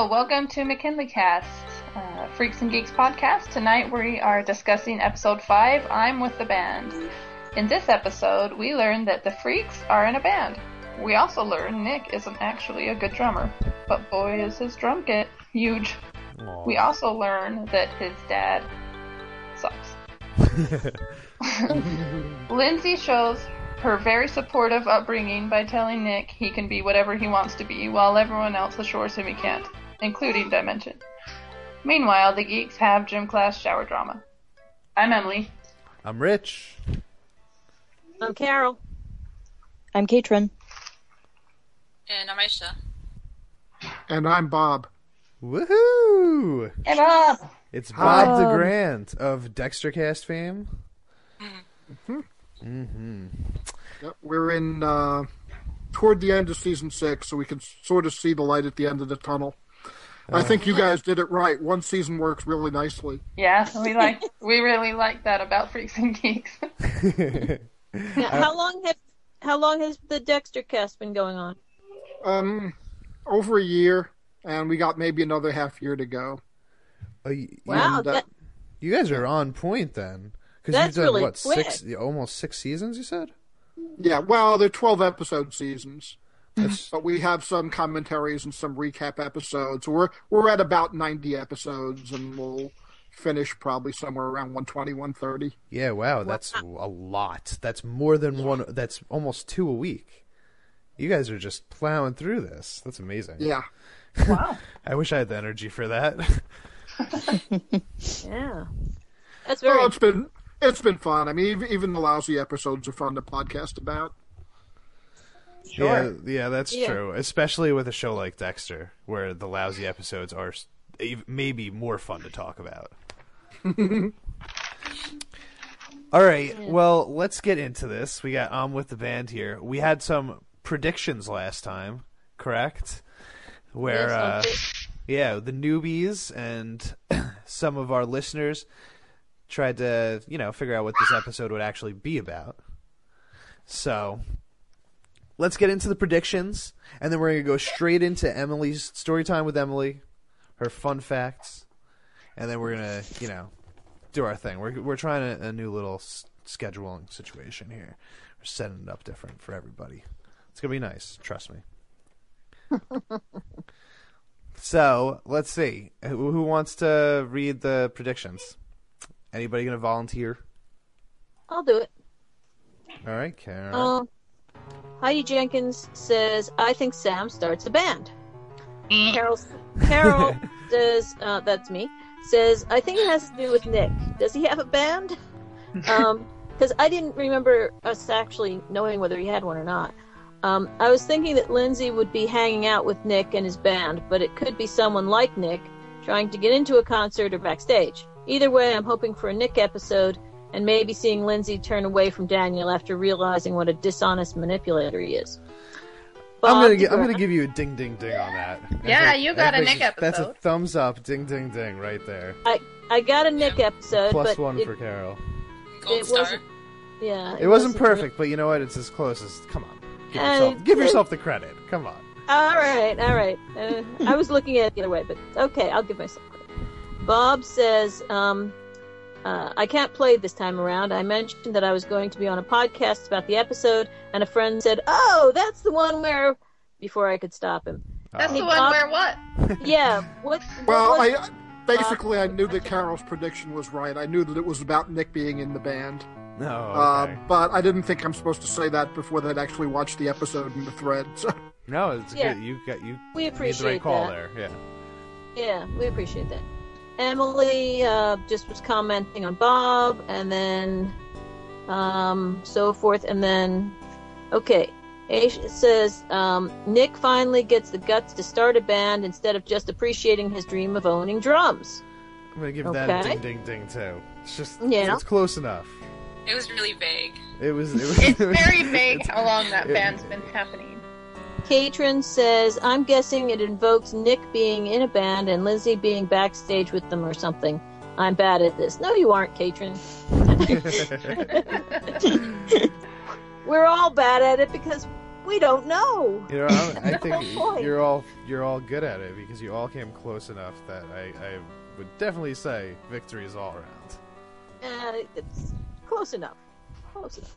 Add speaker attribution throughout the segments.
Speaker 1: Hello, welcome to McKinleycast, uh, Freaks and Geeks podcast. Tonight we are discussing episode 5, I'm with the band. In this episode, we learn that the Freaks are in a band. We also learn Nick isn't actually a good drummer, but boy is his drum kit huge.
Speaker 2: Aw.
Speaker 1: We also learn that his dad sucks. Lindsay shows her very supportive upbringing by telling Nick he can be whatever he wants to be, while everyone else assures him he can't, including Dimension. Meanwhile, the geeks have gym class shower drama. I'm Emily.
Speaker 2: I'm rich.
Speaker 3: I'm Carol.
Speaker 4: I'm Katrin.
Speaker 5: And I'm Aisha.
Speaker 6: And I'm Bob.
Speaker 2: Woohoo!
Speaker 1: Hey Bob!
Speaker 2: It's Bob
Speaker 4: Hi.
Speaker 2: DeGrande of Dextercast fame. Mm hmm.
Speaker 6: Yep, we're in uh, toward the end of season six, so we can sort of see the light at the end of the tunnel. I think you guys did it right. One season works really nicely.
Speaker 1: Yeah, we like we really like that about Freaks and Geeks.
Speaker 3: Yeah, how long have how long has the Dexter cast been going on?
Speaker 6: Um, over a year, and we got maybe another half year to go.
Speaker 2: Y-
Speaker 3: Wow,
Speaker 6: And, uh,
Speaker 3: that,
Speaker 2: You guys are on point then. Because you've done
Speaker 3: really
Speaker 2: what six, almost six seasons. You said.
Speaker 6: Yeah, well, they're twelve episode seasons,
Speaker 2: That's
Speaker 6: but we have some commentaries and some recap episodes. We're we're at about ninety episodes, and we'll finish probably somewhere around 120, 130.
Speaker 2: yeah. Wow, that's a lot. That's more than one. That's almost two a week. You guys are just plowing through this. That's amazing.
Speaker 6: Yeah.
Speaker 1: Wow.
Speaker 2: I wish I had the energy for that.
Speaker 3: yeah, that's very.
Speaker 6: Well, it's been it's been fun. I mean, even, even the lousy episodes are fun to podcast about.
Speaker 2: Yeah, yeah, that's
Speaker 3: Yeah.
Speaker 2: true. Especially with a show like Dexter, where the lousy episodes are maybe more fun to talk about. All right, well, let's get into this. We got on with the band here. We had some predictions last time, correct? Where,
Speaker 3: Yes,
Speaker 2: uh, yeah, the newbies and some of our listeners tried to, you know, figure out what this episode would actually be about. So, let's get into the predictions, and then we're going to go straight into Emily's story time with Emily, her fun facts, and then we're going to, you know, do our thing. We're we're trying a, a new little s- scheduling situation here. We're setting it up different for everybody. It's going to be nice, trust me. so, let's see. Who, who wants to read the predictions? Anybody going to volunteer?
Speaker 3: I'll do it.
Speaker 2: All right, Karen.
Speaker 3: Um, Heidi Jenkins says, "I think Sam starts a band." Carol Carol says, uh, "That's me." Says, "I think it has to do with Nick. Does he have a band?" Um, because I didn't remember us actually knowing whether he had one or not. Um, I was thinking that Lindsay would be hanging out with Nick and his band, but it could be someone like Nick trying to get into a concert or backstage. Either way, I'm hoping for a Nick episode and maybe seeing Lindsay turn away from Daniel after realizing what a dishonest manipulator he is.
Speaker 2: I'm gonna gi- I'm gonna give you a ding ding ding on that.
Speaker 1: Yeah,
Speaker 2: That's
Speaker 1: you got a
Speaker 2: that's
Speaker 1: Nick
Speaker 2: That's a thumbs up, ding ding ding, right there.
Speaker 3: I I got a Nick episode,
Speaker 2: Plus
Speaker 3: but
Speaker 2: one
Speaker 3: it,
Speaker 2: for Carol.
Speaker 5: Gold
Speaker 3: It
Speaker 5: star.
Speaker 3: wasn't- yeah,
Speaker 2: It wasn't perfect, but you know what? It's as close as. Come on, give
Speaker 3: Uh,
Speaker 2: yourself, give
Speaker 3: it-
Speaker 2: yourself the credit. Come on.
Speaker 3: All right, all right. Uh, I was looking at it the other way, but okay, I'll give myself credit. Bob says, um, uh, I can't play this time around. I mentioned that I was going to be on a podcast about the episode, and a friend said, Oh, that's the one where. Before I could stop him.
Speaker 1: That's
Speaker 2: Oh.
Speaker 1: the one
Speaker 3: Bob-
Speaker 1: where what?
Speaker 3: Yeah, what. what
Speaker 6: Well,
Speaker 3: was-
Speaker 6: I basically I knew that Carol's prediction was right. I knew that it was about Nick being in the band,
Speaker 2: No.
Speaker 6: uh,
Speaker 2: okay.
Speaker 6: but I didn't think I'm supposed to say that before they'd actually watched the episode in the thread. So,
Speaker 2: no, it's
Speaker 3: yeah.
Speaker 2: good. You got you
Speaker 3: we
Speaker 2: made the
Speaker 3: appreciate
Speaker 2: right call
Speaker 3: that.
Speaker 2: there. Yeah.
Speaker 3: Yeah, we appreciate that. Emily uh, just was commenting on Bob, and then um, so forth, and then okay. Ash says um, Nick finally gets the guts to start a band instead of just appreciating his dream of owning drums.
Speaker 2: I'm gonna give that a ding ding ding too. It's just
Speaker 3: Yeah.
Speaker 2: it's close enough.
Speaker 5: It was really vague.
Speaker 2: It was. It was
Speaker 1: It's very vague how long that
Speaker 2: it-
Speaker 1: band's been happening.
Speaker 3: Katrin says, I'm guessing it invokes Nick being in a band and Lizzie being backstage with them or something. I'm bad at this. No, you aren't, Katrin. We're all bad at it because We don't know.
Speaker 2: You know, I'm- I think
Speaker 3: point.
Speaker 2: you're all you're all good at it because you all came close enough that I, I would definitely say victory is all around.
Speaker 3: Uh, it's close enough. Close enough.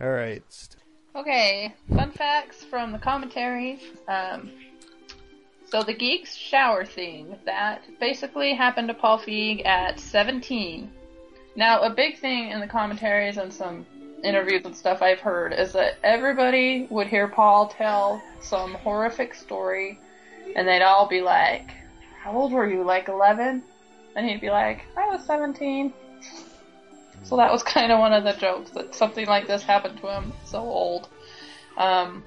Speaker 2: All right.
Speaker 1: Okay, fun facts from the commentaries. Um, so the Geeks shower thing, that basically happened to Paul Feig at 17. Now, a big thing in the commentaries and some interviews and stuff I've heard is that everybody would hear Paul tell some horrific story, and they'd all be like, How old were you? Like 11? And he'd be like, I was 17. So that was kind of one of the jokes that something like this happened to him so old. Um,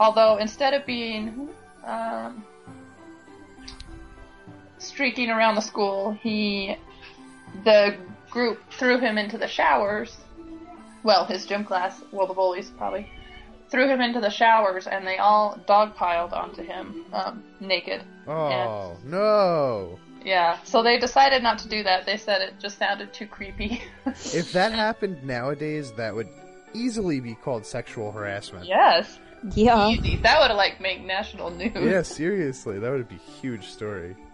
Speaker 1: although instead of being um, streaking around the school, he the group threw him into the showers. Well, his gym class, well, the bullies probably threw him into the showers, and they all dogpiled onto him um, naked.
Speaker 2: Oh no!
Speaker 1: Yeah, so they decided not to do that. They said it just sounded too creepy.
Speaker 2: If that happened nowadays, that would easily be called sexual harassment.
Speaker 1: yes,
Speaker 4: Yeah.
Speaker 1: easy. That would like make national news.
Speaker 2: Yeah, seriously, that would be a huge story.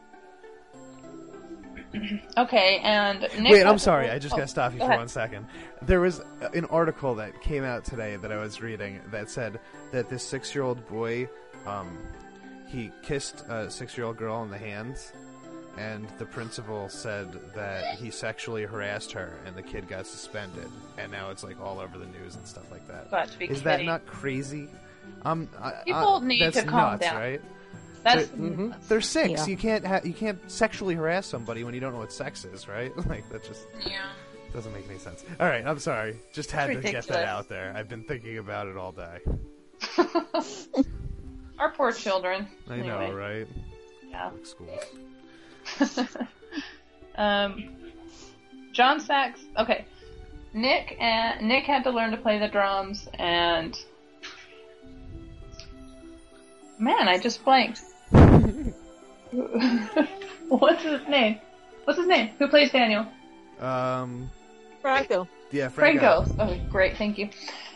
Speaker 1: Okay, and Nick
Speaker 2: Wait, I'm
Speaker 1: has-
Speaker 2: sorry. I just
Speaker 1: oh,
Speaker 2: gotta stop you
Speaker 1: go
Speaker 2: for
Speaker 1: ahead.
Speaker 2: one second. There was an article that came out today that I was reading that said that this six-year-old boy, um, he kissed a six-year-old girl on the hands, and the principal said that he sexually harassed her, and the kid got suspended, and now it's like all over the news and stuff like that.
Speaker 1: Got to be
Speaker 2: Is that not crazy? Um, I,
Speaker 1: People
Speaker 2: I,
Speaker 1: need
Speaker 2: that's
Speaker 1: to calm
Speaker 2: nuts,
Speaker 1: down.
Speaker 2: right?
Speaker 1: That's
Speaker 2: They're, they're six.
Speaker 4: Yeah.
Speaker 2: You can't ha- you can't sexually harass somebody when you don't know what sex is, right? like that just
Speaker 5: Yeah.
Speaker 2: doesn't make any sense. All right, I'm sorry. Just had to get that out there. I've been thinking about it all day.
Speaker 1: our poor children.
Speaker 2: I
Speaker 1: Anyway,
Speaker 2: know, right?
Speaker 1: Yeah.
Speaker 2: Like schools.
Speaker 1: um, John Sachs. Okay, Nick and Nick had to learn to play the drums, and man, I just blanked. What's his name? What's his name? Who plays Daniel?
Speaker 2: Um,
Speaker 3: Franco.
Speaker 2: yeah, Franco.
Speaker 1: Franco. Oh, great, thank you.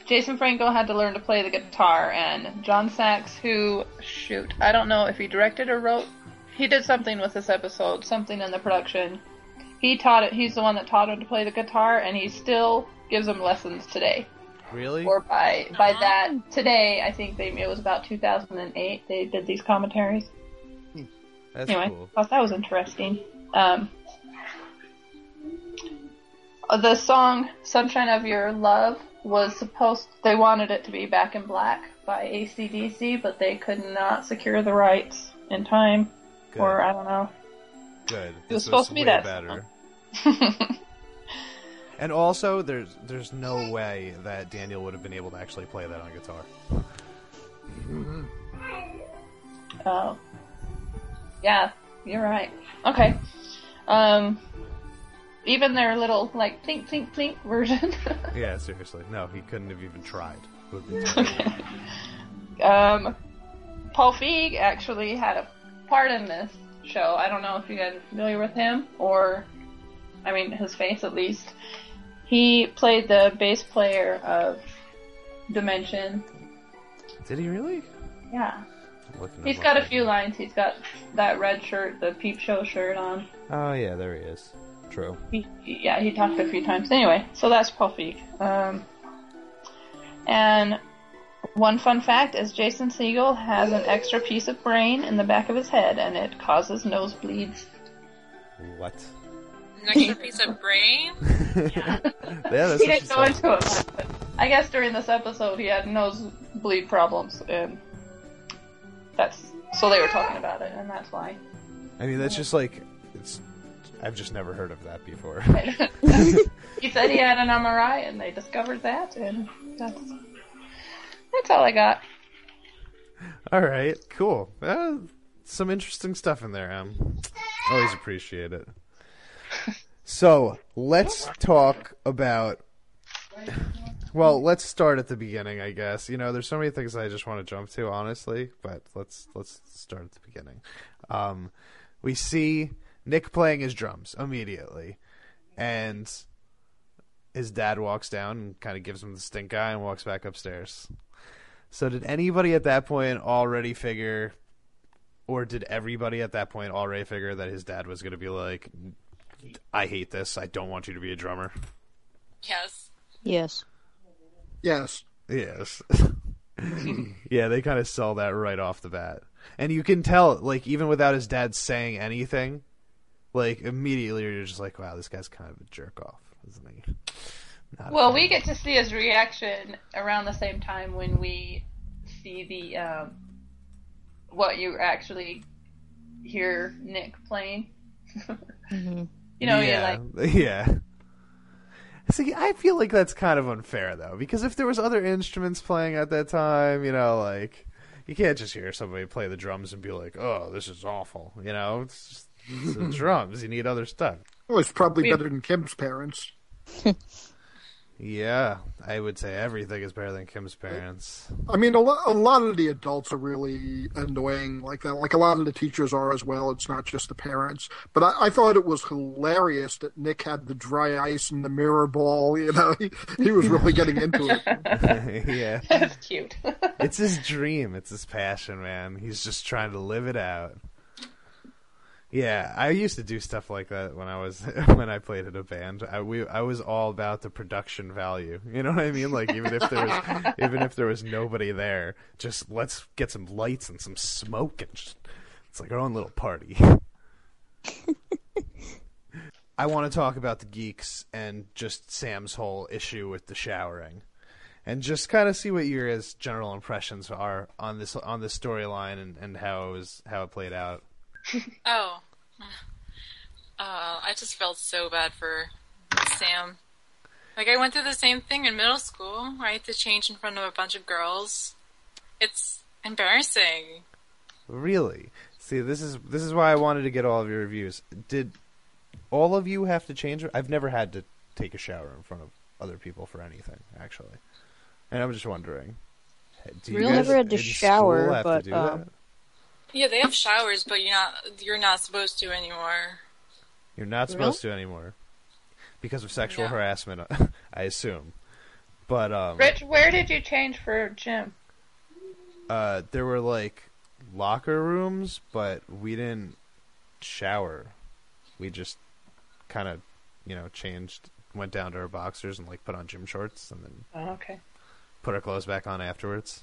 Speaker 1: Jason Franco had to learn to play the guitar, and John Sachs, who, shoot, I don't know if he directed or wrote, he did something with this episode, something in the production. He taught it, he's the one that taught him to play the guitar, and he still gives him lessons today.
Speaker 2: Really?
Speaker 1: Or by, by that, today, I think they, it was about 2008, they did these commentaries.
Speaker 2: That's
Speaker 1: anyway,
Speaker 2: cool.
Speaker 1: thought that was interesting. Um, the song "Sunshine of Your Love" was supposed. They wanted it to be "Back in Black" by ACDC, but they could not secure the rights in time,
Speaker 2: Good.
Speaker 1: or I don't know.
Speaker 2: Good.
Speaker 1: it was
Speaker 2: This
Speaker 1: supposed to be that
Speaker 2: better. And also, there's there's no way that Daniel would have been able to actually play that on guitar.
Speaker 1: Oh, yeah, you're right. Okay. Um, even their little like plink plink plink version.
Speaker 2: Yeah, seriously. No, he couldn't have even tried. It would have been terrible.
Speaker 1: um, Paul Feig actually had a part in this show. I don't know if you guys are familiar with him, or, I mean, his face at least. He played the bass player of Dimension.
Speaker 2: Did he really?
Speaker 1: Yeah. He's got a few lines. He's got that red shirt, the peep show shirt on.
Speaker 2: Oh yeah, there he is. True.
Speaker 1: He, yeah, he talked a few times. Anyway, so that's Paul Feig. Um, and one fun fact is Jason Segel has an extra piece of brain in the back of his head, and it causes nosebleeds.
Speaker 2: What?
Speaker 5: An extra piece of brain?
Speaker 2: yeah, that's
Speaker 1: he didn't go into it, I guess during this episode he had nosebleed problems, and that's so they were talking about it, and that's why.
Speaker 2: I mean, that's just like it's. I've just never heard of that before.
Speaker 1: he said he had an MRI, and they discovered that, and that's that's all I got.
Speaker 2: All right, cool. Uh, some interesting stuff in there. Um, always appreciate it. So let's talk about. Well, let's start at the beginning, I guess. You know, there's so many things I just want to jump to, honestly, but let's let's start at the beginning. Um, we see Nick playing his drums immediately, and his dad walks down and kind of gives him the stink eye and walks back upstairs. So did anybody at that point already figure, or did everybody at that point already figure that his dad was going to be like, "I hate this. I don't want you to be a drummer."
Speaker 5: Yes.
Speaker 4: Yes.
Speaker 6: Yes.
Speaker 2: Yes. yeah, they kind of sell that right off the bat. And you can tell, like, even without his dad saying anything, like, immediately you're just like, wow, this guy's kind of a jerk off, isn't he? Not
Speaker 1: Well, we get to see his reaction around the same time when we see the um, what you actually hear Nick playing.
Speaker 4: hmm
Speaker 1: You know,
Speaker 2: yeah,
Speaker 1: like,
Speaker 2: yeah. See, I feel like that's kind of unfair though, because if there was other instruments playing at that time, you know, like you can't just hear somebody play the drums and be like, "Oh, this is awful," you know. It's just it's the drums. You need other stuff.
Speaker 6: Well, it's probably
Speaker 1: We-
Speaker 6: better than Kim's parents.
Speaker 2: Yeah, I would say everything is better than Kim's parents.
Speaker 6: I mean, a, lo- a lot of the adults are really annoying like that. Like a lot of the teachers are as well. It's not just the parents. But I, I thought it was hilarious that Nick had the dry ice and the mirror ball. You know, he, he was really getting into it.
Speaker 2: yeah,
Speaker 1: that's cute.
Speaker 2: it's his dream. It's his passion, man. He's just trying to live it out. Yeah, I used to do stuff like that when I was when I played in a band. I we I was all about the production value. You know what I mean? Like even if there was even if there was nobody there, just let's get some lights and some smoke and just it's like our own little party. I want to talk about the geeks and just Sam's whole issue with the showering, and just kind of see what your guys' general impressions are on this on this storyline and, and how it was how it played out.
Speaker 5: Oh. Uh, I just felt so bad for Sam. Like I went through the same thing in middle school, where I had to change in front of a bunch of girls. It's embarrassing.
Speaker 2: Really? See, this is this is why I wanted to get all of your reviews. Did all of you have to change? I've never had to take a shower in front of other people for anything, actually, and I'm just wondering. Do you
Speaker 4: Really?
Speaker 2: guys
Speaker 4: Never had to shower,
Speaker 2: have
Speaker 4: but,
Speaker 2: to do
Speaker 4: um,
Speaker 2: that?
Speaker 5: Yeah, they have showers, but you're not you're not supposed to anymore.
Speaker 2: You're not supposed to anymore because of sexual
Speaker 5: Yeah.
Speaker 2: harassment, I assume. But um,
Speaker 1: Rich, where did you change for gym?
Speaker 2: uh, there were like locker rooms, but we didn't shower. We just kind of, you know, changed, went down to our boxers and like put on gym shorts, and then
Speaker 1: Oh, okay.
Speaker 2: put our clothes back on afterwards.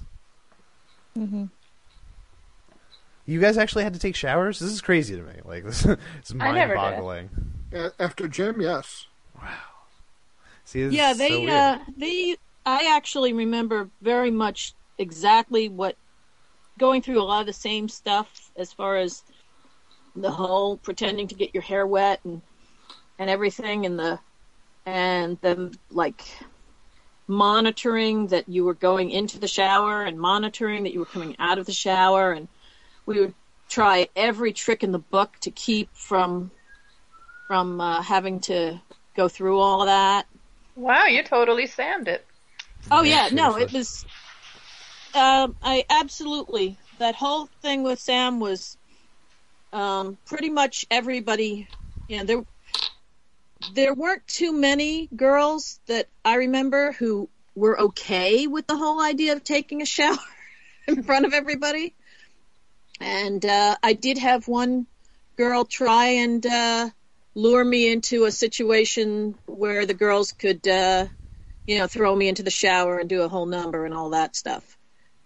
Speaker 2: You guys actually had to take showers? This is crazy to me. Like this, it's
Speaker 1: I never did.
Speaker 2: mind-boggling.
Speaker 6: After gym, yes. Wow.
Speaker 2: See, this
Speaker 3: yeah,
Speaker 2: is
Speaker 3: they
Speaker 2: so
Speaker 3: uh they I actually remember very much exactly what going through a lot of the same stuff as far as the whole pretending to get your hair wet and and everything and the and the like monitoring that you were going into the shower and monitoring that you were coming out of the shower and we would try every trick in the book to keep from from uh, having to go through all of that
Speaker 1: Wow, you totally Sammed it.
Speaker 3: Oh yeah,
Speaker 2: Yeah,
Speaker 3: no, it was. Um, I absolutely that whole thing with Sam was, um, pretty much everybody. Yeah, there, there weren't too many girls that I remember who were okay with the whole idea of taking a shower in front of everybody, and uh, I did have one girl try and uh, lure me into a situation where the girls could. Uh, you know, throw me into the shower and do a whole number and all that stuff.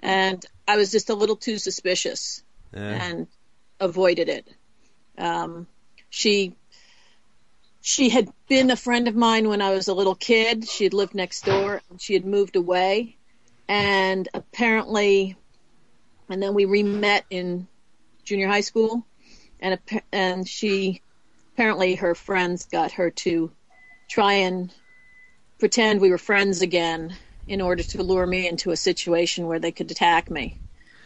Speaker 3: And I was just a little too suspicious
Speaker 2: Yeah.
Speaker 3: and avoided it. Um, she she had been a friend of mine when I was a little kid. She had lived next door and she had moved away. And apparently, and then we re-met in junior high school. And appa- and she apparently her friends got her to try and pretend we were friends again in order to lure me into a situation where they could attack me.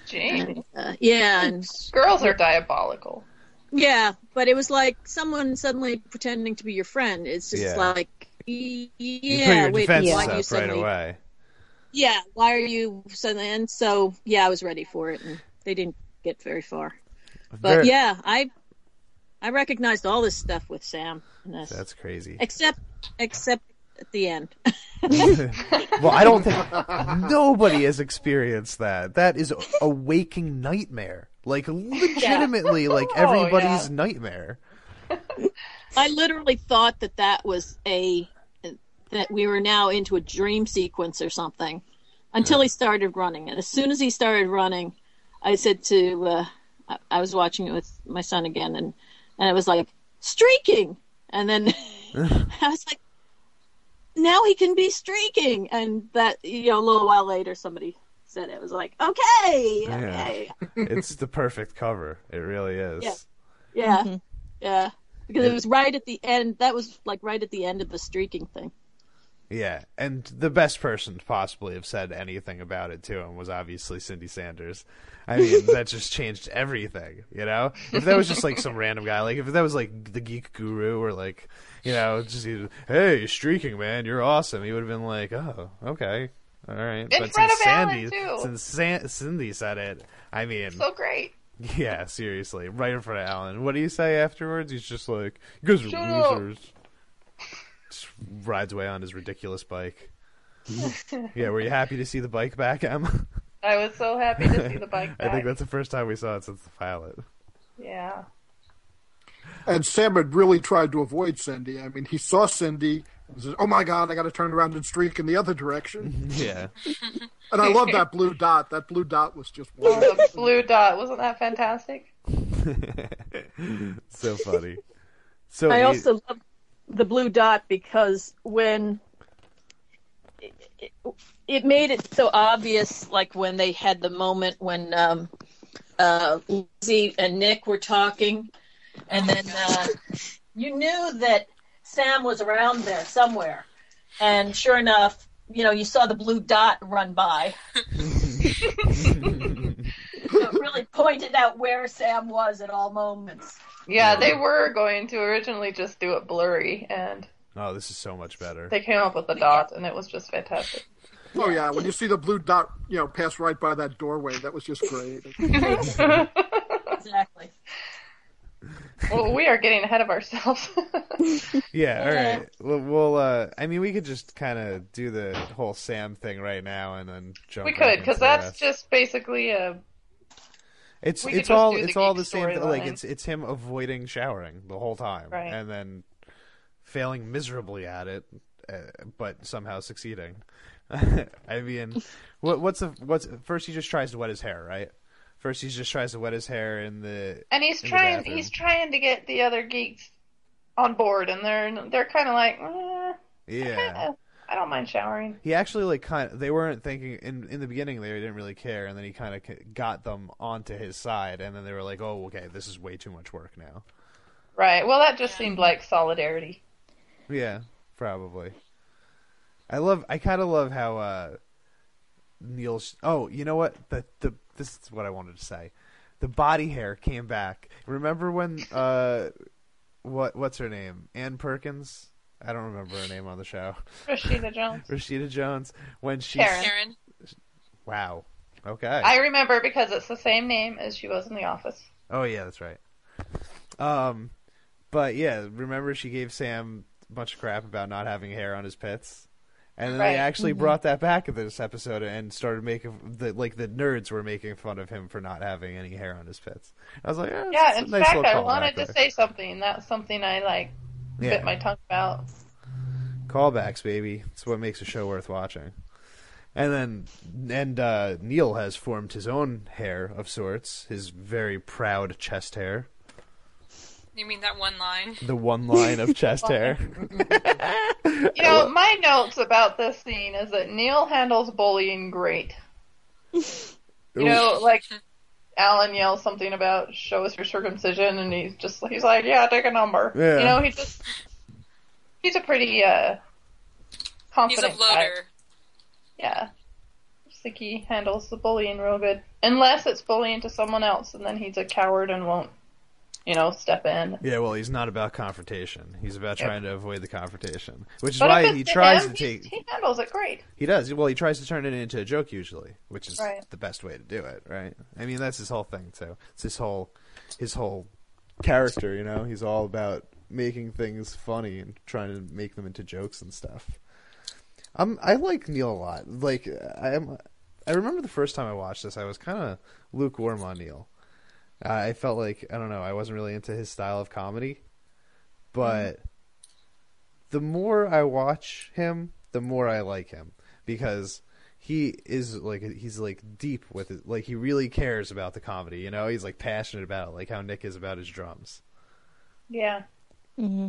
Speaker 1: Gee,
Speaker 3: Uh, yeah, and
Speaker 1: girls are diabolical.
Speaker 3: yeah, but it was like someone suddenly pretending to be your friend. It's just
Speaker 2: Yeah.
Speaker 3: like, y-
Speaker 2: You
Speaker 3: yeah,
Speaker 2: put your
Speaker 3: wait,
Speaker 2: defenses
Speaker 3: why
Speaker 2: up
Speaker 3: do you
Speaker 2: right
Speaker 3: suddenly?
Speaker 2: away.
Speaker 3: Yeah, why are you suddenly? And so, yeah, I was ready for it, and they didn't get very far. But
Speaker 2: Very-
Speaker 3: yeah, I I recognized all this stuff with Sam. in this.
Speaker 2: That's crazy.
Speaker 3: except except at the end.
Speaker 2: well, I don't think nobody has experienced that. That is a waking nightmare. Like legitimately, like
Speaker 1: Oh,
Speaker 2: everybody's
Speaker 1: yeah.
Speaker 2: nightmare.
Speaker 3: I literally thought that that was a that we were now into a dream sequence or something until he started running. And as soon as he started running, I said to uh, I, I was watching it with my son again, and and it was like streaking, and then I was like, now he can be streaking, and that you know a little while later somebody said it, it was like okay,
Speaker 2: Yeah.
Speaker 3: okay,
Speaker 2: It's the perfect cover. It really is.
Speaker 3: Yeah. yeah,
Speaker 4: Mhm.
Speaker 3: yeah. Because it was right at the end. That was like right at the end of the streaking thing.
Speaker 2: Yeah, and the best person to possibly have said anything about it to him was obviously Cindy Sanders. I mean, that just changed everything, you know? If that was just like some random guy, like if that was like the geek guru or like, you know, just hey, streaking, man, you're awesome. He would have been like, oh, okay, all right.
Speaker 1: In
Speaker 2: but
Speaker 1: front
Speaker 2: since
Speaker 1: of Alan,
Speaker 2: Sandy,
Speaker 1: too.
Speaker 2: since San- Cindy said it, I mean,
Speaker 1: So great.
Speaker 2: yeah, seriously, right in front of Alan. What do you say afterwards? He's just like, you guys are
Speaker 1: Shut
Speaker 2: losers. Just rides away on his ridiculous bike. yeah, were you happy to see the bike back, Em?
Speaker 1: I was so happy to see the bike
Speaker 2: I think that's the first time we saw it since the pilot.
Speaker 1: Yeah.
Speaker 6: And Sam had really tried to avoid Cindy. I mean, he saw Cindy and says, "Oh my God, I got to turn around and streak in the other direction."
Speaker 2: Yeah.
Speaker 6: And I love that blue dot. That blue dot was just
Speaker 1: Oh, the blue dot. Wasn't that fantastic?
Speaker 2: so funny. So
Speaker 3: I
Speaker 2: you-
Speaker 3: also love the blue dot because when it, it, made it so obvious, like when they had the moment when um, uh, Lizzie and Nick were talking, and then uh, you knew that Sam was around there somewhere, and sure enough, you know, you saw the blue dot run by. so it really pointed out where Sam was at all moments.
Speaker 1: Yeah, they were going to originally just do it blurry, and
Speaker 2: oh, this is so much better.
Speaker 1: they came up with the dot, and it was just fantastic.
Speaker 6: Oh yeah, when you see the blue dot, you know, pass right by that doorway, that was just great.
Speaker 3: Exactly.
Speaker 1: well, we are getting ahead of ourselves.
Speaker 2: Yeah, all
Speaker 3: Yeah.
Speaker 2: right. Well, we'll uh, I mean, we could just kind of do the whole Sam thing right now and then jump.
Speaker 1: we
Speaker 2: right
Speaker 1: could,
Speaker 2: into
Speaker 1: because
Speaker 2: the
Speaker 1: that's
Speaker 2: rest.
Speaker 1: just basically a.
Speaker 2: It's it's all
Speaker 1: the
Speaker 2: it's all the same. Like it's it's him avoiding showering the whole time,
Speaker 1: Right.
Speaker 2: and then failing miserably at it, uh, but somehow succeeding. I mean, what what's the what's first? He just tries to wet his hair, right? First, he just tries to wet his hair in the.
Speaker 1: And he's trying. He's trying to get the other geeks on board, and they're they're kind of like, eh,
Speaker 2: Yeah.
Speaker 1: I don't mind showering.
Speaker 2: He actually like kind of they weren't thinking in in the beginning they didn't really care and then he kind of got them onto his side and then they were like oh okay this is way too much work now.
Speaker 1: Right. Well, that just seemed like solidarity.
Speaker 2: yeah probably. I love I kind of love how uh Neil oh you know what? The the this is what I wanted to say. The body hair came back. Remember when uh what what's her name? Ann Perkins I don't remember her name on the show
Speaker 1: Rashida Jones.
Speaker 2: Rashida Jones when she
Speaker 1: Karen.
Speaker 5: Karen.
Speaker 2: wow okay
Speaker 1: I remember because it's the same name as she was in the office.
Speaker 2: Oh yeah, that's right. Um, but yeah, remember she gave Sam a bunch of crap about not having hair on his pits, and then
Speaker 1: Right.
Speaker 2: they actually brought that back in this episode and started making the like the nerds were making fun of him for not having any hair on his pits. I was like, eh,
Speaker 1: Yeah, in
Speaker 2: nice
Speaker 1: fact, I wanted to
Speaker 2: there.
Speaker 1: say something. That's something I like
Speaker 2: yeah,
Speaker 1: bit my tongue about.
Speaker 2: callbacks, baby. It's what makes a show worth watching. And then, and uh, Neil has formed his own hair of sorts, his very proud chest hair,
Speaker 5: You mean that one line?
Speaker 2: the one line of chest hair.
Speaker 1: You know, my notes about this scene is that Neil handles bullying great. You know, like Alan yells something about "show us your circumcision," and he's just he's like, "Yeah, take a number."
Speaker 2: Yeah.
Speaker 1: You know, he just he's a pretty uh
Speaker 5: He's a
Speaker 1: confident guy. Yeah, I just think he handles the bullying real good. Unless it's bullying to someone else, and then he's a coward and won't, you know, step in.
Speaker 2: Yeah, well, he's not about confrontation. He's about trying to avoid the confrontation, which is
Speaker 1: But
Speaker 2: why he tries
Speaker 1: him,
Speaker 2: to take.
Speaker 1: he handles it great.
Speaker 2: He does. Well, he tries to turn it into a joke usually, which is
Speaker 1: Right.
Speaker 2: the best way to do it, right? I mean, that's his whole thing too. It's his whole, his whole character. You know, he's all about making things funny and trying to make them into jokes and stuff. Um, I like Neil a lot. Like I am, I remember the first time I watched this, I was kind of lukewarm on Neil. I felt like I don't know, I wasn't really into his style of comedy, but the more I watch him, the more I like him because he is like he's like deep with it. Like he really cares about the comedy. You know, he's like passionate about it, like how Nick is about his drums.
Speaker 1: Yeah.
Speaker 4: hmm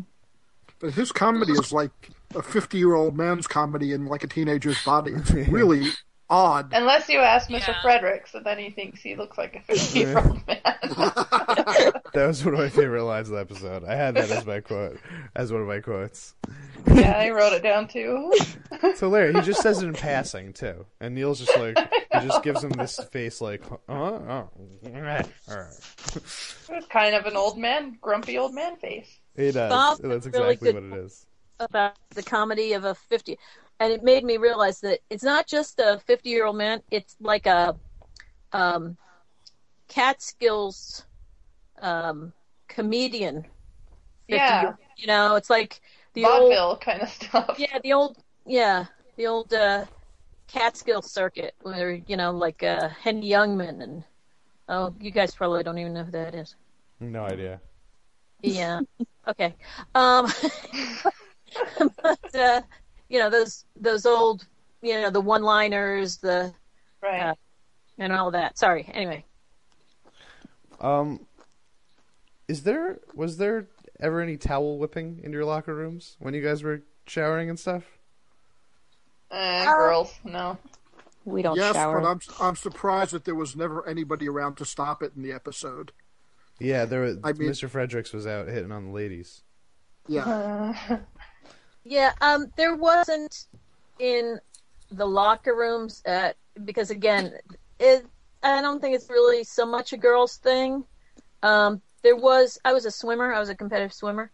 Speaker 6: But his comedy is like a 50 year old man's comedy in like a teenager's body. It's really odd.
Speaker 1: Unless you ask Mr.
Speaker 5: Yeah.
Speaker 1: Fredericks, and then he thinks he looks like a 50 year old man.
Speaker 2: That was one of my favorite lines of the episode. I had that as my quote, as one of my quotes.
Speaker 1: yeah, I wrote it down too.
Speaker 2: It's hilarious. He just says it in passing too, and Neil's just like he just gives him this face like, uh, uh,
Speaker 1: It's kind of an old man, grumpy old man face.
Speaker 2: he does.
Speaker 3: Bob,
Speaker 2: That's exactly
Speaker 3: good-
Speaker 2: what it is.
Speaker 3: about the comedy of a 50 and it made me realize that it's not just a 50 year old man it's like a um catskills um comedian
Speaker 1: Yeah.
Speaker 3: you know it's like the old
Speaker 1: kind of stuff.
Speaker 3: yeah the old yeah the old uh catskill circuit where you know like uh henny youngman and oh you guys probably don't even know who that is
Speaker 2: No idea.
Speaker 3: yeah. Okay. Um, but uh, you know those those old, you know, the one-liners, the
Speaker 1: Right.
Speaker 3: Uh, and all that. Sorry. Anyway,
Speaker 2: Um, is there was there ever any towel whipping in your locker rooms when you guys were showering and stuff?
Speaker 1: Eh, girls, no.
Speaker 4: We don't
Speaker 6: yes,
Speaker 4: shower.
Speaker 6: but I'm I'm surprised that there was never anybody around to stop it in the episode.
Speaker 2: Yeah, there was.
Speaker 6: I mean-
Speaker 2: Mr. Fredericks was out hitting on the ladies.
Speaker 6: Yeah,
Speaker 1: Uh,
Speaker 3: yeah. Um, there wasn't in the locker rooms uh, because again, it. I don't think it's really so much a girls' thing. Um, there was. I was a swimmer. I was a competitive swimmer,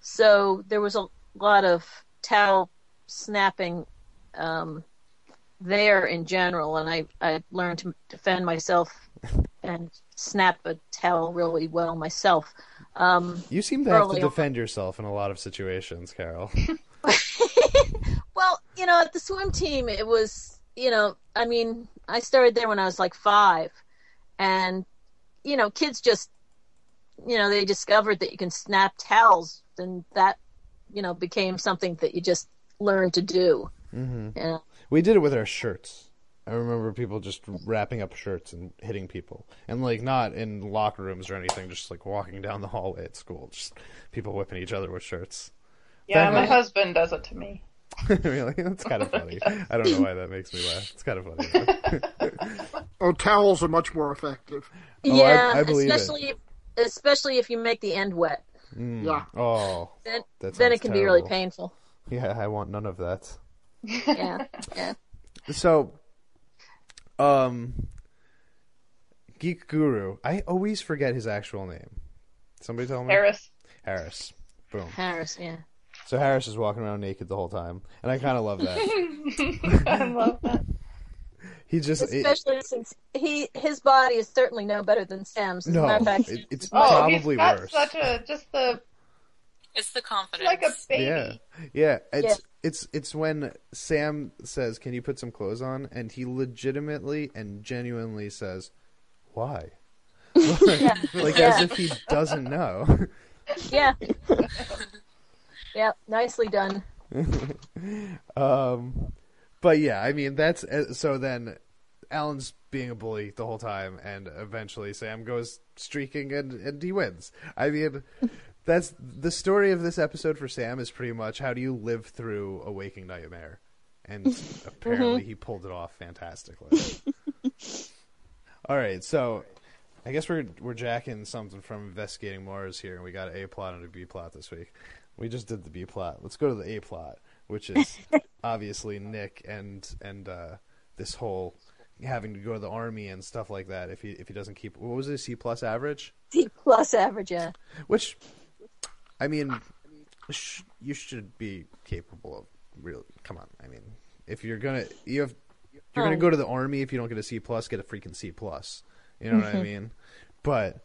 Speaker 3: so there was a lot of towel snapping um, there in general, and I I learned to defend myself and snap a towel really well myself. Um,
Speaker 2: You seem to have to
Speaker 3: on.
Speaker 2: defend yourself in a lot of situations, Carol.
Speaker 3: well, you know, at the swim team, it was, you know, I mean, I started there when I was like five, and, you know, kids just, you know, they discovered that you can snap towels, and that, you know, became something that you just learned to do. Mm-hmm. You know?
Speaker 2: We did it with our shirts. I remember people just wrapping up shirts and hitting people, and like not in locker rooms or anything, just like walking down the hallway at school, just people whipping each other with shirts.
Speaker 1: Yeah,
Speaker 2: That
Speaker 1: my
Speaker 2: was-
Speaker 1: husband does it to me.
Speaker 2: really, that's kind of funny. I don't know why that makes me laugh. It's kind of funny.
Speaker 6: oh, towels are much more effective.
Speaker 2: Oh, I-
Speaker 3: yeah,
Speaker 2: I believe it.
Speaker 3: especially especially if you make the end wet,
Speaker 6: Yeah,
Speaker 2: oh,
Speaker 3: then
Speaker 2: That
Speaker 3: then it
Speaker 2: sounds
Speaker 3: can be really painful.
Speaker 2: yeah, I want none of that.
Speaker 3: Yeah, yeah.
Speaker 2: So, um, Geek Guru. I always forget his actual name. Somebody tell me.
Speaker 1: Harris.
Speaker 2: Harris. Boom.
Speaker 3: Harris, yeah.
Speaker 2: So Harris is walking around naked the whole time, and I kind of love that.
Speaker 1: I love that.
Speaker 2: He just it,
Speaker 3: Especially since he his body is certainly no better than Sam's. As
Speaker 2: no,
Speaker 3: fact,
Speaker 2: it, it's
Speaker 1: Oh,
Speaker 2: probably
Speaker 1: he's got
Speaker 2: worse.
Speaker 1: such a just the
Speaker 5: It's the confidence.
Speaker 1: like a baby.
Speaker 2: Yeah, yeah. It's
Speaker 3: Yeah.
Speaker 2: it's it's when Sam says, "Can you put some clothes on?" and he legitimately and genuinely says, "Why?" like like as if he doesn't know.
Speaker 3: yeah. Yeah, nicely done.
Speaker 2: Um, but yeah, I mean that's uh, so. Then Alan's being a bully the whole time, and eventually Sam goes streaking and and he wins. I mean, that's the story of this episode for Sam is pretty much how do you live through a waking nightmare, and apparently he pulled it off fantastically. All right, so. I guess we're we're jacking something from investigating Mars here, and we got an A plot and a B plot this week. We just did the B plot. Let's go to the A plot, which is obviously Nick and and uh, this whole having to go to the army and stuff like that. If he if he doesn't keep what was it C plus average,
Speaker 3: C plus average, yeah.
Speaker 2: which I mean, sh- you should be capable of. Really, come on. I mean, if you're gonna you have you're gonna
Speaker 3: Oh.
Speaker 2: go to the army if you don't get a C plus, get a freaking C plus. You know what I mean? But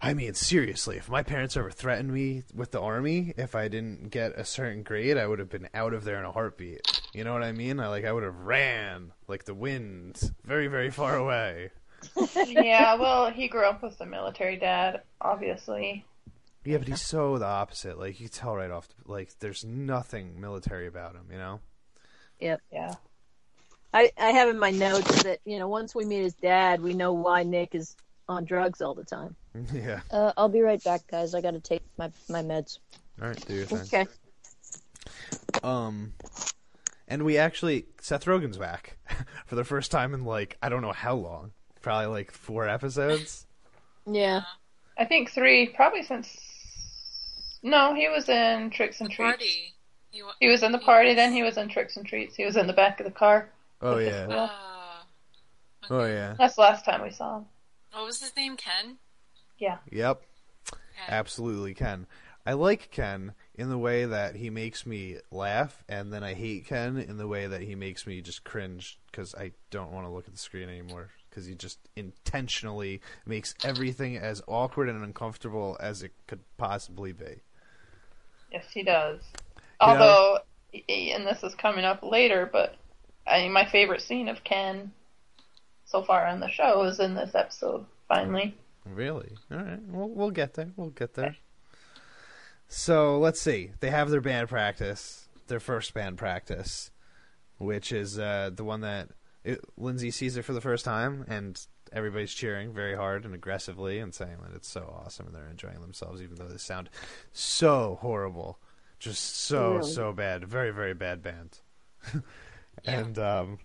Speaker 2: I mean, seriously, if my parents ever threatened me with the army, if I didn't get a certain grade, I would have been out of there in a heartbeat. You know what I mean? I like I would have ran like the wind, very very far away.
Speaker 1: yeah, well, he grew up with a military dad, obviously.
Speaker 2: Yeah, but he's so the opposite. Like you tell right off. Like there's nothing military about him. You know.
Speaker 3: Yep.
Speaker 1: Yeah.
Speaker 3: I, I have in my notes that, you know, once we meet his dad, we know why Nick is on drugs all the time.
Speaker 2: yeah.
Speaker 4: Uh, I'll be right back, guys. I gotta take my my meds.
Speaker 2: All right, do your thing.
Speaker 3: Okay.
Speaker 2: Um, and we actually Seth Rogen's back for the first time in like I don't know how long. Probably like four episodes.
Speaker 3: Yeah.
Speaker 1: I think three, probably since. No, he was in Tricks and
Speaker 5: The
Speaker 1: Treats.
Speaker 5: party. You,
Speaker 1: He was in the party, then he was in Tricks and Treats. He was in the back of the car.
Speaker 2: Oh yeah.
Speaker 1: squirrel.
Speaker 5: Ah.
Speaker 2: Oh yeah.
Speaker 1: That's the last time we saw him.
Speaker 5: What was his name? Ken.
Speaker 1: Yeah.
Speaker 2: Yep.
Speaker 5: Ken.
Speaker 2: Absolutely Ken. I like Ken in the way that he makes me laugh, and then I hate Ken in the way that he makes me just cringe because I don't want to look at the screen anymore. Because he just intentionally makes everything as awkward and uncomfortable as it could possibly be.
Speaker 1: Yes, he does.
Speaker 2: You know-
Speaker 1: Although, and this is coming up later, but I my favorite scene of Ken so far on the show is in this episode. Finally,
Speaker 2: Really? All right. We'll we'll get there. We'll get there. So let's see. They have their band practice, their first band practice, which is uh, the one that it, Lindsay sees it for the first time, and everybody's cheering very hard and aggressively and saying that it's so awesome and they're enjoying themselves, even though they sound so horrible, just so
Speaker 3: Really?
Speaker 2: so bad. Very very bad band. and um,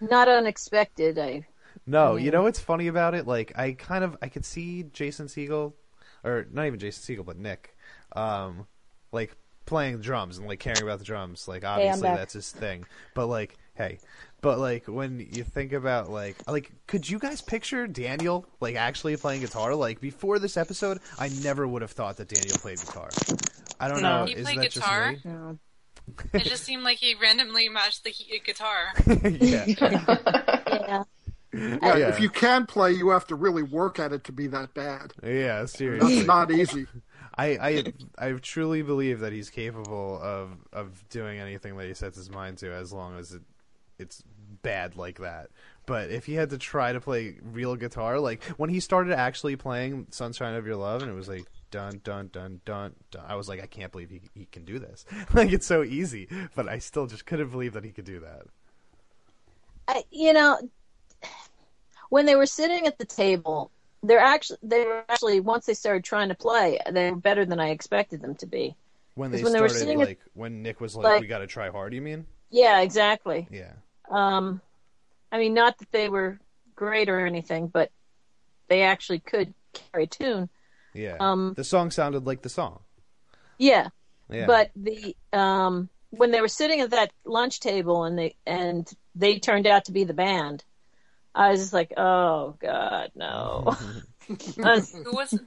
Speaker 3: Not unexpected. I
Speaker 2: no, you know what's funny about it? Like I kind of I could see Jason Segel, or not even Jason Segel, but Nick, um, like playing drums and like caring about the drums. Like obviously
Speaker 4: back.
Speaker 2: that's his thing. But like, hey, but like when you think about like like could you guys picture Daniel like actually playing guitar? Like before this episode, I never would have thought that Daniel played guitar. I don't
Speaker 1: No.
Speaker 2: know.
Speaker 5: He
Speaker 2: Is
Speaker 5: played
Speaker 2: that
Speaker 5: guitar?
Speaker 2: just me?
Speaker 4: No.
Speaker 5: It just seemed like he randomly matched the he- guitar.
Speaker 2: yeah.
Speaker 3: yeah.
Speaker 6: Yeah,
Speaker 2: Yeah.
Speaker 6: if you can play, you have to really work at it to be that bad.
Speaker 2: Yeah, seriously.
Speaker 6: That's not easy.
Speaker 2: I, I I truly believe that he's capable of of doing anything that he sets his mind to, as long as it it's bad like that. But if he had to try to play real guitar, like when he started actually playing "Sunshine of Your Love," and it was like dun dun dun dun, dun I was like, I can't believe he he can do this. like it's so easy, but I still just couldn't believe that he could do that.
Speaker 3: I, you know, when they were sitting at the table, they're actually they were actually once they started trying to play, they were better than I expected them to be.
Speaker 2: When they
Speaker 3: when they were
Speaker 2: started,
Speaker 3: sitting at-
Speaker 2: like when Nick was like,
Speaker 3: like-
Speaker 2: "We got to try hard," you mean?
Speaker 3: Yeah, exactly.
Speaker 2: Yeah.
Speaker 3: Um, I mean, not that they were great or anything, but they actually could carry a tune.
Speaker 2: Yeah.
Speaker 3: Um,
Speaker 2: the song sounded like the song.
Speaker 3: Yeah,
Speaker 2: Yeah.
Speaker 3: but the um when they were sitting at that lunch table and they and they turned out to be the band, I was just like, oh god, no. Uh,
Speaker 5: Who was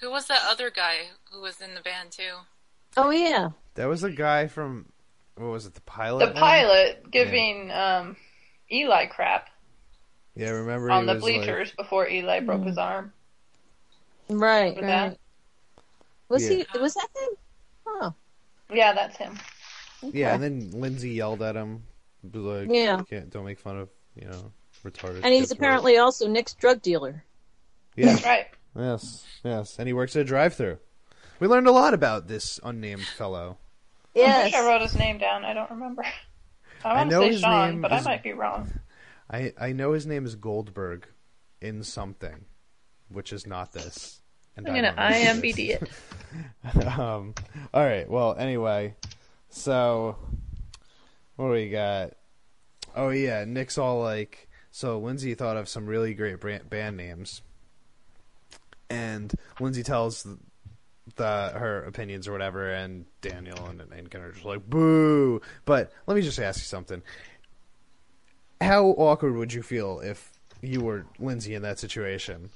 Speaker 5: who was that other guy who was in the band too?
Speaker 3: oh yeah,
Speaker 2: That was a guy from what was it? The pilot.
Speaker 1: the
Speaker 2: one?
Speaker 1: pilot giving um, Eli crap
Speaker 2: Yeah, I remember
Speaker 1: on
Speaker 2: he
Speaker 1: the
Speaker 2: was like-
Speaker 1: bleachers before Eli broke
Speaker 3: Mm.
Speaker 1: his arm.
Speaker 3: right,
Speaker 1: Remember that?
Speaker 3: Was
Speaker 2: Yeah.
Speaker 3: he? Was that him? Oh,
Speaker 1: Yeah, that's him.
Speaker 2: yeah, and then Lindsay yelled at him, like,
Speaker 3: Yeah.
Speaker 2: Can't, don't make fun of you know retarded."
Speaker 3: and he's
Speaker 2: kids' work."
Speaker 3: apparently also Nick's drug dealer.
Speaker 2: yeah,
Speaker 1: That's right.
Speaker 2: yes, yes, and he works at a drive-through. We learned a lot about this unnamed fellow.
Speaker 1: I'm
Speaker 3: Yes.
Speaker 1: pretty sure I wrote his name down. I don't remember. I want
Speaker 2: know
Speaker 1: to say
Speaker 2: his
Speaker 1: Sean,
Speaker 2: name
Speaker 1: but
Speaker 2: is-
Speaker 1: I might be wrong.
Speaker 2: I I know his name is Goldberg, in something, which is not this. And
Speaker 1: I'm
Speaker 2: I
Speaker 1: gonna
Speaker 2: don't know what it
Speaker 1: IMBD it.
Speaker 2: um, all right. Well, anyway, so what do we got? Oh yeah, Nick's all like. So Lindsay thought of some really great brand, band names, and Lindsay tells the, the her opinions or whatever, and Daniel and and Ken are just like boo. But let me just ask you something. How awkward would you feel if you were Lindsay in that situation?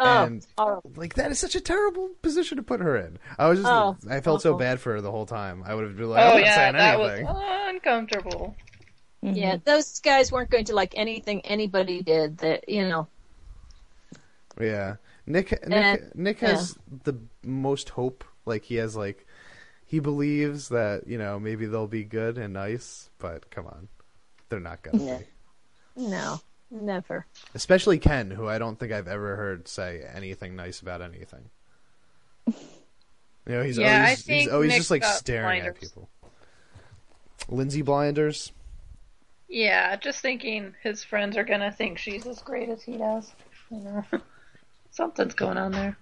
Speaker 3: Oh,
Speaker 2: and
Speaker 3: oh,
Speaker 2: like that is such a terrible position to put her in. I was just
Speaker 3: Oh,
Speaker 2: I felt so bad for her the whole time. I would have been like,
Speaker 1: Oh
Speaker 2: I'm not
Speaker 1: yeah,
Speaker 2: saying
Speaker 1: that
Speaker 2: anything.
Speaker 1: was uncomfortable.
Speaker 3: Yeah. Mm-hmm. Those guys weren't going to like anything anybody did. That you know.
Speaker 2: Yeah, Nick Nick
Speaker 3: And-
Speaker 2: Nick has the most hope. Like he has like he believes that you know maybe they'll be good and nice, but come on, they're not gonna
Speaker 3: Yeah.
Speaker 2: be.
Speaker 3: No, never.
Speaker 2: Especially Ken, who I don't think I've ever heard say anything nice about anything. You know, he's
Speaker 1: Yeah, I
Speaker 2: always he's always
Speaker 1: Nick's
Speaker 2: just like
Speaker 1: got
Speaker 2: staring at people. Lindsay Blinders.
Speaker 1: Yeah, just thinking his friends are gonna think she's as great as he does. You know, something's going on there.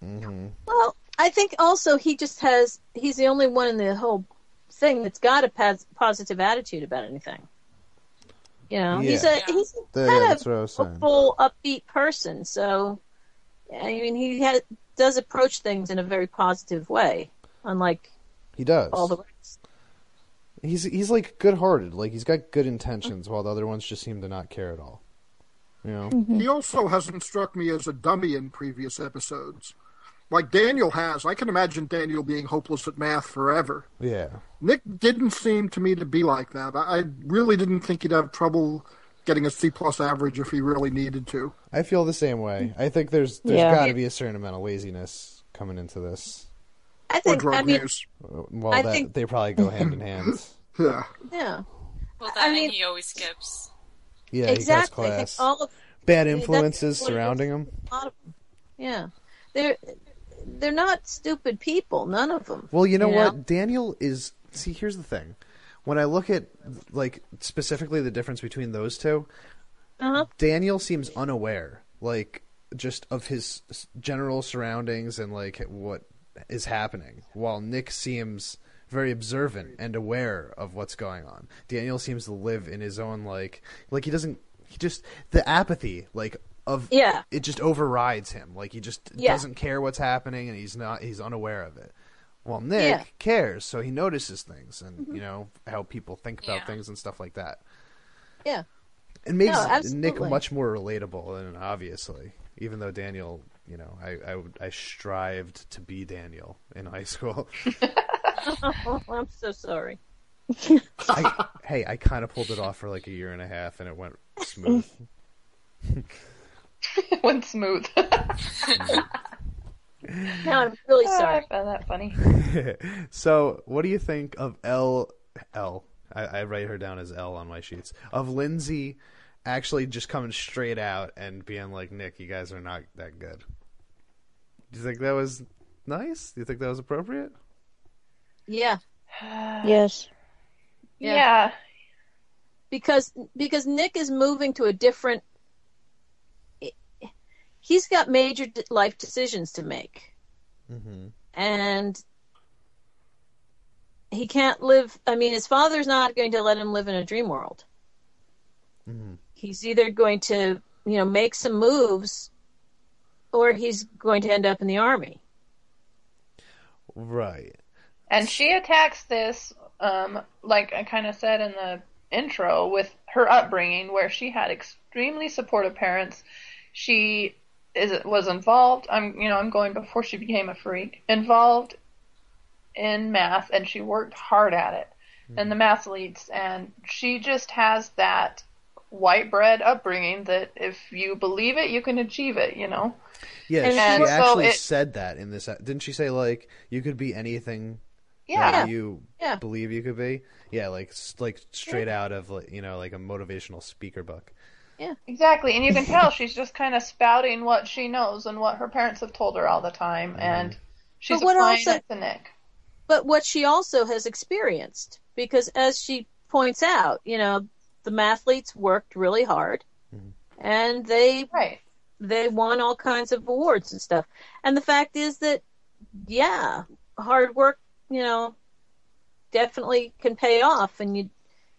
Speaker 2: hmm
Speaker 3: Well, I think also he just has, he's the only one in the whole thing that's got a pos- positive attitude about anything. You know, he's a, he's
Speaker 2: Yeah,
Speaker 3: kind
Speaker 2: that's
Speaker 3: of
Speaker 2: what I
Speaker 3: hopeful, upbeat person. So, I mean, he has, does approach things in a very positive way, unlike
Speaker 2: He does.
Speaker 3: all the rest.
Speaker 2: He's he's like good-hearted. Like he's got good intentions, while the other ones just seem to not care at all. You know. Mm-hmm.
Speaker 6: He also hasn't struck me as a dummy in previous episodes. Like Daniel has. I can imagine Daniel being hopeless at math forever.
Speaker 2: Yeah.
Speaker 6: Nick didn't seem to me to be like that. I I really didn't think he'd have trouble getting a C plus average if he really needed to.
Speaker 2: I feel the same way. I think there's there's
Speaker 4: Yeah.
Speaker 2: got to be a certain amount of laziness coming into this.
Speaker 3: I
Speaker 6: Or
Speaker 3: think,
Speaker 6: drug
Speaker 3: I mean,
Speaker 6: use.
Speaker 2: Well,
Speaker 3: I
Speaker 2: that
Speaker 3: think-
Speaker 2: they probably go hand in hand.
Speaker 6: Yeah.
Speaker 3: yeah,
Speaker 5: Well, that
Speaker 3: I mean-
Speaker 5: he always skips.
Speaker 2: Yeah,
Speaker 3: exactly.
Speaker 2: he cuts class.
Speaker 3: all of
Speaker 2: Bad influences
Speaker 3: what it is.
Speaker 2: surrounding him.
Speaker 3: a lot of. Yeah, they're they're not stupid people. None of them.
Speaker 2: Well, you know
Speaker 3: You
Speaker 2: what?
Speaker 3: know?
Speaker 2: Daniel is. See, here's the thing. When I look at like specifically the difference between those two,
Speaker 3: Uh-huh.
Speaker 2: Daniel seems unaware, like just of his general surroundings and like what is happening, while Nick seems very observant and aware of what's going on. Daniel seems to live in his own like like he doesn't he just the apathy like of
Speaker 3: Yeah.
Speaker 2: it just overrides him. Like he just
Speaker 3: Yeah.
Speaker 2: doesn't care what's happening and he's not he's unaware of it. Well, Nick
Speaker 3: Yeah. Mm-hmm.
Speaker 2: cares, so he notices things and you know how people think about
Speaker 5: Yeah.
Speaker 2: things and stuff like that.
Speaker 3: Yeah.
Speaker 2: It makes
Speaker 3: No,
Speaker 2: Nick much more relatable, and obviously, even though Daniel, you know, I I, I strived to be Daniel in high school.
Speaker 3: Oh, I'm so sorry.
Speaker 2: I, hey, I kind of pulled it off for like a year and a half, and it went smooth.
Speaker 1: It went smooth.
Speaker 3: Now I'm really
Speaker 1: ah,
Speaker 3: sorry I
Speaker 1: found that funny.
Speaker 2: so, what do you think of L L? I, I write her down as L on my sheets. Of Lindsay actually just coming straight out and being like, "Nick, you guys are not that good." Do you think that was nice? Do you think that was appropriate?
Speaker 3: Yeah,
Speaker 4: Yes.
Speaker 3: Yeah.
Speaker 1: yeah.
Speaker 3: because because Nick is moving to a different. He's got major life decisions to make,
Speaker 2: Mm-hmm.
Speaker 3: and he can't live. I mean, his father's not going to let him live in a dream world.
Speaker 2: Mm-hmm.
Speaker 3: He's either going to, you know, make some moves, or he's going to end up in the army.
Speaker 2: Right.
Speaker 1: And she attacks this, um, like I kind of said in the intro, with her upbringing, where she had extremely supportive parents. She is was involved. I'm, you know, I'm going before she became a freak. Involved in math, and she worked hard at it. And the mathletes, and she just has that white bread upbringing that if you believe it, you can achieve it. You know.
Speaker 2: Yeah,
Speaker 3: And
Speaker 2: she
Speaker 1: so
Speaker 2: actually
Speaker 1: it-
Speaker 2: said that in this. Didn't she say like you could be anything
Speaker 1: Yeah.
Speaker 2: that you
Speaker 3: Yeah.
Speaker 2: believe you could be? Yeah, like like straight out of like, you know like a motivational speaker book.
Speaker 1: Yeah, exactly, and you can tell she's just kind of spouting what she knows and what her parents have told her all the time, mm-hmm. and she's
Speaker 3: But what
Speaker 1: applying
Speaker 3: also-
Speaker 1: it to Nick.
Speaker 3: but what she also has experienced because as she points out you know the mathletes worked really hard and they
Speaker 1: Right.
Speaker 3: they won all kinds of awards and stuff and the fact is that yeah hard work you know definitely can pay off and you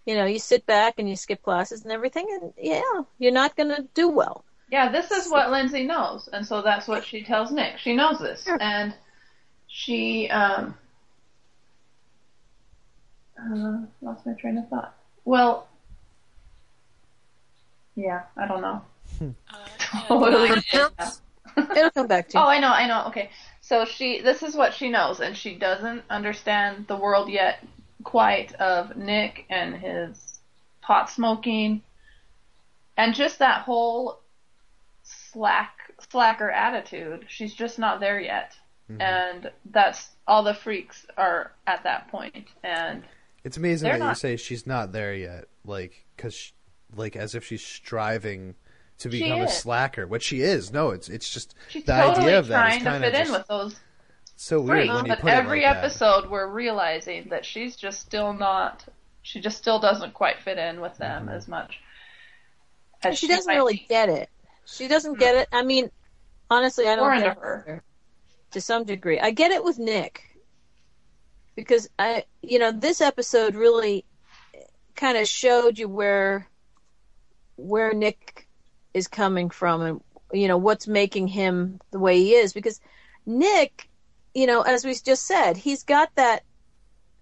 Speaker 3: you know you sit back and you skip classes and everything and yeah you're not going to do well
Speaker 1: Yeah, this is what Lindsay knows, and so that's what she tells Nick. She knows this, and she um. Uh, lost my train of thought. Well, yeah, I don't know.
Speaker 5: Uh,
Speaker 1: Totally.
Speaker 5: mine is-
Speaker 3: it'll come back to you
Speaker 1: Oh, I know, I know. Okay, so she, this is what she knows, and she doesn't understand the world yet quite of Nick and his pot smoking, and just that whole slack slacker attitude. She's just not there yet. and that's all the freaks are at that point. And
Speaker 2: It's amazing
Speaker 1: They're
Speaker 2: that you say she's not there yet, like because, like, as if she's striving to become a slacker, which she is. No, it's it's just
Speaker 1: she's
Speaker 2: the
Speaker 1: totally
Speaker 2: idea of that
Speaker 1: trying
Speaker 2: is
Speaker 1: to
Speaker 2: kind
Speaker 1: fit
Speaker 2: of
Speaker 1: in with those
Speaker 2: so weird
Speaker 1: freaks.
Speaker 2: when you
Speaker 1: But
Speaker 2: put
Speaker 1: every
Speaker 2: it like that.
Speaker 1: episode, we're realizing that she's just still not. She just still doesn't quite fit in with them
Speaker 2: Mm-hmm.
Speaker 1: as much. As
Speaker 3: she doesn't really
Speaker 1: be.
Speaker 3: get it. She doesn't get it. I mean, honestly, I don't
Speaker 1: Or
Speaker 3: get
Speaker 1: into
Speaker 3: it
Speaker 1: her.
Speaker 3: to some degree. I get it with Nick because I, you know, this episode really kind of showed you where where Nick is coming from and you know what's making him the way he is. Because Nick, you know, as we just said, he's got that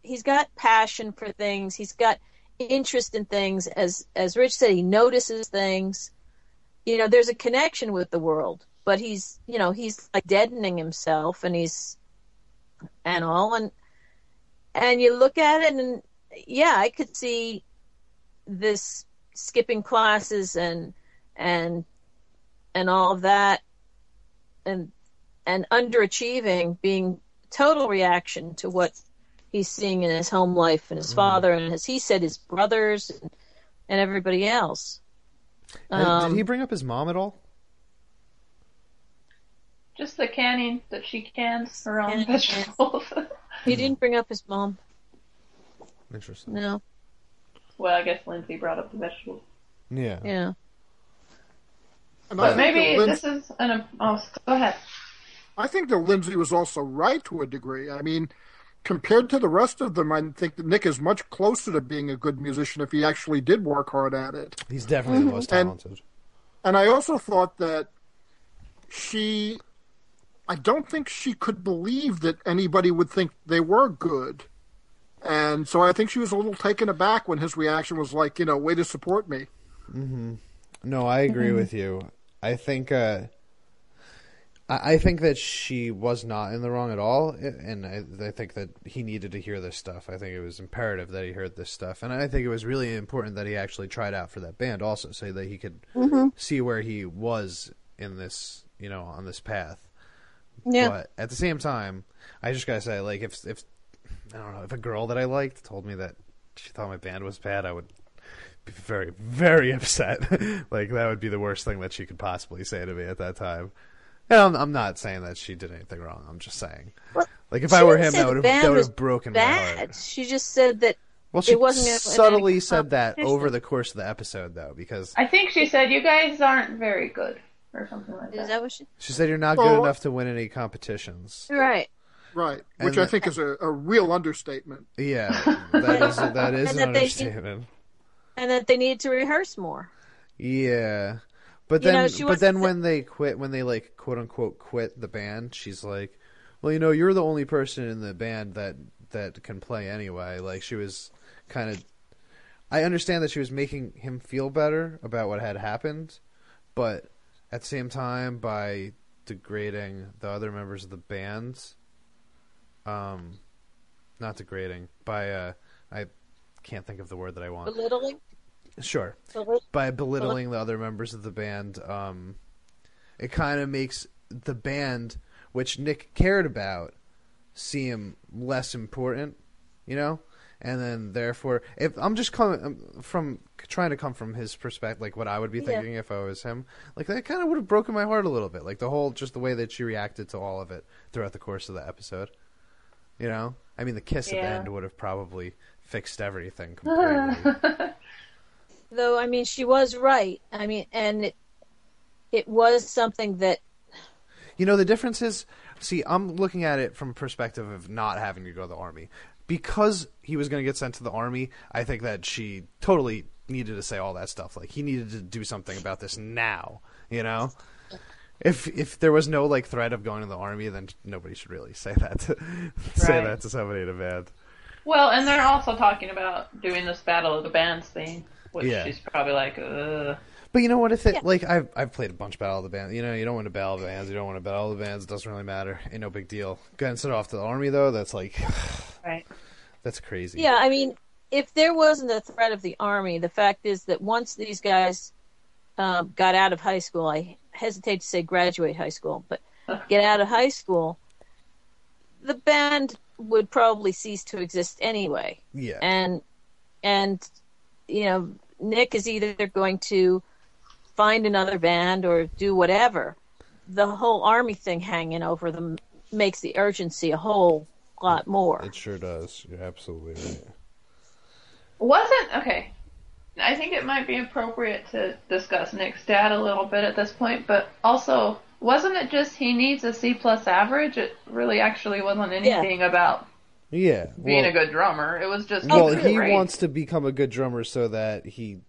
Speaker 3: he's got passion for things. He's got interest in things. As as Rich said he notices things. You know there's a connection with the world but he's you know he's like deadening himself and he's and all. And and you look at it and yeah I could see this skipping classes and and and all of that and and underachieving being total reaction to what he's seeing in his home life and his father and as he said his brothers and, and everybody else
Speaker 2: And
Speaker 3: Um,
Speaker 2: Did he bring up his mom at all?
Speaker 1: Just the canning that she cans her own vegetables.
Speaker 3: he didn't bring up his mom
Speaker 2: Interesting.
Speaker 3: no
Speaker 1: well, I guess Lindsay brought up the vegetables.
Speaker 2: Yeah.
Speaker 3: yeah
Speaker 6: And I
Speaker 1: But
Speaker 6: think
Speaker 1: maybe
Speaker 6: that Lin-
Speaker 1: this is an. Oh, go ahead.
Speaker 6: I think that Lindsay was also right to a degree. I mean, compared to the rest of them, I think that Nick is much closer to being a good musician if he actually did work hard at it.
Speaker 2: He's definitely the most
Speaker 6: And-
Speaker 2: talented.
Speaker 6: And I also thought that she, I don't think she could believe that anybody would think they were good. And so I think she was a little taken aback when his reaction was like, you know, way to support me.
Speaker 2: No, I agree
Speaker 1: Mm-hmm.
Speaker 2: with you. I think uh, I, I think that she was not in the wrong at all, and I, I think that he needed to hear this stuff. I think it was imperative that he heard this stuff, and I think it was really important that he actually tried out for that band also, so that he could see where he was in this, you know, on this path.
Speaker 3: yeah
Speaker 2: But at the same time, I just gotta say, like, if if I don't know, if a girl that I liked told me that she thought my band was bad, I would be very, very upset. like that would be the worst thing that she could possibly say to me at that time. And I'm, I'm not saying that she did anything wrong. I'm just saying,
Speaker 3: Well,
Speaker 2: like if I were him, that would have that would have broken my heart.
Speaker 3: she just said that
Speaker 2: Well, she
Speaker 3: it wasn't in- in
Speaker 2: subtly said that over the course of the episode, though, because
Speaker 1: I think she said you guys aren't very good or something like that.
Speaker 3: is that what she
Speaker 2: she said you're not good enough to win any competitions.
Speaker 3: right
Speaker 6: Right.
Speaker 2: And
Speaker 6: Which I think is a, a real understatement.
Speaker 2: Yeah, that is that is
Speaker 3: And
Speaker 2: an
Speaker 3: that they-
Speaker 2: understatement.
Speaker 3: and that they needed to rehearse more
Speaker 2: Yeah. But
Speaker 3: You
Speaker 2: then
Speaker 3: know,
Speaker 2: but
Speaker 3: wants
Speaker 2: then
Speaker 3: to-
Speaker 2: when they quit when they like quote unquote quit the band, she's like, "Well, you know, you're the only person in the band that that can play anyway." Like she was kind of I understand that she was making him feel better about what had happened, but at the same time by degrading the other members of the band um not degrading by uh I can't think of the word that I want.
Speaker 3: belittling
Speaker 2: Sure
Speaker 3: Belit-
Speaker 2: by belittling the other members of the band, um, it kind of makes the band, which Nick cared about, seem less important, you know. And then, therefore, if I'm just coming um, from trying to come from his perspective, like what I would be
Speaker 3: Yeah.
Speaker 2: thinking if I was him, like that kind of would have broken my heart a little bit, like the whole just the way that she reacted to all of it throughout the course of the episode. You know, I mean, the kiss at the end would have probably fixed everything completely.
Speaker 3: though i mean she was right i mean and it it was something that
Speaker 2: You know, the difference is, see, I'm looking at it from a perspective of not having to go to the army. Because he was going to get sent to the army, I think that she totally needed to say all that stuff. Like, he needed to do something about this now, you know? If if there was no like threat of going to the army, then nobody should really say that to say
Speaker 1: Right.
Speaker 2: that to somebody in a band.
Speaker 1: Well, and they're also talking about doing this Battle of the Bands thing, which
Speaker 2: Yeah.
Speaker 1: she's probably like, ugh.
Speaker 2: But you know what? If it
Speaker 3: Yeah.
Speaker 2: like I've I've played a bunch of Battle of the Bands. You know, you don't want to battle of the bands. You don't want to battle of the bands. It doesn't really matter. Ain't no big deal. Getting sent off to the army though, that's like
Speaker 1: Right.
Speaker 2: that's crazy.
Speaker 3: yeah i mean if there wasn't a threat of the army the fact is that once these guys um, got out of high school i hesitate to say graduate high school but get out of high school the band would probably cease to exist anyway.
Speaker 2: Yeah.
Speaker 3: And and you know, Nick is either going to find another band or do whatever. The whole army thing hanging over them makes the urgency a whole lot more.
Speaker 2: It sure does. You're absolutely right.
Speaker 1: Wasn't okay. I think it might be appropriate to discuss Nick's dad a little bit at this point, but also wasn't it just he needs a C plus average? It really actually wasn't anything about
Speaker 2: Yeah.
Speaker 1: being
Speaker 2: well,
Speaker 1: a good drummer. It was just
Speaker 2: well,
Speaker 1: oh,
Speaker 2: he
Speaker 1: great.
Speaker 2: wants to become a good drummer so that he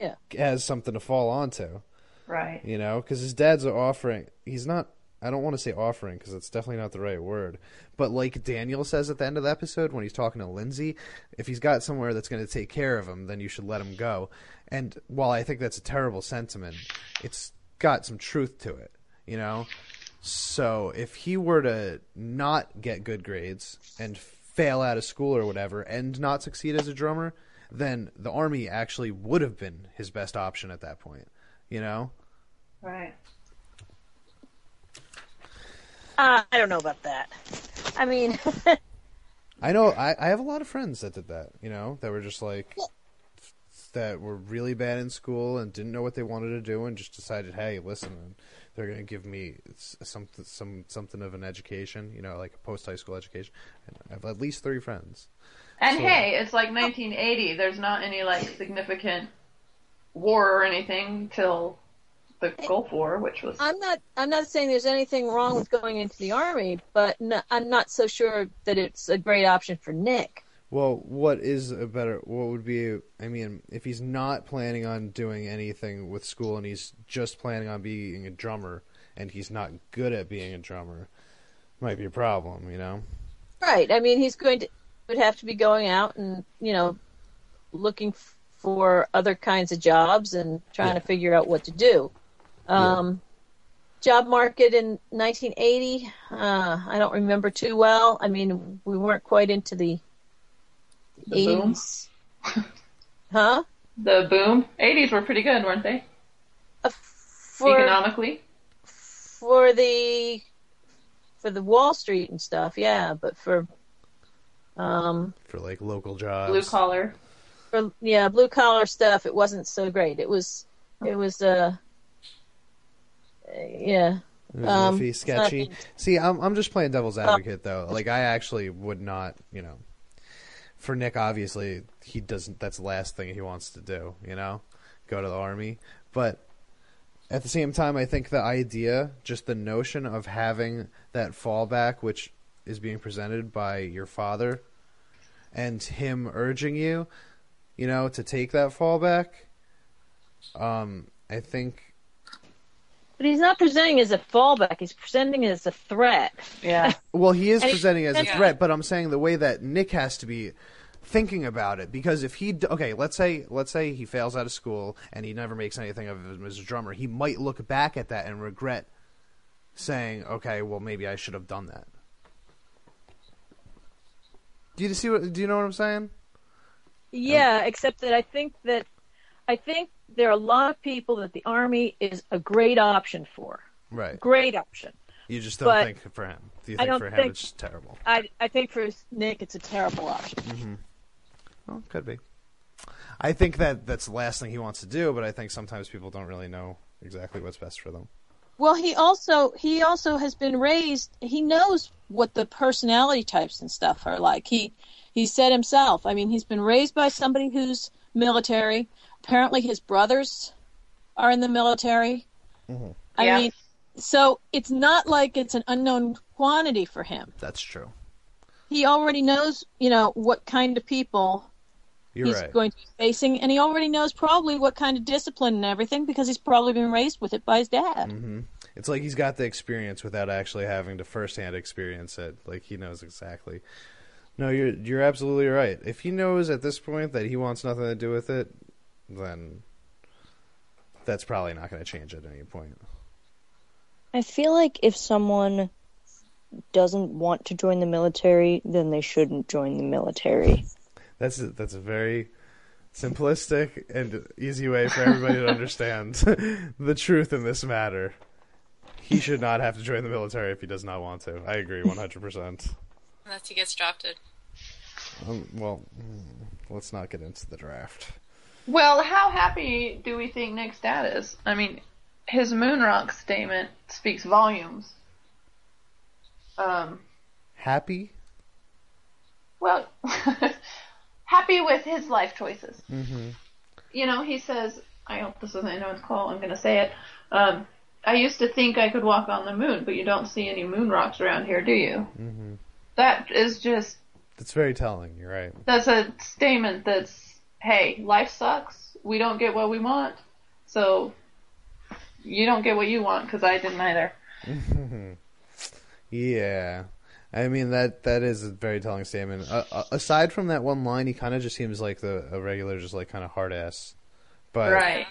Speaker 3: Yeah.
Speaker 2: has something to fall onto.
Speaker 1: right.
Speaker 2: You know, because his dad's offering. He's not. I don't want to say offering because it's definitely not the right word. But like Daniel says at the end of the episode when he's talking to Lindsay, if he's got somewhere that's going to take care of him, then you should let him go. And while I think that's a terrible sentiment, it's got some truth to it. You know. So if he were to not get good grades and fail out of school or whatever and not succeed as a drummer, then the army actually would have been his best option at that point. You know.
Speaker 1: Right.
Speaker 3: Uh, I don't know about that. I mean,
Speaker 2: I know I, I have a lot of friends that did that, you know, that were just like that were really bad in school and didn't know what they wanted to do and just decided, hey, listen, they're going to give me something some something of an education, you know, like a post high school education. And I have at least three friends.
Speaker 1: And
Speaker 2: So-
Speaker 1: hey, it's like 1980. There's not any like significant war or anything till the Gulf War, which was
Speaker 3: I'm not. I'm not saying there's anything wrong with going into the army, but no, I'm not so sure that it's a great option for Nick.
Speaker 2: Well, what is a better? What would be? I mean, if he's not planning on doing anything with school and he's just planning on being a drummer, and he's not good at being a drummer, might be a problem, you know.
Speaker 3: Right. I mean, he's going to would have to be going out and you know looking f- for other kinds of jobs and trying
Speaker 2: Yeah.
Speaker 3: to figure out what to do. Um, Job market in 1980, uh, I don't remember too well. I mean, we weren't quite into the,
Speaker 1: The boom?
Speaker 3: 80s. huh?
Speaker 1: the boom. 80s were pretty good, weren't they?
Speaker 3: Uh, for
Speaker 1: Economically.
Speaker 3: for the for the Wall Street and stuff, yeah, but for um
Speaker 2: For like local jobs.
Speaker 1: Blue collar.
Speaker 3: for yeah, blue collar stuff, it wasn't so great. It was it was uh yeah. Um,
Speaker 2: sketchy. See, I'm I'm just playing devil's advocate though. Like I actually would not, you know. For Nick, obviously, he doesn't. That's the last thing he wants to do. You know, go to the army. But at the same time, I think the idea, just the notion of having that fallback, which is being presented by your father, and him urging you, you know, to take that fallback. Um, I think
Speaker 3: But he's not presenting as a fallback, he's presenting as a threat.
Speaker 1: Yeah.
Speaker 2: Well, he is presenting as a threat, but I'm saying the way that Nick has to be thinking about it because if he okay, let's say let's say he fails out of school and he never makes anything of him as a drummer, he might look back at that and regret saying, "Okay, well maybe I should have done that." Do you see what do you know what I'm saying?
Speaker 3: Yeah, except that I think that I think there are a lot of people that the army is a great option for.
Speaker 2: Right.
Speaker 3: Great option.
Speaker 2: You just don't
Speaker 3: But
Speaker 2: think for him. Do you
Speaker 3: I
Speaker 2: think
Speaker 3: don't
Speaker 2: for him
Speaker 3: think-
Speaker 2: it's terrible?
Speaker 3: I I think for Nick it's a terrible option. Hmm.
Speaker 2: Well, it could be. I think that that's the last thing he wants to do, but I think sometimes people don't really know exactly what's best for them.
Speaker 3: Well, he also he also has been raised. He knows what the personality types and stuff are like. He he said himself. I mean, he's been raised by somebody who's military. Apparently, his brothers are in the military. I
Speaker 1: Yeah.
Speaker 3: mean, so it's not like it's an unknown quantity for him.
Speaker 2: That's true.
Speaker 3: He already knows, you know, what kind of people
Speaker 2: You're
Speaker 3: he's
Speaker 2: right.
Speaker 3: going to be facing, and he already knows probably what kind of discipline and everything because he's probably been raised with it by his dad.
Speaker 2: Mm-hmm. It's like he's got the experience without actually having to firsthand experience it. Like he knows exactly. No, you're you're absolutely right. If he knows at this point that he wants nothing to do with it, then that's probably not going to change at any point.
Speaker 4: I feel like if someone doesn't want to join the military, then they shouldn't join the military.
Speaker 2: That's a, that's a very simplistic and easy way for everybody to understand the truth in this matter. He should not have to join the military if he does not want to. I agree 100%.
Speaker 5: unless he gets drafted.
Speaker 2: Um, well, mm, let's not get into the draft.
Speaker 1: Well, how happy do we think Nick's dad is? I mean, his Moonrock statement speaks volumes. Um,
Speaker 2: Happy?
Speaker 1: well, happy with his life choices.
Speaker 2: Mm-hmm.
Speaker 1: You know, he says, I hope this isn't anyone's call, I'm going to say it. Um, I used to think I could walk on the moon, but you don't see any moon rocks around here, do you?
Speaker 2: Mm-hmm.
Speaker 1: That is just,
Speaker 2: That's very telling. You're right.
Speaker 1: that's a statement that's, hey, life sucks. We don't get what we want. So, you don't get what you want, because I didn't either.
Speaker 2: Yeah, I mean that that is a very telling statement. Uh, aside from that one line, he kind of just seems like the a regular, just like kind of hard ass. But
Speaker 1: Right.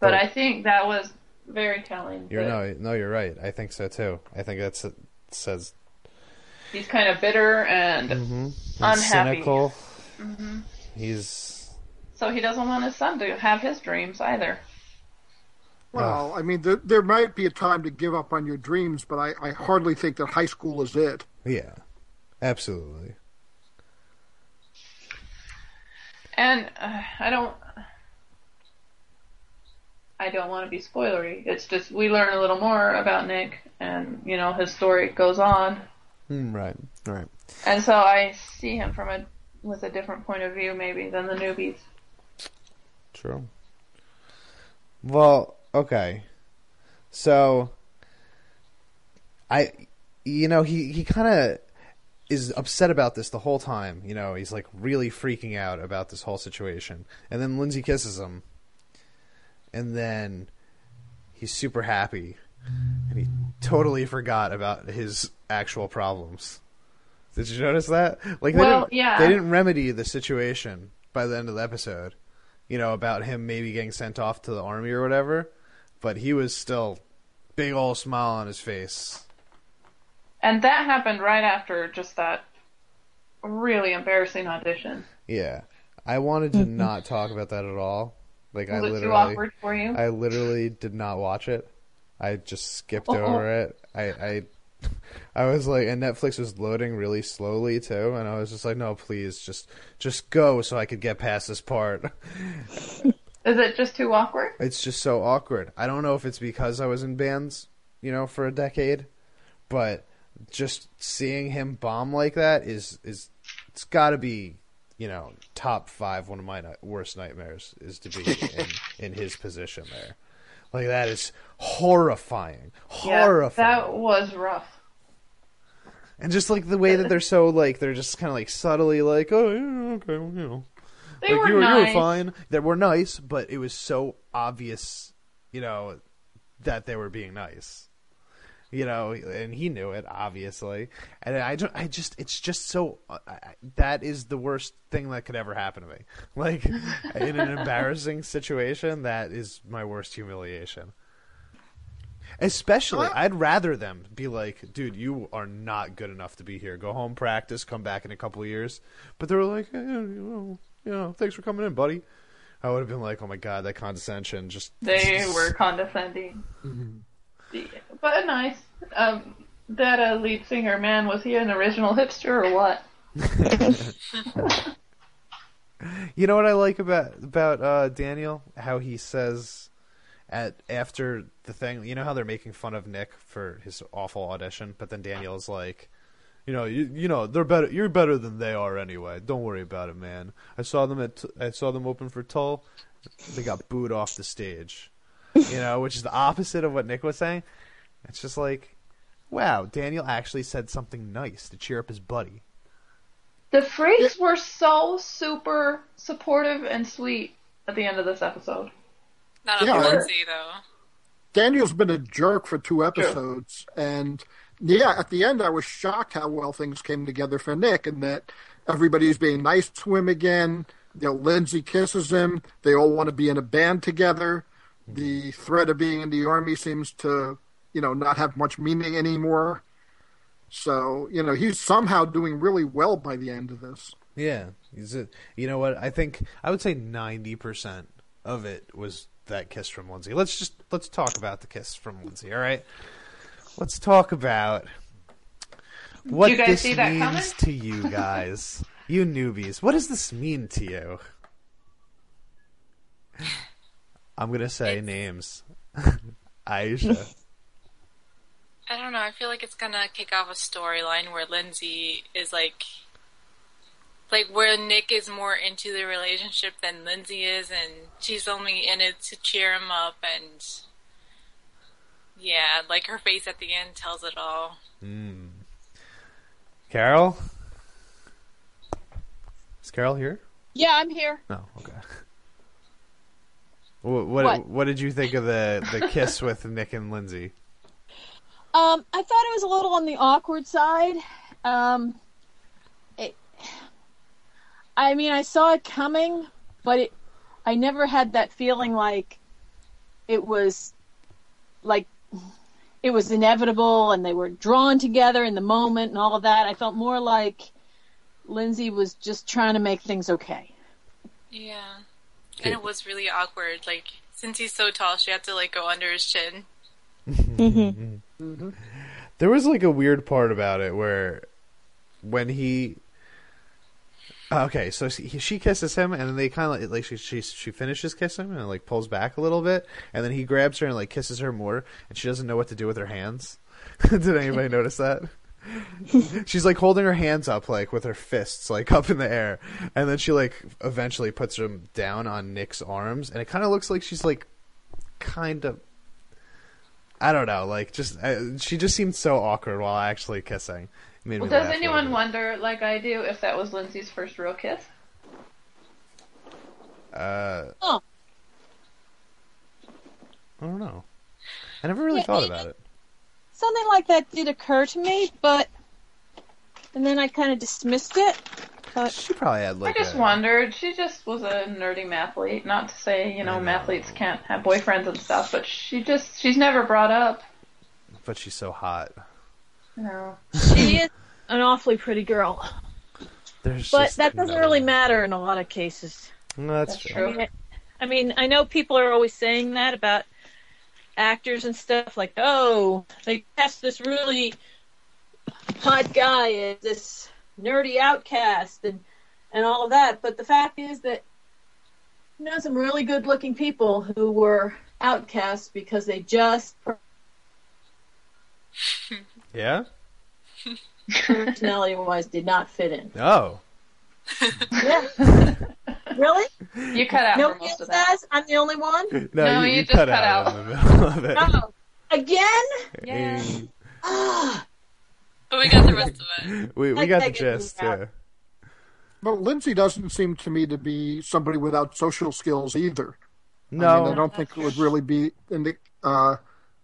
Speaker 1: But
Speaker 2: but-
Speaker 1: I think that was very telling.
Speaker 2: you're no, no, you're right. I think so too. I think that's it says
Speaker 1: He's kind of bitter and
Speaker 2: mhm,
Speaker 1: Unhappy.
Speaker 2: cynical.
Speaker 1: Mhm.
Speaker 2: He's
Speaker 1: so he doesn't want his son to have his dreams either.
Speaker 6: Well, I mean, there, there might be a time to give up on your dreams, but I, I hardly think that high school is it.
Speaker 2: yeah, absolutely.
Speaker 1: And uh, I don't I don't want to be spoilery. It's just we learn a little more about Nick and you know his story goes on.
Speaker 2: Mm, right, right.
Speaker 1: And so I see him from a with a different point of view maybe than the newbies.
Speaker 2: True. Well, okay. So I you know, he he kind of is upset about this the whole time, you know, he's like really freaking out about this whole situation. And then Lindsay kisses him. And then he's super happy. And he totally forgot about his actual problems. Did you notice that? Like they
Speaker 1: Well,
Speaker 2: didn't,
Speaker 1: yeah.
Speaker 2: they didn't remedy the situation by the end of the episode. You know, about him maybe getting sent off to the army or whatever. But he was still big old smile on his face.
Speaker 1: And that happened right after just that really embarrassing audition.
Speaker 2: Yeah. I wanted to mm-hmm. not talk about that at all. Like I
Speaker 1: Was it
Speaker 2: literally
Speaker 1: too awkward for you?
Speaker 2: I literally did not watch it. I just skipped
Speaker 1: Oh.
Speaker 2: over it. I, I I was like and Netflix was loading really slowly too and I was just like no please just just go so I could get past this part.
Speaker 1: Is it just too awkward?
Speaker 2: It's just so awkward. I don't know if it's because I was in bands, you know, for a decade, but just seeing him bomb like that is is it's got to be, you know, top five. One of my worst nightmares is to be in in his position there. Like that is horrifying, horrifying,
Speaker 1: Yeah, that was rough.
Speaker 2: and just like the way that they're so like they're just kind of like subtly like, oh, yeah, okay, well, you know,
Speaker 1: They
Speaker 2: like
Speaker 1: were
Speaker 2: you were,
Speaker 1: nice.
Speaker 2: you were fine. They were nice, but it was so obvious, you know, that they were being nice. You know, and he knew it obviously, and I don't. I just, it's just so. I, I- that is the worst thing that could ever happen to me. Like in an embarrassing situation, that is my worst humiliation. Especially, I'd rather them be like, "Dude, you are not good enough to be here. Go home, practice, come back in a couple of years." But they were like, eh, "You know, you know, thanks for coming in, buddy." I would have been like, "Oh my god, that condescension!" Just
Speaker 1: They were condescending. The- But nice. Um, that uh, lead singer, man, was he an original hipster or what?
Speaker 2: You know what I like about about uh, Daniel? How he says at after the thing. You know how they're making fun of Nick for his awful audition, but then Daniel's like, you know, you you know they're better. You're better than they are anyway. Don't worry about it, man. I saw them at I saw them open for Tull. They got booed off the stage. You know, which is the opposite of what Nick was saying. It's just like, wow, Daniel actually said something nice to cheer up his buddy.
Speaker 1: The freaks were so super supportive and sweet at the end of this episode.
Speaker 5: Not
Speaker 6: Yeah,
Speaker 5: on
Speaker 6: I-
Speaker 5: Lindsay though.
Speaker 6: Daniel's been a jerk for two episodes, and yeah, at the end I was shocked how well things came together for Nick, and that everybody's being nice to him again. You know, Lindsay kisses him. They all want to be in a band together. The threat of being in the army seems to, you know, not have much meaning anymore. So, you know, he's somehow doing really well by the end of this.
Speaker 2: Yeah, he's a, you know what? I think I would say ninety percent of it was that kiss from Lindsay. Let's just let's talk about the kiss from Lindsay. All right, let's talk about what
Speaker 1: you guys
Speaker 2: this means
Speaker 1: coming?
Speaker 2: to you guys, you newbies. What does this mean to you? I'm gonna say
Speaker 5: It's-
Speaker 2: names. Aisha.
Speaker 5: I don't know. I feel like it's gonna kick off a storyline where Lindsay is like, like where Nick is more into the relationship than Lindsay is, and she's only in it to cheer him up, and yeah, like her face at the end tells it all.
Speaker 2: Mm. Carol? Is Carol here?
Speaker 3: Yeah, I'm here.
Speaker 2: No. Okay. What what,
Speaker 3: What?
Speaker 2: what did you think of the the kiss with Nick and Lindsay?
Speaker 3: Um, I thought it was a little on the awkward side. Um, it, I mean, I saw it coming, but it, I never had that feeling like it was like it was inevitable and they were drawn together in the moment and all of that. I felt more like Lindsay was just trying to make things okay.
Speaker 5: Yeah,
Speaker 2: Okay.
Speaker 5: And it was really awkward. Like since he's so tall, she had to like go under his chin.
Speaker 4: hmm
Speaker 2: There was like a weird part about it where when he Okay, so she, she kisses him, and then they kind of like, like she, she she finishes kissing him and like pulls back a little bit, and then he grabs her and like kisses her more, and she doesn't know what to do with her hands. Did anybody notice that? She's like holding her hands up like with her fists like up in the air, and then she like eventually puts them down on Nick's arms, and it kind of looks like she's like kind of I don't know, like just uh, she just seemed so awkward while actually kissing. It made
Speaker 1: Well,
Speaker 2: me
Speaker 1: does anyone
Speaker 2: little
Speaker 1: wonder, like I do, if that was Lindsay's first real kiss?
Speaker 2: Uh,
Speaker 3: Oh.
Speaker 2: I don't know. I never really
Speaker 3: Yeah,
Speaker 2: thought
Speaker 3: even-
Speaker 2: about it.
Speaker 3: Something like that did occur to me, but and then I kind of dismissed it. But
Speaker 2: She probably had like
Speaker 1: I just
Speaker 2: a,
Speaker 1: wondered. She just was a nerdy mathlete. Not to say, you know,
Speaker 2: know.
Speaker 1: mathletes can't have boyfriends and stuff, but she just, she's never brought up.
Speaker 2: but she's so hot.
Speaker 1: You know.
Speaker 3: she is an awfully pretty girl.
Speaker 2: There's
Speaker 3: But
Speaker 2: just
Speaker 3: that doesn't
Speaker 2: no-
Speaker 3: really matter in a lot of cases.
Speaker 2: No, that's,
Speaker 1: That's
Speaker 2: true.
Speaker 1: true.
Speaker 3: I mean, I know people are always saying that about actors and stuff, like, oh, they cast this really hot guy as this nerdy outcast and and all of that. But the fact is that you know some really good looking people who were outcasts because they just
Speaker 2: Yeah.
Speaker 3: personality wise did not fit in.
Speaker 2: Oh.
Speaker 3: Yeah. really?
Speaker 1: You cut out
Speaker 3: No
Speaker 1: for
Speaker 3: one
Speaker 1: most of that.
Speaker 3: says I'm the only one?
Speaker 2: No,
Speaker 1: No,
Speaker 2: you,
Speaker 1: you
Speaker 2: you
Speaker 1: just
Speaker 2: cut,
Speaker 1: cut
Speaker 2: out,
Speaker 1: out.
Speaker 2: in the middle of it.
Speaker 3: Oh. Again?
Speaker 1: Yeah.
Speaker 3: Ah.
Speaker 5: But we got the rest of it.
Speaker 2: we we
Speaker 3: I
Speaker 2: got the gist. Yeah.
Speaker 6: But Lindsay doesn't seem to me to be somebody without social skills either. I,
Speaker 2: No.
Speaker 6: mean, I don't think it would really be in the, uh,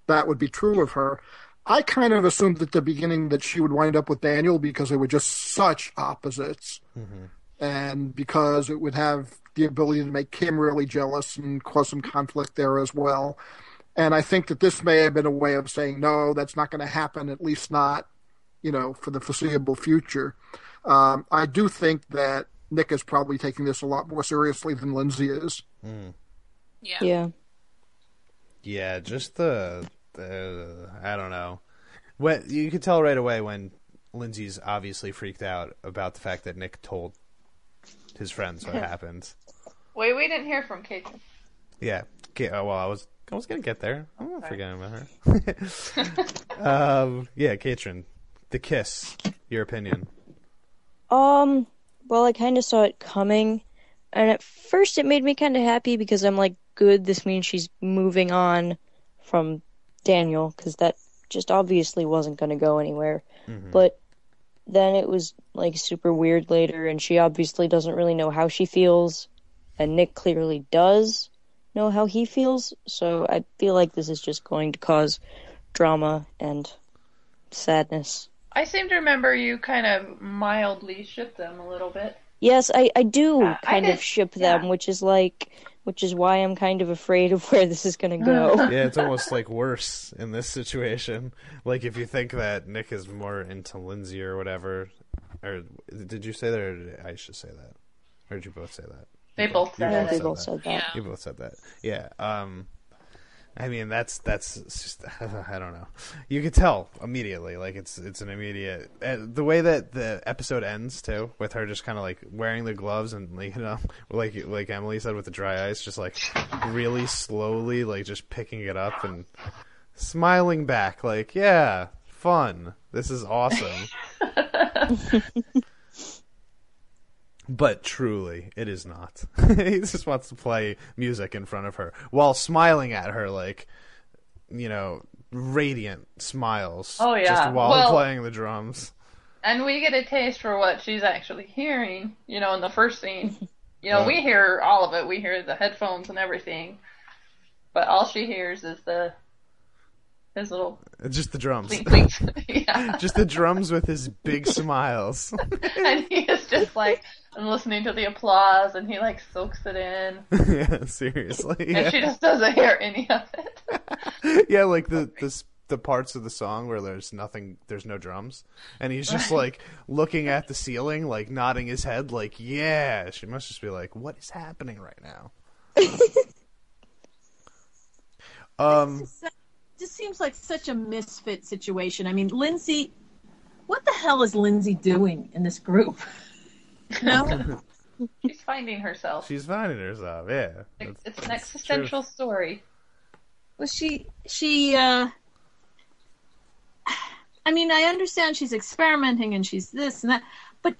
Speaker 6: that would be true of her. I kind of assumed at the beginning that she would wind up with Daniel because they were just such opposites, and because it would have the ability to make Kim really jealous and cause some conflict there as well. And I think that this may have been a way of saying no, that's not going to happen. At least not, you know, for the foreseeable future. Um, I do think that Nick is probably taking this a lot more seriously than Lindsay is.
Speaker 5: Yeah.
Speaker 4: Yeah.
Speaker 2: Yeah, just the, the I don't know. When you could tell right away when Lindsay's obviously freaked out about the fact that Nick told his friends what happened.
Speaker 1: Wait, we didn't hear from Kate.
Speaker 2: Yeah. Okay, uh, well, I was I was gonna get there. I'm not forgetting about her. um, yeah, Katrin, the kiss. Your opinion?
Speaker 4: Um, well, I kind of saw it coming, and at first it made me kind of happy because I'm like, good, this means she's moving on from Daniel, because that just obviously wasn't going to go anywhere. But then it was like super weird later, and she obviously doesn't really know how she feels, and Nick clearly does know how he feels, so I feel like this is just going to cause drama and sadness.
Speaker 1: I seem to remember you kind of mildly ship them a little bit.
Speaker 4: Yes, I, I do
Speaker 1: Uh, I
Speaker 4: kind
Speaker 1: did-
Speaker 4: of ship
Speaker 1: yeah.
Speaker 4: them, which is like, which is why I'm kind of afraid of where this is gonna go.
Speaker 2: Yeah, it's almost like worse in this situation. Like if you think that Nick is more into Lindsay or whatever, or did you say that, or did I should say that, or did you both say that?
Speaker 1: They both said
Speaker 4: they
Speaker 1: it.
Speaker 4: both
Speaker 2: that.
Speaker 4: said that.
Speaker 5: Yeah.
Speaker 2: You both said that. Yeah. Um, I mean, that's that's just I don't know. You could tell immediately, like it's it's an immediate uh, the way that the episode ends too, with her just kind of like wearing the gloves and like you know, like like Emily said with the dry ice, just like really slowly, like just picking it up and smiling back, like yeah, fun. This is awesome. But truly, it is not. he just wants to play music in front of her while smiling at her, like, you know, radiant smiles.
Speaker 1: Oh, yeah.
Speaker 2: Just while
Speaker 1: Well-
Speaker 2: playing the drums.
Speaker 1: And we get a taste for what she's actually hearing, you know, in the first scene. You know, we hear all of it. We hear the headphones and everything. But all she hears is the his little
Speaker 2: Just the drums.
Speaker 1: yeah.
Speaker 2: just the drums with his big smiles.
Speaker 1: and he is just like listening to the applause and he like soaks it in.
Speaker 2: yeah, seriously.
Speaker 1: And she just doesn't hear any of it.
Speaker 2: yeah, like the this the parts of the song where there's nothing there's no drums and he's just like looking at the ceiling like nodding his head like yeah she must just be like what is happening right now um
Speaker 3: This just seems like such a misfit situation. I mean, Lindsay, what the hell is Lindsay doing in this group? No,
Speaker 1: She's finding herself.
Speaker 2: she's finding herself yeah
Speaker 1: It's,
Speaker 2: That's-
Speaker 1: it's an
Speaker 2: that's true.
Speaker 1: existential story.
Speaker 3: was she? She. uh I mean, I understand she's experimenting and she's this and that, but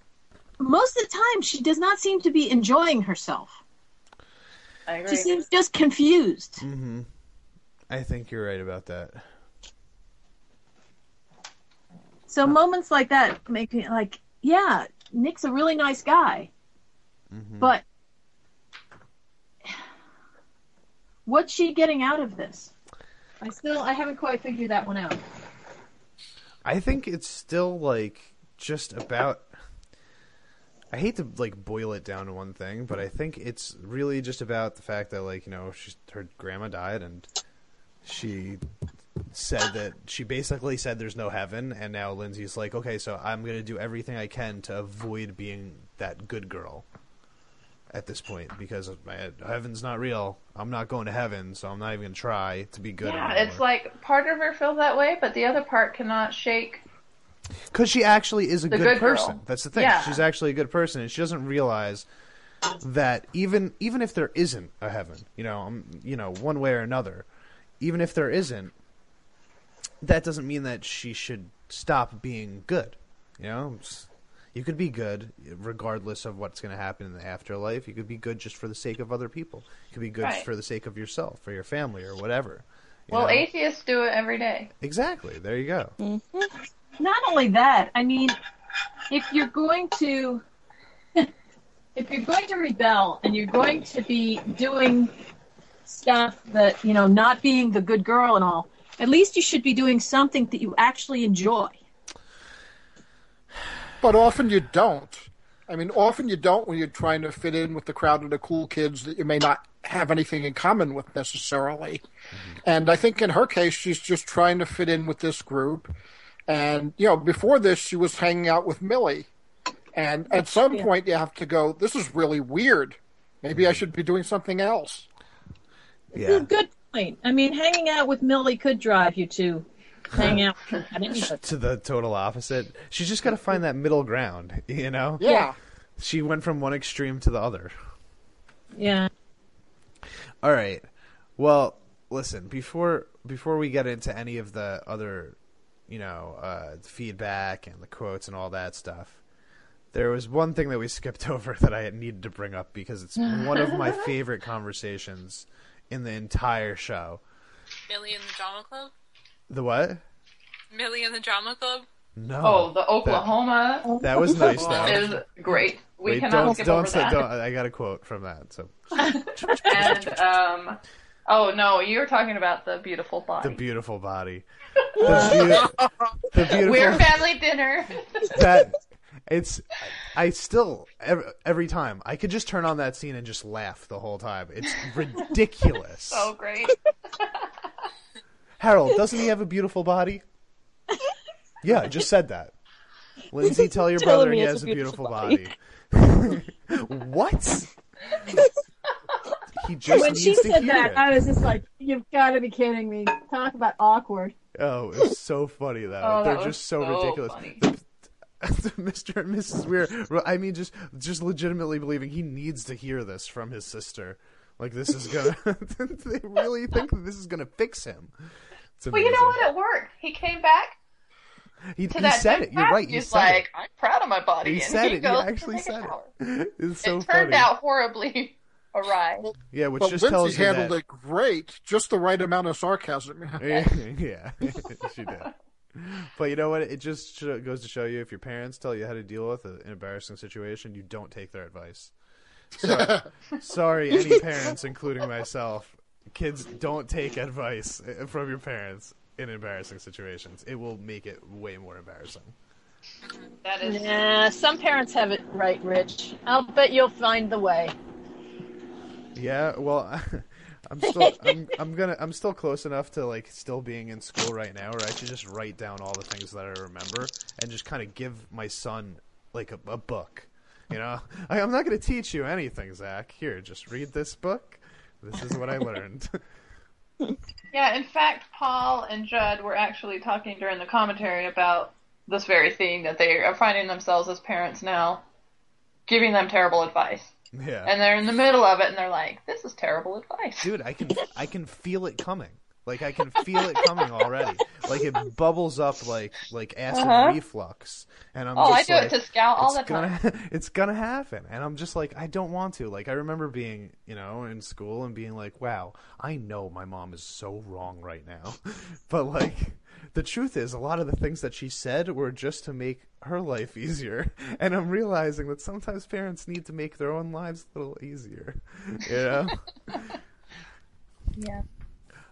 Speaker 3: most of the time she does not seem to be enjoying herself.
Speaker 1: I agree.
Speaker 3: She seems just confused.
Speaker 2: mm-hmm. i think you're right about that
Speaker 3: So moments like that make me like, yeah, Nick's a really nice guy,
Speaker 2: Mhm.
Speaker 3: but what's she getting out of this? I still, I haven't quite figured that one out.
Speaker 2: I think it's still like just about. I hate to like boil it down to one thing, but I think it's really just about the fact that like you know she's her grandma died and she said that she basically said there's no heaven, and now Lindsay's like, okay, so I'm gonna do everything I can to avoid being that good girl at this point because heaven's not real. I'm not going to heaven, so I'm not even gonna try to be good.
Speaker 1: yeah,
Speaker 2: anymore.
Speaker 1: it's like part of her feels that way, but the other part cannot shake.
Speaker 2: Because she actually is a good,
Speaker 1: good girl.
Speaker 2: person. That's the thing.
Speaker 1: Yeah.
Speaker 2: She's actually a good person, and she doesn't realize that even even if there isn't a heaven, you know, um, you know, one way or another, even if there isn't, that doesn't mean that she should stop being good. You know, you could be good regardless of what's going to happen in the afterlife. You could be good just for the sake of other people. You could be good
Speaker 1: Right.
Speaker 2: for the sake of yourself or your family or whatever.
Speaker 1: Well,
Speaker 2: know?
Speaker 1: atheists do it every day.
Speaker 2: exactly. There you go. Mm-hmm.
Speaker 3: Not only that, I mean, if you're going to, if you're going to rebel and you're going to be doing stuff that you know, not being the good girl and all, at least you should be doing something that you actually enjoy.
Speaker 6: But often you don't. I mean, often you don't when you're trying to fit in with the crowd of the cool kids that you may not have anything in common with necessarily. Mm-hmm. And I think in her case, she's just trying to fit in with this group. And, you know, before this, she was hanging out with Millie. And at some
Speaker 3: Yeah.
Speaker 6: point, you have to go, this is really weird. Maybe I mm-hmm. should be doing something else.
Speaker 2: Yeah.
Speaker 3: Good point. I mean, hanging out with Millie could drive you to hang out
Speaker 2: to the total opposite. She's just got to find that middle ground, you know?
Speaker 6: Yeah.
Speaker 2: She went from one extreme to the other.
Speaker 3: Yeah.
Speaker 2: All right. Well, listen, before before we get into any of the other, you know, uh, feedback and the quotes and all that stuff, there was one thing that we skipped over that I needed to bring up because it's one of my favorite conversations in the entire show.
Speaker 5: Millie and the Drama Club?
Speaker 2: The what?
Speaker 5: Millie and the Drama Club?
Speaker 2: No.
Speaker 1: Oh, the Oklahoma
Speaker 2: That was nice though.
Speaker 1: is great. We
Speaker 2: Wait,
Speaker 1: cannot
Speaker 2: don't
Speaker 1: skip
Speaker 2: don't
Speaker 1: over
Speaker 2: say
Speaker 1: that.
Speaker 2: don't. I got a quote from that. So
Speaker 1: And um, oh no, you're talking about the beautiful body.
Speaker 2: the beautiful body. The, beau- the beautiful
Speaker 1: We're family dinner.
Speaker 2: that it's I still every, every time I could just turn on that scene and just laugh the whole time. It's ridiculous.
Speaker 1: so oh, great.
Speaker 2: Harold, doesn't he have a beautiful body? Yeah, I just said that. Lindsay, tell your brother he has a beautiful, body. what? he just
Speaker 3: when
Speaker 2: needs
Speaker 3: she
Speaker 2: to
Speaker 3: said
Speaker 2: hear
Speaker 3: that,
Speaker 2: it.
Speaker 3: I was just like, You've got to be kidding me. Talk about awkward.
Speaker 2: Oh, it's so funny though.
Speaker 1: Oh,
Speaker 2: They're just so,
Speaker 1: so
Speaker 2: ridiculous.
Speaker 1: funny.
Speaker 2: Mr. and Mrs. Weir. I mean, just just legitimately believing he needs to hear this from his sister. Like this is gonna. they really think that this is gonna fix him.
Speaker 1: Well, you know what? It worked. He came back
Speaker 2: He,
Speaker 1: to
Speaker 2: he
Speaker 1: that
Speaker 2: said it. You're right. You
Speaker 1: He's
Speaker 2: said
Speaker 1: like,
Speaker 2: it.
Speaker 1: I'm proud of my body.
Speaker 2: He
Speaker 1: and
Speaker 2: said
Speaker 1: he
Speaker 2: it.
Speaker 1: goes
Speaker 2: He actually said it. It's so
Speaker 1: it turned
Speaker 2: funny.
Speaker 1: out horribly awry.
Speaker 2: Yeah, which
Speaker 6: But
Speaker 2: just tells
Speaker 6: Lindsay
Speaker 2: you
Speaker 6: handled
Speaker 2: that.
Speaker 6: it great, just the right amount of sarcasm.
Speaker 2: yeah, yeah, she did. But you know what? It just goes to show you if your parents tell you how to deal with an embarrassing situation, you don't take their advice. So, sorry, any parents, including myself, kids, don't take advice uh, from your parents in embarrassing situations. It will make it way more embarrassing.
Speaker 1: That is.
Speaker 3: Nah, some parents have it right, Rich. I'll bet you'll find the way.
Speaker 2: Yeah, well, I'm still I'm, I'm gonna I'm still close enough to like still being in school right now, where I should just write down all the things that I remember and just kind of give my son like a, a book. You know, I, I'm not gonna teach you anything, Zach. Here, just read this book. This is what I learned.
Speaker 1: Yeah, in fact, Paul and Judd were actually talking during the commentary about this very thing that they are finding themselves as parents now, giving them terrible advice.
Speaker 2: Yeah,
Speaker 1: And they're in the middle of it and they're like, this is terrible advice.
Speaker 2: dude, I can I can feel it coming. Like I can feel it coming already. Like it bubbles up like like acid
Speaker 1: Uh-huh.
Speaker 2: reflux, and I'm
Speaker 1: Oh, I do
Speaker 2: like,
Speaker 1: it to Scout all the
Speaker 2: it's
Speaker 1: time.
Speaker 2: gonna it's gonna happen and i'm just like i don't want to like i remember being you know in school and being like wow i know my mom is so wrong right now but like the truth is a lot of the things that she said were just to make her life easier and i'm realizing that sometimes parents need to make their own lives a little easier you know
Speaker 1: Yeah.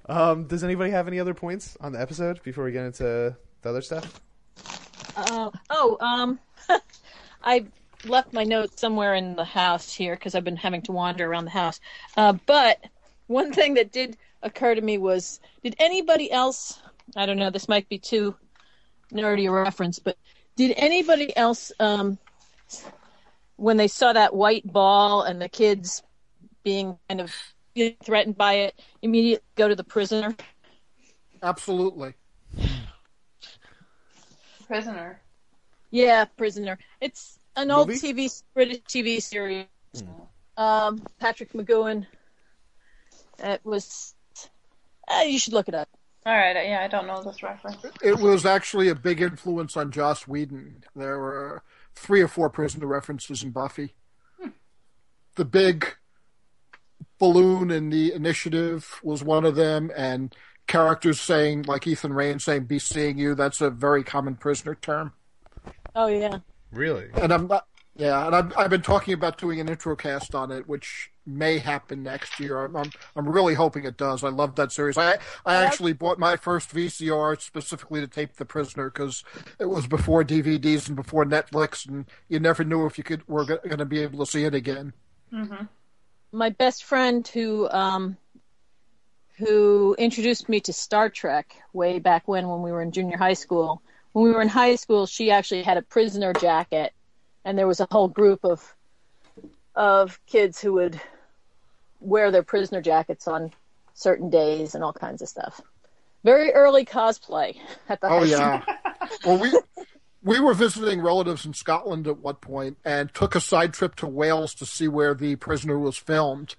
Speaker 2: um does anybody have any other points on the episode before we get into the other stuff
Speaker 3: Uh, oh, um, I left my notes somewhere in the house here because I've been having to wander around the house. Uh, but one thing that did occur to me was, did anybody else? I don't know. This might be too nerdy a reference, but did anybody else, um, when they saw that white ball and the kids being kind of threatened by it, immediately go to the prisoner?
Speaker 6: Absolutely.
Speaker 1: Prisoner.
Speaker 3: Yeah, Prisoner. It's an old TV, British TV series. Um, Patrick McGoohan. It was. Uh, you should look it up.
Speaker 1: All right. Yeah, I don't know this reference.
Speaker 6: It was actually a big influence on Joss Whedon. There were three or four prisoner references in Buffy. Hmm. The big balloon in the initiative was one of them, and characters saying, like Ethan Rayne saying, be seeing you, that's a very common prisoner term.
Speaker 3: Oh yeah.
Speaker 2: really
Speaker 6: And I'm not, yeah, and I've, I've been talking about doing an Introcast on it, which may happen next year. I'm, I'm, I'm really hoping it does. I love that series. I, I actually bought my first VCR specifically to tape The Prisoner because it was before DVDs and before Netflix, and you never knew if you could were going to be able to see it again.
Speaker 3: My best friend who um, who introduced me to Star Trek way back when when we were in junior high school. When we were in high school, she actually had a prisoner jacket, and there was a whole group of of kids who would wear their prisoner jackets on certain days and all kinds of stuff. Very early cosplay at the
Speaker 6: Oh yeah. well, we we were visiting relatives in Scotland at one point and took a side trip to Wales to see where the prisoner was filmed,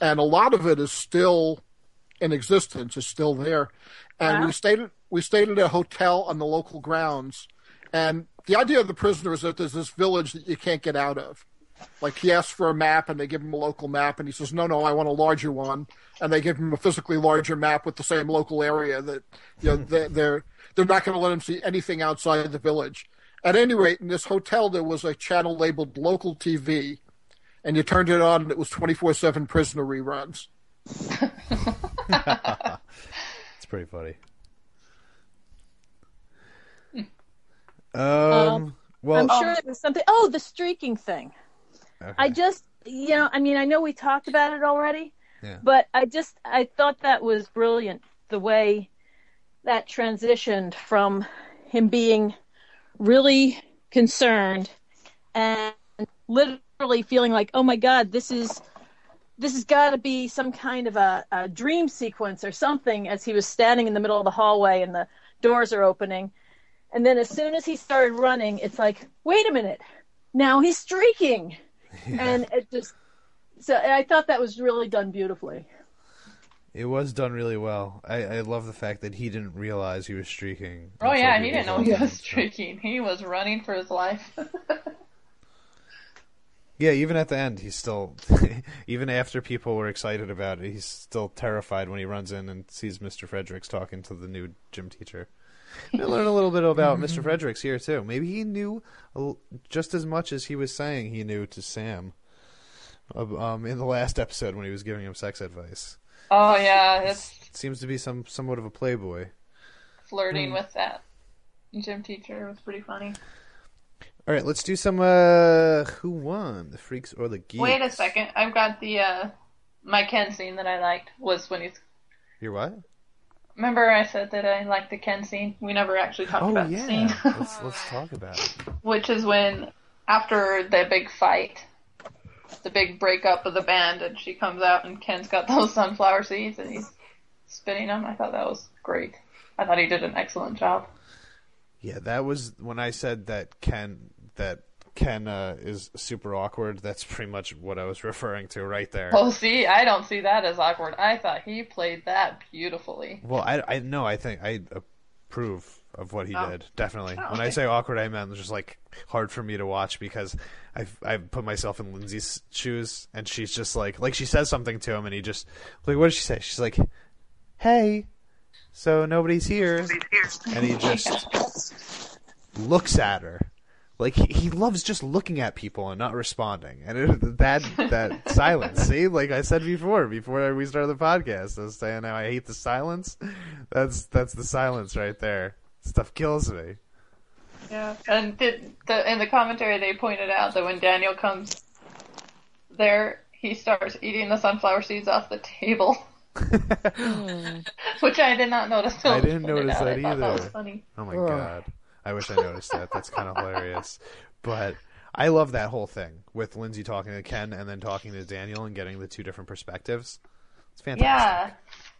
Speaker 6: and a lot of it is still in existence. Is still there, and we stayed at, we stayed at a hotel on the local grounds, and the idea of the prisoner is that there's this village that you can't get out of. Like he asks for a map, and they give him a local map, and he says, "No, no, I want a larger one." And they give him a physically larger map with the same local area that you know hmm. they, they're they're not going to let him see anything outside the village. At any rate, in this hotel, there was a channel labeled local TV, and you turned it on, and it was twenty four seven prisoner reruns.
Speaker 2: It's pretty funny. Um. well,
Speaker 3: I'm sure it was something. Oh, the streaking thing.
Speaker 2: okay.
Speaker 3: I just, you know, I mean, I know we talked about it already,
Speaker 2: Yeah.
Speaker 3: but I just, I thought that was brilliant the way that transitioned from him being really concerned and literally feeling like, oh my God, this is
Speaker 7: this has got to be some kind of a, a dream sequence or something as he was standing in the middle of the hallway and the doors are opening. And then as soon as he started running, it's like, wait a minute, now he's streaking. And it just, so I thought that was really done beautifully.
Speaker 2: It was done really well. I, I love the fact that he didn't realize he was streaking.
Speaker 1: Oh yeah, he didn't know he was streaking. He was running for his life.
Speaker 2: Yeah, even at the end, he's still, even after people were excited about it, he's still terrified when he runs in and sees Mr. Fredericks talking to the new gym teacher. We learn a little bit about Mr. Fredericks here too. Maybe he knew just as much as he was saying he knew to Sam. uh, Um, in the last episode when he was giving him sex advice,
Speaker 1: oh yeah, it's
Speaker 2: seems to be some somewhat of a playboy.
Speaker 1: flirting with that gym teacher. Was pretty funny.
Speaker 2: All right, let's do some. uh Who won, the freaks or the geeks?
Speaker 1: Wait a second, I've got the uh my Ken scene that I liked was when he's.
Speaker 2: You're what?
Speaker 1: Remember I said that I liked the Ken scene. We never actually talked
Speaker 2: Oh
Speaker 1: about the scene.
Speaker 2: let's let's talk about it.
Speaker 1: which is when after the big fight, the big breakup of the band, and she comes out and Ken's got those sunflower seeds and he's spinning them. I thought that was great. I thought he did an excellent job.
Speaker 2: Yeah, that was when I said that Ken that Ken uh, is super awkward. That's pretty much what I was referring to right there.
Speaker 1: Oh, see, I don't see that as awkward. I thought he played that beautifully.
Speaker 2: Well, I I know I think I approve of what he
Speaker 1: Oh.
Speaker 2: did definitely.
Speaker 1: Oh,
Speaker 2: when I say awkward, I meant just like hard for me to watch because I I put myself in Lindsay's shoes and she's just like like she says something to him and he just like what does she say? She's like, "Hey, so nobody's here," and he just looks at her. Like he, he loves just looking at people and not responding, and it, that that silence. See, like I said before, before we started the podcast, I was saying how I hate the silence. That's that's the silence right there. Stuff kills me.
Speaker 1: Yeah, and did the in the commentary they pointed out that when Daniel comes there, he starts eating the sunflower seeds off the table, which I did not notice.
Speaker 2: I didn't
Speaker 1: pointed
Speaker 2: notice
Speaker 1: out.
Speaker 2: that
Speaker 1: I thought That was funny.
Speaker 2: Oh my
Speaker 6: Ugh.
Speaker 2: god. I wish I noticed that. That's kind of hilarious. But I love that whole thing with Lindsay talking to Ken and then talking to Daniel and getting the two different perspectives. It's fantastic.
Speaker 1: Yeah,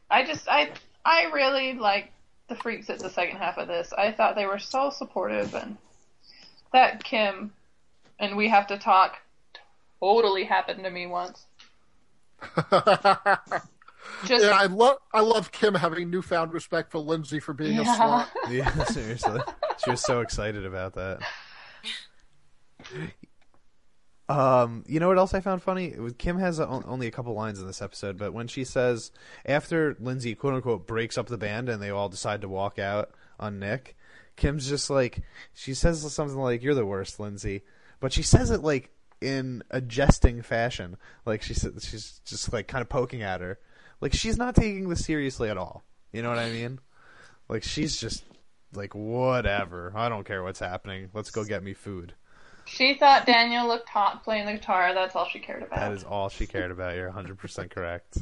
Speaker 1: I just I I really like the freaks at the second half of this. I thought they were so supportive and that Kim and we have to talk totally happened to me once. Just
Speaker 6: yeah, I love I love Kim having newfound respect for Lindsay for being a
Speaker 1: yeah.
Speaker 6: slut.
Speaker 2: Yeah, seriously. She was so excited about that. Um, you know what else I found funny? Was, Kim has a, only a couple lines in this episode, but when she says after Lindsay quote unquote breaks up the band and they all decide to walk out on Nick, Kim's just like she says something like "You're the worst, Lindsay," but she says it like in a jesting fashion, like she said she's just like kind of poking at her, like she's not taking this seriously at all. You know what I mean? Like she's just like whatever. I don't care what's happening. Let's go get me food.
Speaker 1: She thought Daniel looked hot playing the guitar. That's all she cared about.
Speaker 2: That is all she cared about. You're 100% correct.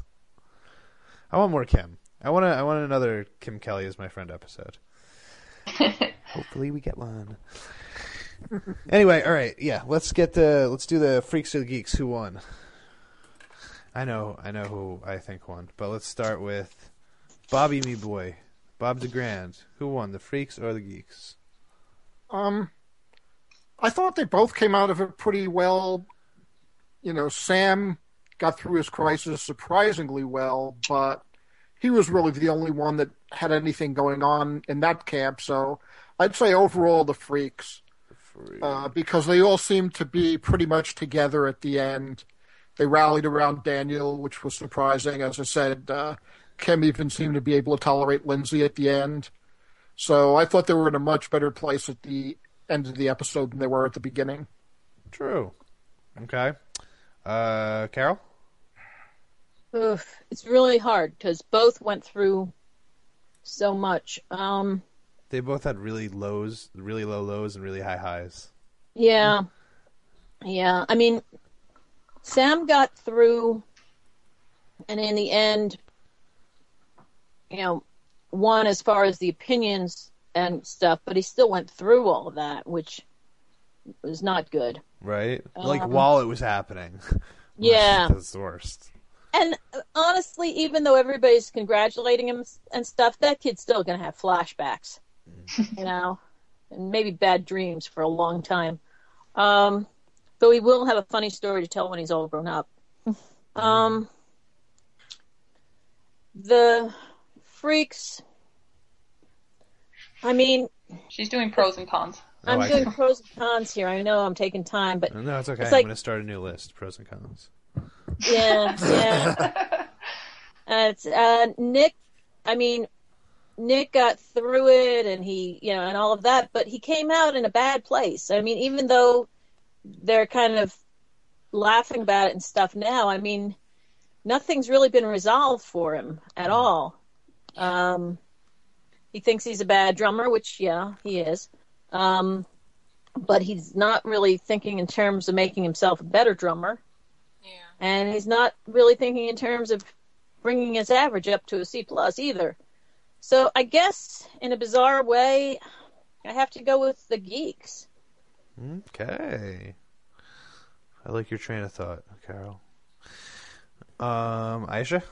Speaker 2: I want more Kim. I want to I want another Kim Kelly is my friend episode. Hopefully we get one. anyway, all right, yeah, let's get the let's do the freaks or the geeks who won. I know, I know who I think won, but let's start with Bobby me boy, Bob DeGrande. Who won, the freaks or the geeks?
Speaker 6: Um, I thought they both came out of it pretty well. You know, Sam got through his crisis surprisingly well, but he was really the only one that had anything going on in that camp. So I'd say overall the freaks, uh, because they all seemed to be pretty much together at the end. They rallied around Daniel, which was surprising. As I said, uh, Kim even seemed to be able to tolerate Lindsay at the end. So I thought they were in a much better place at the end of the episode than they were at the beginning.
Speaker 2: True. Okay. Uh, Carol.
Speaker 7: Oof, it's really hard because both went through so much. Um,
Speaker 2: They both had really lows, really low lows, and really high highs.
Speaker 7: yeah, yeah. I mean, Sam got through, and in the end, you know, won as far as the opinions and stuff, but he still went through all of that, which was not good.
Speaker 2: Right? like
Speaker 7: Um,
Speaker 2: while it was happening.
Speaker 7: Yeah.
Speaker 2: That's the worst.
Speaker 3: and honestly, even though everybody's congratulating him and stuff, that kid's still going to have flashbacks, you know, and maybe bad dreams for a long time. Um, though he will have a funny story to tell when he's all grown up. Um, the freaks. I mean,
Speaker 1: She's doing pros and cons.
Speaker 3: I'm
Speaker 2: Oh,
Speaker 3: doing pros and cons here. I know I'm taking time, but
Speaker 2: No, it's okay.
Speaker 3: It's
Speaker 2: I'm
Speaker 3: like-
Speaker 2: going to start a new list: pros and cons.
Speaker 3: yeah, yeah. Uh, it's, uh, Nick, I mean, Nick got through it and he, you know, and all of that, but he came out in a bad place. I mean, even though they're kind of laughing about it and stuff now, I mean, nothing's really been resolved for him at all. Um, he thinks he's a bad drummer, which, yeah, he is. Um, but he's not really thinking in terms of making himself a better drummer
Speaker 5: Yeah.
Speaker 3: and he's not really thinking in terms of bringing his average up to a C plus either. So I guess in a bizarre way, I have to go with the geeks.
Speaker 2: Okay. I like your train of thought, Carol. Um, Aisha.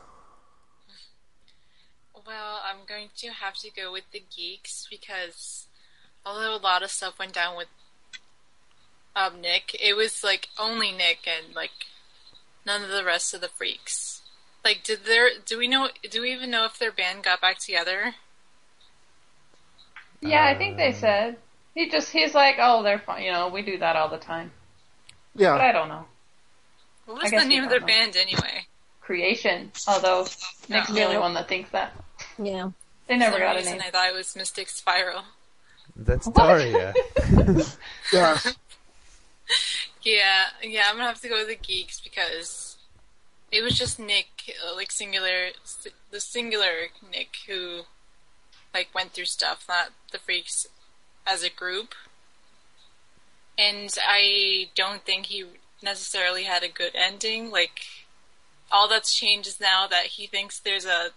Speaker 5: Well, I'm going to have to go with the geeks because although a lot of stuff went down with um, Nick, it was like only Nick and like none of the rest of the freaks. Like, did there? Do we know? Do we even know if their band got back together?
Speaker 1: Yeah, I think they
Speaker 2: Um,
Speaker 1: said. He just, he's like, oh, they're fine. You know, we do that all the time.
Speaker 6: Yeah.
Speaker 1: But I don't know.
Speaker 5: What was the name of their
Speaker 1: know.
Speaker 5: band anyway?
Speaker 1: Creation. Although, Nick's the only one that thinks that.
Speaker 3: Yeah.
Speaker 1: They
Speaker 5: For
Speaker 1: never
Speaker 5: some
Speaker 1: got a name.
Speaker 5: I thought it was Mystic Spiral.
Speaker 2: That's Daria.
Speaker 6: yeah.
Speaker 5: Yeah, yeah, I'm gonna have to go with the geeks because it was just Nick, uh, like singular, the singular Nick who, like, went through stuff, not the freaks as a group. And I don't think he necessarily had a good ending. Like, all that's changed is now that he thinks there's a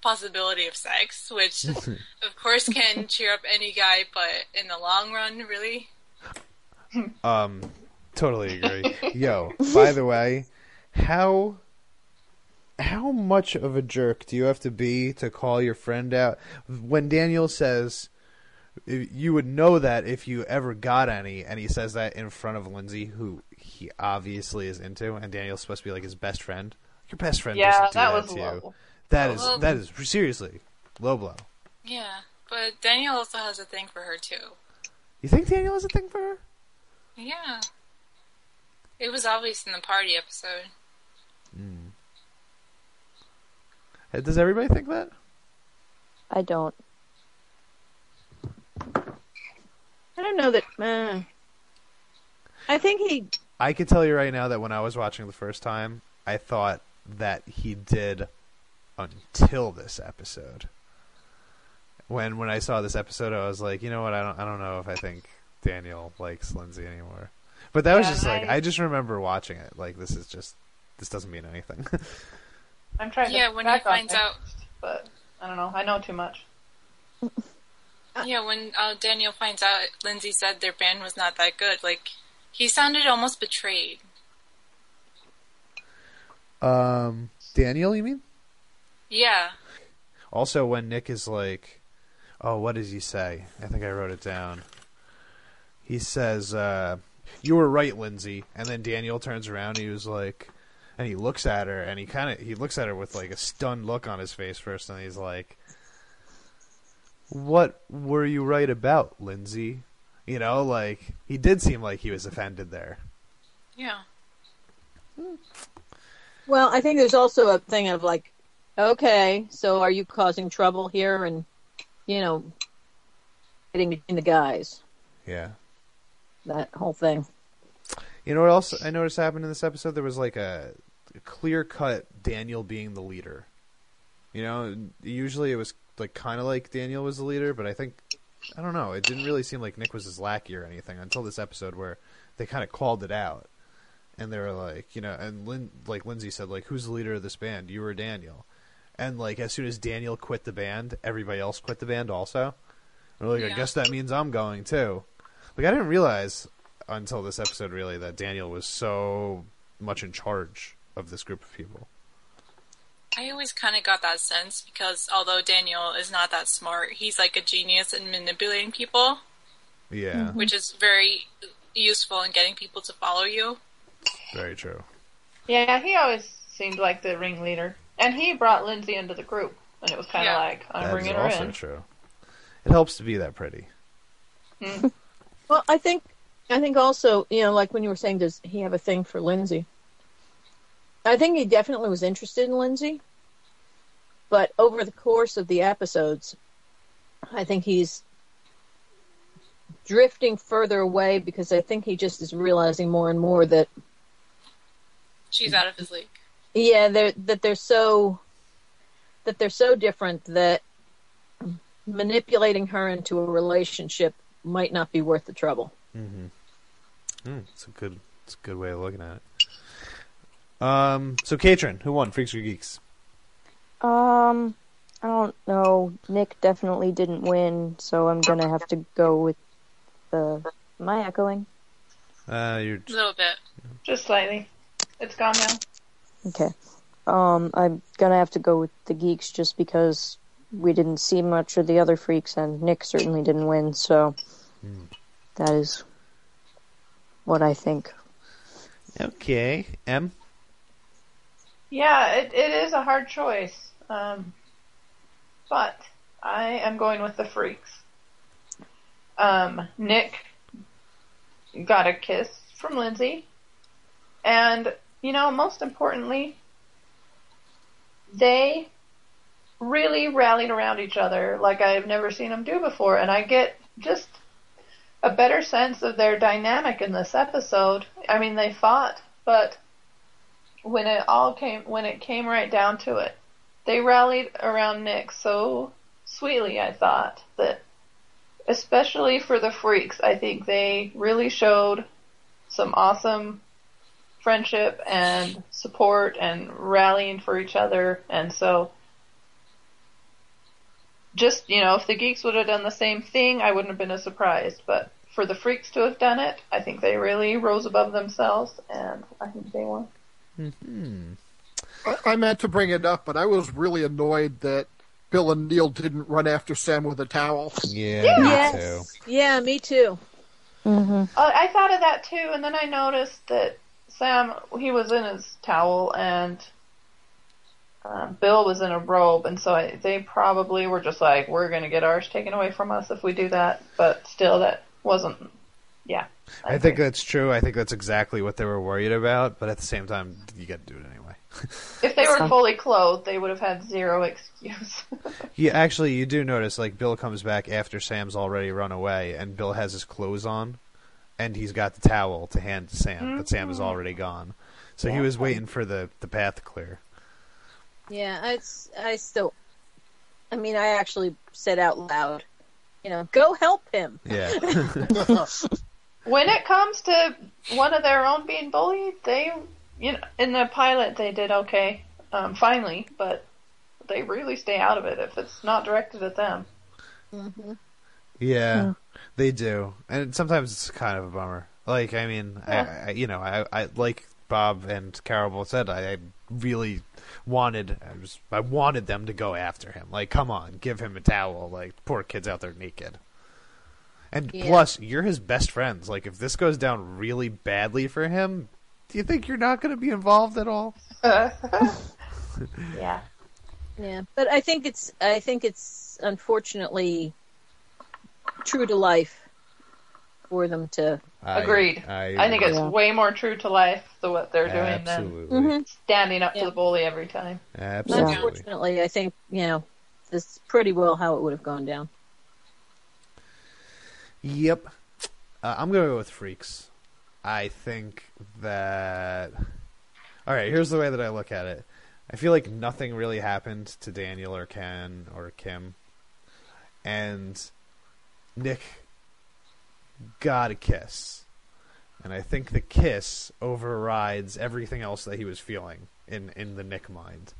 Speaker 5: possibility of sex, which, of course, can cheer up any guy, but in the long run, really.
Speaker 2: um, totally agree. Yo, by the way, how how much of a jerk do you have to be to call your friend out when Daniel says you would know that if you ever got any, and he says that in front of Lindsay, who he obviously is into, and Daniel's supposed to be like his best friend. Your best friend
Speaker 1: Yeah,
Speaker 2: doesn't do
Speaker 1: that
Speaker 2: that,
Speaker 1: was
Speaker 2: to you.
Speaker 1: low.
Speaker 2: That is
Speaker 5: Well-
Speaker 2: that is seriously low blow.
Speaker 5: Yeah, but Daniel also has a thing for her too.
Speaker 2: You think Daniel has a thing for her?
Speaker 5: Yeah. It was obvious in the party episode.
Speaker 2: Uh, Does everybody think that?
Speaker 4: I don't.
Speaker 3: I don't know that. Uh, I think he.
Speaker 2: I can tell you right now that when I was watching the first time, I thought that he did until this episode. When when I saw this episode, I was like, you know what? I don't I don't know if I think Daniel likes Lindsay anymore. But that was just like
Speaker 1: I-
Speaker 2: I just remember watching it. Like this is just this doesn't mean anything.
Speaker 1: I'm trying to
Speaker 5: Yeah,
Speaker 1: to
Speaker 5: when he finds
Speaker 1: it,
Speaker 5: out.
Speaker 1: But, I don't know. I know too much.
Speaker 5: Yeah, when uh, Daniel finds out Lindsay said their band was not that good, like, he sounded almost betrayed.
Speaker 2: um, Daniel, you mean?
Speaker 5: Yeah.
Speaker 2: Also, when Nick is like, "Oh, what does he say?" I think I wrote it down. He says, uh, "You were right, Lindsay." And then Daniel turns around. He was like, and he looks at her, and he kind of he looks at her with like a stunned look on his face first, and he's like, "What were you right about, Lindsay?" You know, like he did seem like he was offended there.
Speaker 5: Yeah.
Speaker 3: Well, I think there's also a thing of like, okay, so are you causing trouble here and, you know, getting between the guys?
Speaker 2: Yeah.
Speaker 3: That whole thing.
Speaker 2: You know what else I noticed happened in this episode? There was like a, clear cut Daniel being the leader. You know, usually it was like kind of like Daniel was the leader, but I think I don't know. It didn't really seem like Nick was his lackey or anything until this episode where they kind of called it out, and they were like, you know, and Lin, like Lindsay said, like, who's the leader of this band? You or Daniel? And like as soon as Daniel quit the band, everybody else quit the band also. And like, I guess that means I'm going too. Like I didn't realize until this episode really that Daniel was so much in charge of this group of people.
Speaker 5: I always kind of got that sense because although Daniel is not that smart, he's like a genius in manipulating people,
Speaker 2: Yeah, mm-hmm.
Speaker 5: which is very useful in getting people to follow you.
Speaker 2: very true.
Speaker 1: Yeah, he always seemed like the ringleader, and he brought Lindsay into the group, and it was kind of
Speaker 5: Yeah.
Speaker 1: like I'm
Speaker 2: That is
Speaker 1: bringing her
Speaker 2: also
Speaker 1: in.
Speaker 2: true. It helps to be that pretty. Hmm.
Speaker 3: Well, I think I think also, you know, like when you were saying, does he have a thing for Lindsay? I think he definitely was interested in Lindsay, but over the course of the episodes, I think he's drifting further away because I think he just is realizing more and more that
Speaker 5: She's out of his league.
Speaker 3: yeah, they're that they're so that they're so different that manipulating her into a relationship might not be worth the trouble.
Speaker 2: Mm-hmm. it's a good, it's a good way of looking at it. Um, so Katrin, who won, Freaks or Geeks?
Speaker 4: Um, I don't know. Nick definitely didn't win, so I'm gonna have to go with the. Am I echoing?
Speaker 2: Uh, you're
Speaker 5: A little bit.
Speaker 1: Just slightly. It's gone now.
Speaker 4: Okay. Um, I'm gonna have to go with the geeks just because we didn't see much of the other freaks, and Nick certainly didn't win. So that is what I think.
Speaker 2: okay. M.
Speaker 1: Yeah, it, it is a hard choice. Um, but I am going with the freaks. Um, Nick got a kiss from Lindsay. And, you know, most importantly, they really rallied around each other like I've never seen them do before. And I get just a better sense of their dynamic in this episode. I mean, they fought, but when it all came when it came right down to it, they rallied around Nick so sweetly. I thought that, especially for the freaks, I think they really showed some awesome friendship and support and rallying for each other. And so, just you know, if the geeks would have done the same thing, I wouldn't have been as surprised. But for the freaks to have done it, I think they really rose above themselves, and I think they won.
Speaker 6: I, I meant to bring it up, but I was really annoyed that Bill and Neil didn't run after Sam with a towel.
Speaker 2: Yeah, me too.
Speaker 3: Yeah, me too.
Speaker 4: Mm-hmm.
Speaker 1: Uh, I thought of that too, and then I noticed that Sam he was in his towel and uh, Bill was in a robe, and so I, they probably were just like, "We're going to get ours taken away from us if we do that." But still, that wasn't. Yeah,
Speaker 2: I think that's true. I think that's exactly what they were worried about. But at the same time, you got to do it anyway.
Speaker 1: if they were fully clothed, they would have had zero excuse.
Speaker 2: Yeah, actually, you do notice like Bill comes back after Sam's already run away, and Bill has his clothes on, and he's got the towel to hand to Sam, but Sam is mm-hmm. already gone. So he was waiting for the the path clear.
Speaker 3: Yeah, I I still. I mean, I actually said out loud, you know, go help him.
Speaker 2: Yeah,
Speaker 1: when it comes to one of their own being bullied, they, you know, in the pilot they did okay, um, finally, but they really stay out of it if it's not directed at them.
Speaker 2: yeah, they do, and sometimes it's kind of a bummer. Like, I mean, I, I, you know, I, I like Bob and Carol both said, I, I really wanted, I was, I wanted them to go after him. Like, come on, give him a towel. Like, poor kid's out there naked. And
Speaker 3: Yeah.
Speaker 2: plus, you're his best friends. Like, if this goes down really badly for him, do you think you're not going to be involved at all?
Speaker 1: Yeah.
Speaker 3: Yeah, but I think it's I think it's unfortunately true to life for them to.
Speaker 1: Agreed.
Speaker 2: I,
Speaker 1: I think it's
Speaker 4: Yeah.
Speaker 1: way more true to life than what they're doing than
Speaker 2: absolutely,
Speaker 3: Mhm.
Speaker 1: standing up to the bully every time.
Speaker 2: absolutely.
Speaker 3: Unfortunately, I think you know this is pretty well how it would have gone down.
Speaker 2: Yep. Uh, I'm going to go with Freaks. I think that. All right, here's the way that I look at it. I feel like nothing really happened to Daniel or Ken or Kim. And Nick got a kiss. And I think the kiss overrides everything else that he was feeling in, in the Nick mind.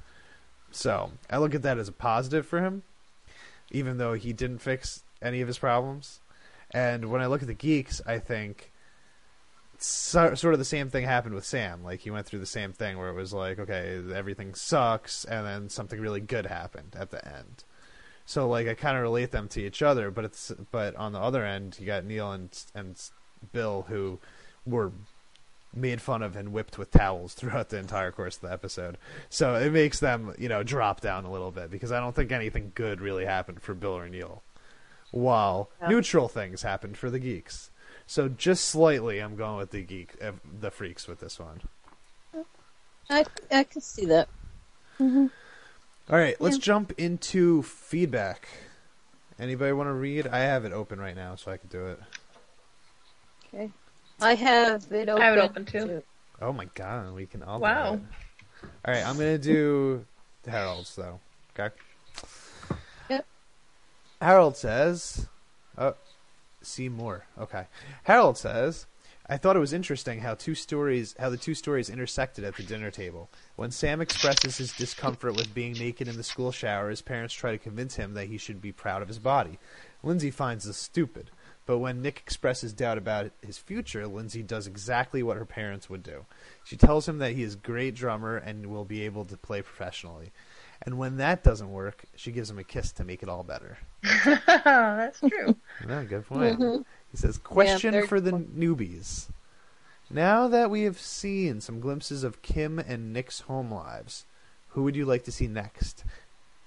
Speaker 2: So I look at that as a positive for him, even though he didn't fix any of his problems. And when I look at the geeks, I think so, sort of the same thing happened with Sam. Like he went through the same thing where it was like, okay, everything sucks, and then something really good happened at the end. So like I kind of relate them to each other, but it's but on the other end you got Neil and and Bill who were made fun of and whipped with towels throughout the entire course of the episode. So it makes them, you know, drop down a little bit because I don't think anything good really happened for Bill or Neil. While
Speaker 1: Yeah.
Speaker 2: neutral things happened for the geeks. So just slightly I'm going with the geek uh, the freaks with this one.
Speaker 3: I I can see that.
Speaker 2: All right, let's jump into feedback. Anybody want to read? I have it open right now so I can do it.
Speaker 3: Okay. I have it open.
Speaker 1: I have it open, too.
Speaker 2: Oh my god, we can all do
Speaker 1: Wow.
Speaker 2: it. All right, I'm gonna do Harold's though. Okay. Harold says, "Oh, see more." Okay. Harold says, "I thought it was interesting how two stories, how the two stories intersected at the dinner table. When Sam expresses his discomfort with being naked in the school shower, his parents try to convince him that he should be proud of his body. Lindsay finds this stupid." But when Nick expresses doubt about his future, Lindsay does exactly what her parents would do. She tells him that he is a great drummer and will be able to play professionally. And when that doesn't work, she gives him a kiss to make it all better.
Speaker 1: That's true.
Speaker 2: Yeah, good point. Mm-hmm. He says, Question
Speaker 3: very
Speaker 2: for the newbies. Now that we have seen some glimpses of Kim and Nick's home lives, who would you like to see next?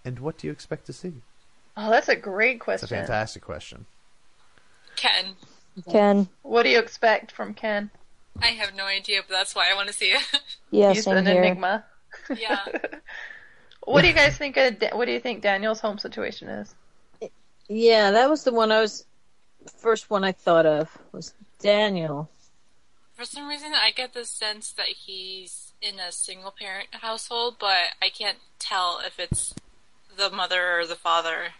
Speaker 2: And what do you expect to see?
Speaker 1: Oh, that's a great question.
Speaker 2: It's a fantastic question.
Speaker 5: Ken.
Speaker 4: Ken.
Speaker 1: What do you expect from Ken?
Speaker 5: I have no idea, but that's why I want to see it.
Speaker 4: Yeah,
Speaker 1: He's
Speaker 4: same
Speaker 1: an
Speaker 4: here.
Speaker 1: enigma.
Speaker 5: yeah.
Speaker 1: What do you guys think? Of, what do you think Daniel's home situation is?
Speaker 3: Yeah, that was the one I was. First one I thought of was Daniel.
Speaker 5: For some reason, I get the sense that he's in a single parent household, but I can't tell if it's the mother or the father.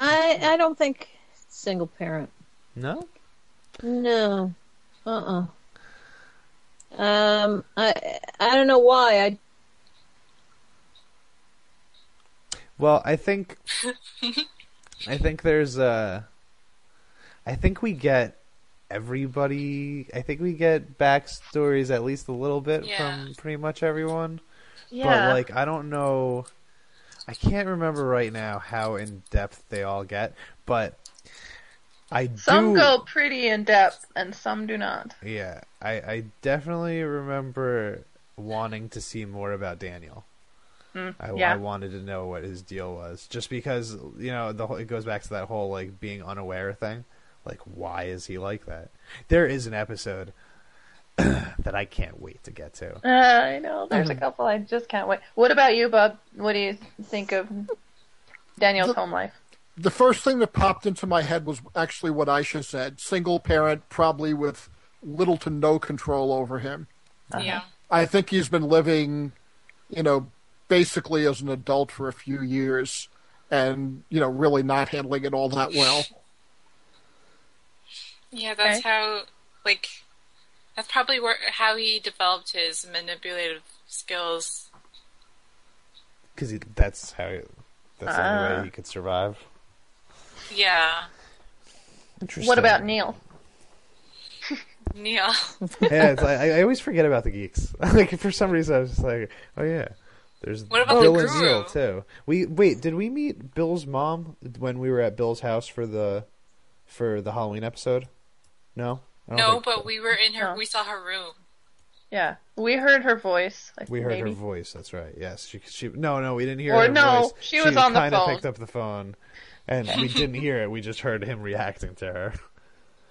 Speaker 3: I I don't think single parent.
Speaker 2: No?
Speaker 3: No. Uh uh Um, I I don't know why. I
Speaker 2: Well, I think I think there's uh I think we get everybody I think we get backstories at least a little bit
Speaker 5: Yeah.
Speaker 2: from pretty much everyone.
Speaker 1: Yeah.
Speaker 2: But like I don't know I can't remember right now how in depth they all get, but I
Speaker 1: some
Speaker 2: do
Speaker 1: go pretty in depth and some do not.
Speaker 2: Yeah, I, I definitely remember wanting to see more about Daniel.
Speaker 1: Mm,
Speaker 2: I,
Speaker 1: yeah.
Speaker 2: I wanted to know what his deal was, just because you know the whole, it goes back to that whole like being unaware thing. Like, why is he like that? There is an episode that I can't wait to get to.
Speaker 1: Uh, I know. There's a couple I just can't wait. What about you, Bob? What do you think of Daniel's
Speaker 6: The-
Speaker 1: home life?
Speaker 6: The first thing that popped into my head was actually what Aisha said. Single parent, probably with little to no control over him.
Speaker 5: Yeah.
Speaker 6: I think he's been living, you know, basically as an adult for a few years and, you know, really not handling it all that well.
Speaker 5: Yeah, that's
Speaker 1: Okay.
Speaker 5: how, like, that's probably where how he developed his manipulative skills.
Speaker 2: Because that's how that's the only
Speaker 1: Ah.
Speaker 2: way he could survive.
Speaker 5: Yeah.
Speaker 2: Interesting.
Speaker 1: What about Neil?
Speaker 5: Neil.
Speaker 2: yeah, it's like, I, I always forget about the geeks. like for some reason, I was just like, oh yeah, there's
Speaker 5: What about
Speaker 2: Bill
Speaker 5: the
Speaker 2: and Neil too. We wait, did we meet Bill's mom when we were at Bill's house for the for the Halloween episode? No,
Speaker 5: No,
Speaker 2: think
Speaker 5: but
Speaker 2: so.
Speaker 5: we were in her.
Speaker 1: No.
Speaker 5: We saw her room.
Speaker 1: Yeah, we heard her voice. I
Speaker 2: we
Speaker 1: think,
Speaker 2: heard
Speaker 1: maybe.
Speaker 2: her voice. That's right. Yes, she she. No, no, we didn't hear her.
Speaker 1: Or
Speaker 2: her
Speaker 1: no,
Speaker 2: voice.
Speaker 1: she was on the phone.
Speaker 2: kinda picked up the phone, and we didn't hear it. We just heard him reacting to her.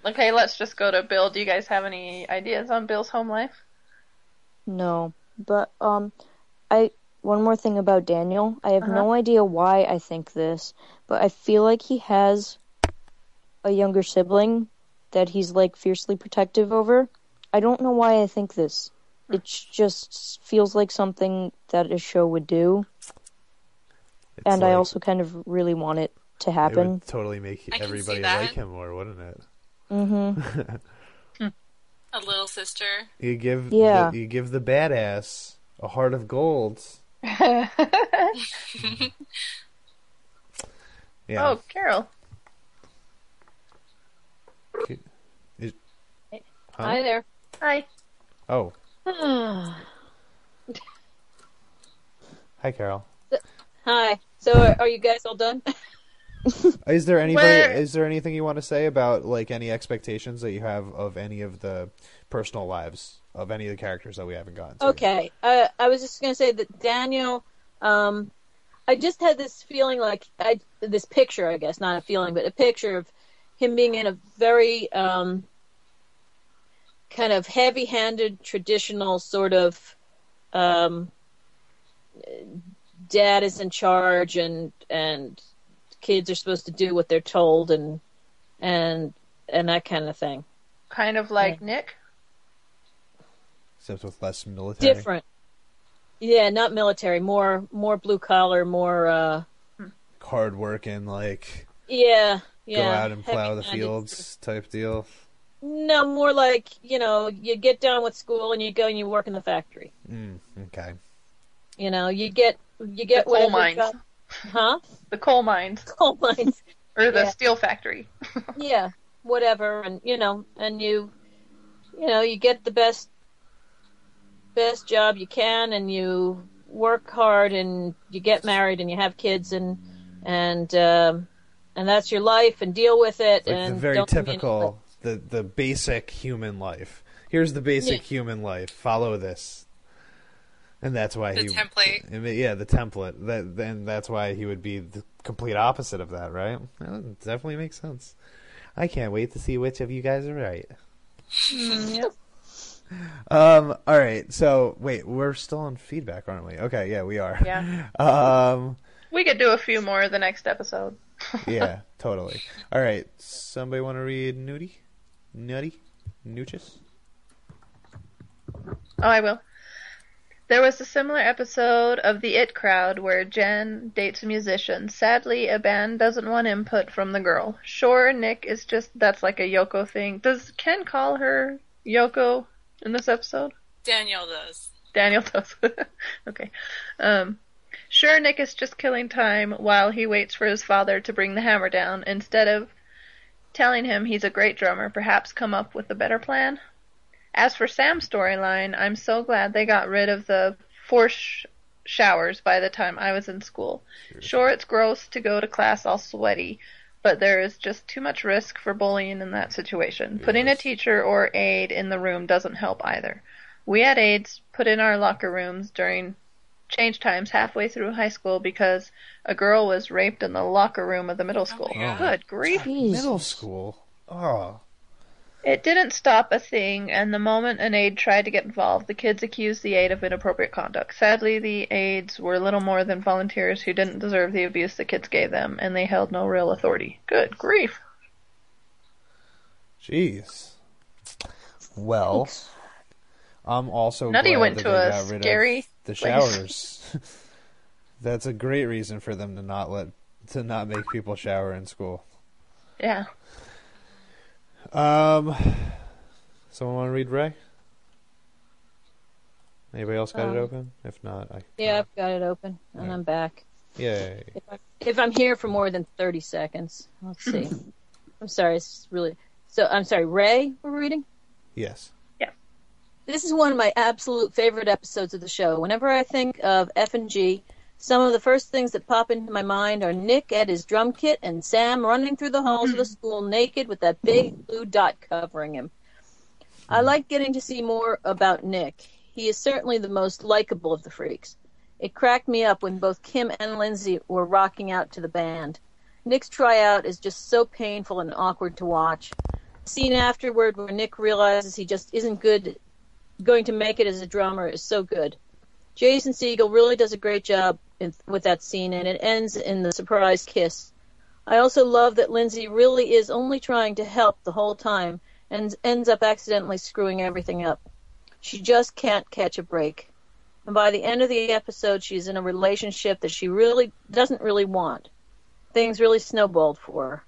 Speaker 1: Okay, let's just go to Bill. Do you guys have any ideas on Bill's home life?
Speaker 4: No, but um, I one more thing about Daniel. I have no idea why I think this, but I feel like he has a younger sibling that he's like fiercely protective over. I don't know why I think this. It just feels like something that a show would do,
Speaker 2: It's
Speaker 4: and I also kind of really want it to happen.
Speaker 2: it
Speaker 4: happen.
Speaker 2: would totally make
Speaker 5: I
Speaker 2: everybody like him more, wouldn't it?
Speaker 4: Mm-hmm.
Speaker 5: A little sister.
Speaker 2: You give
Speaker 4: Yeah.
Speaker 2: the, you give the badass a heart of gold. Yeah.
Speaker 1: Oh, Carol.
Speaker 2: Is-
Speaker 3: Hi there.
Speaker 1: Hi.
Speaker 2: Oh,
Speaker 3: Hi.
Speaker 2: Carol.
Speaker 3: Uh, hi, So, are, are you guys all done?
Speaker 2: Is there anybody?
Speaker 1: Where-
Speaker 2: Is there anything you want to say about like any expectations that you have of any of the personal lives of any of the characters that we haven't gotten to?
Speaker 3: Okay. Uh, I was just going to say that Daniel, um, I just had this feeling like I this picture, I guess, not a feeling, but a picture of him being in a very um, kind of heavy-handed, traditional sort of um, dad is in charge, and and kids are supposed to do what they're told, and and and that kind of thing.
Speaker 1: Kind of like Nick.
Speaker 2: Except with less military.
Speaker 3: Different. Yeah, not military, more more blue collar, more uh
Speaker 2: Hard working, like
Speaker 3: yeah, yeah.
Speaker 2: go out and plow the
Speaker 3: heavy-handed.
Speaker 2: fields type deal.
Speaker 3: No, more like, you know, you get done with school and you go and you work in the factory.
Speaker 2: Mm, okay.
Speaker 3: You know, you get you get
Speaker 1: The coal mines.
Speaker 3: job- Huh?
Speaker 1: The coal mines.
Speaker 3: Coal mines.
Speaker 1: Or the
Speaker 3: Yeah.
Speaker 1: steel factory.
Speaker 3: yeah, whatever and you know, and you you know, you get the best best job you can and you work hard and you get married and you have kids and and um and that's your life and deal with it
Speaker 2: Like
Speaker 3: and
Speaker 2: the very
Speaker 3: don't
Speaker 2: typical, the the basic human life. Here's the basic
Speaker 3: Yeah.
Speaker 2: human life. Follow this, and that's why
Speaker 5: The
Speaker 2: he.
Speaker 5: template.
Speaker 2: I mean, yeah, the template. That then that's why he would be the complete opposite of that, right? Well, it definitely makes sense. I can't wait to see which of you guys are right.
Speaker 1: yep.
Speaker 2: Um. All right. So wait, we're still on feedback, aren't we? Okay. Yeah, we are.
Speaker 1: Yeah.
Speaker 2: Um.
Speaker 1: We could do a few more the next episode.
Speaker 2: Yeah. totally. All right. Somebody want to read Nudie? Nutty? Noochus?
Speaker 1: Oh, I will. There was a similar episode of The It Crowd where Jen dates a musician. Sadly, a band doesn't want input from the girl. Sure, Nick is just that's like a Yoko thing. Does Ken call her Yoko in this episode?
Speaker 5: Daniel does.
Speaker 1: Daniel does. okay. Um, sure, Nick is just killing time while he waits for his father to bring the hammer down instead of telling him he's a great drummer. Perhaps come up with a better plan. As for Sam's storyline, I'm so glad they got rid of the forced sh- showers by the time I was in school. Sure, it's gross to go to class all sweaty, but there is just too much risk for bullying in that situation. Putting a teacher or aide in the room doesn't help either. We had aides put in our locker rooms during change times halfway through high school because a girl was raped in the locker room of the middle oh, school.
Speaker 5: my God.
Speaker 1: Good grief.
Speaker 2: Middle school. Oh.
Speaker 1: It didn't stop a thing, and the moment an aide tried to get involved, the kids accused the aide of inappropriate conduct. Sadly, the aides were little more than volunteers who didn't deserve the abuse the kids gave them, and they held no real authority. Good grief.
Speaker 2: Jeez. Well, I'm also
Speaker 1: Nutty
Speaker 2: glad
Speaker 1: went
Speaker 2: that
Speaker 1: to
Speaker 2: they
Speaker 1: a
Speaker 2: got rid
Speaker 1: scary
Speaker 2: of the
Speaker 1: place.
Speaker 2: showers. That's a great reason for them to not let to not make people shower in school.
Speaker 1: Yeah.
Speaker 2: Um, someone want to read Ray? Anybody else got it
Speaker 3: Um,
Speaker 2: open? If not, I
Speaker 3: Yeah, I've got it open and
Speaker 2: Yeah.
Speaker 3: I'm back.
Speaker 2: yeah, yeah, yeah.
Speaker 3: If, I, if I'm here for more than 30 seconds, let's see. I'm sorry, it's really. So, I'm sorry, Ray, we're reading?
Speaker 2: yes. Yeah.
Speaker 3: This is one of my absolute favorite episodes of the show. Whenever I think of F and G, some of the first things that pop into my mind are Nick at his drum kit and Sam running through the halls of the school naked with that big blue dot covering him. I like getting to see more about Nick. He is certainly the most likable of the freaks. It cracked me up when both Kim and Lindsay were rocking out to the band. Nick's tryout is just so painful and awkward to watch. The scene afterward where Nick realizes he just isn't good going to make it as a drummer is so good. Jason Segel really does a great job in, with that scene, and it ends in the surprise kiss. I also love that Lindsay really is only trying to help the whole time and ends up accidentally screwing everything up. She just can't catch a break. And by the end of the episode, she's in a relationship that she really doesn't really want. Things really snowballed for her.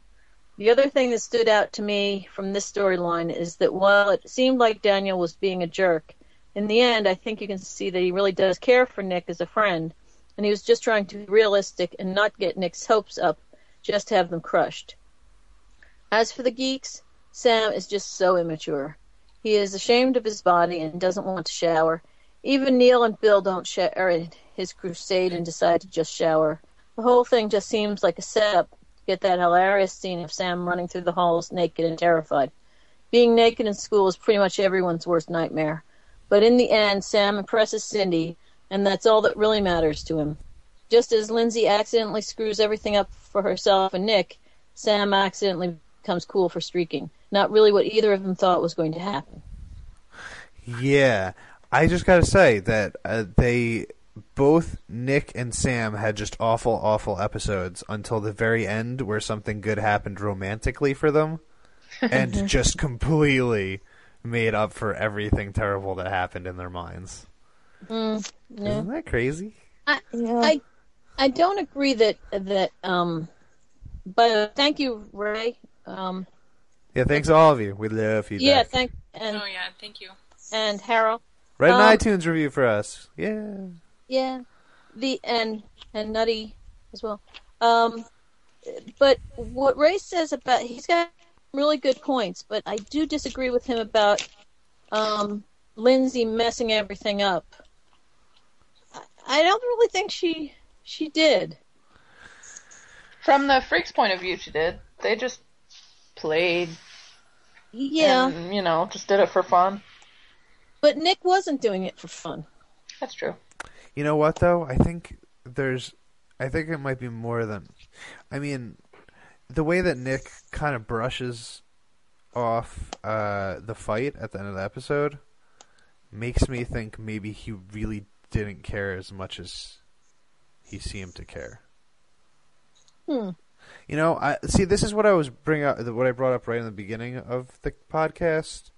Speaker 3: The other thing that stood out to me from this storyline is that while it seemed like Daniel was being a jerk, in the end, I think you can see that he really does care for Nick as a friend, and he was just trying to be realistic and not get Nick's hopes up, just have them crushed. As for the geeks, Sam is just so immature. He is ashamed of his body and doesn't want to shower. Even Neil and Bill don't share his crusade and decide to just shower. The whole thing just seems like a setup to get that hilarious scene of Sam running through the halls naked and terrified. Being naked in school is pretty much everyone's worst nightmare. But in the end, Sam impresses Cindy, and that's all that really matters to him. Just as Lindsay accidentally screws everything up for herself and Nick, Sam accidentally becomes cool for streaking. Not really what either of them thought was going to happen.
Speaker 2: Yeah, I just gotta say that uh, they both Nick and Sam had just awful, awful episodes until the very end, where something good happened romantically for them, and just completely made up for everything terrible that happened in their minds.
Speaker 3: Mm, yeah.
Speaker 2: Isn't that crazy?
Speaker 3: I,
Speaker 4: Yeah.
Speaker 3: I I don't agree that that um but thank you Ray um
Speaker 2: Yeah, thanks all of you. We love you.
Speaker 3: yeah thank and
Speaker 5: Oh yeah, thank you.
Speaker 3: and Harold
Speaker 2: Write an
Speaker 3: um,
Speaker 2: iTunes review for us. Yeah.
Speaker 3: yeah the and and Nutty as well um but what Ray says about he's got really good points but I do disagree with him about um Lindsay messing everything up I, I don't really think she she did
Speaker 1: From the freaks' point of view, she did. They just played.
Speaker 3: yeah
Speaker 1: And, you know, just did it for fun.
Speaker 3: but Nick wasn't doing it for fun
Speaker 1: That's true.
Speaker 2: You know what though? I think there's I think it might be more than I mean the way that Nick kind of brushes off uh the fight at the end of the episode makes me think maybe he really didn't care as much as he seemed to care.
Speaker 3: Hmm.
Speaker 2: You know, I see. This is what I was bring up. What I brought up right in the beginning of the podcast,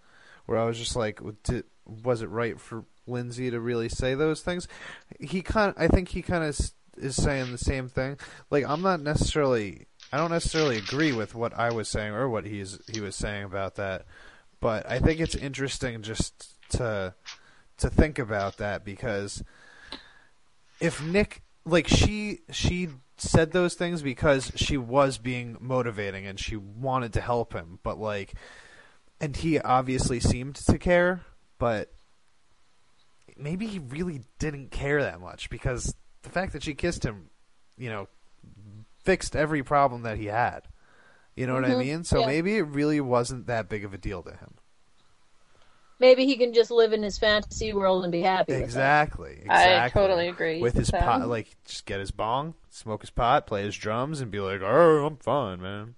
Speaker 2: where I was just like, did, was it right for Lindsay to really say those things? He kind. I think he kind of is saying the same thing. Like, I'm not necessarily. I don't necessarily agree with what I was saying or what he's he was saying about that, but I think it's interesting just to to think about that because if Nick like she she said those things because she was being motivating and she wanted to help him but like and he obviously seemed to care but maybe he really didn't care that much because the fact that she kissed him you know fixed every problem that he had. You know what i
Speaker 3: Mhm,
Speaker 2: mean? So
Speaker 3: yeah.
Speaker 2: maybe it really wasn't that big of a deal to him
Speaker 3: Maybe he can just live in his fantasy world and be happy. with
Speaker 2: exactly
Speaker 1: I totally agree.
Speaker 2: with his
Speaker 1: So-
Speaker 2: pot, like just get his bong, smoke his pot, play his drums, and be like, "Oh, I'm fine, man.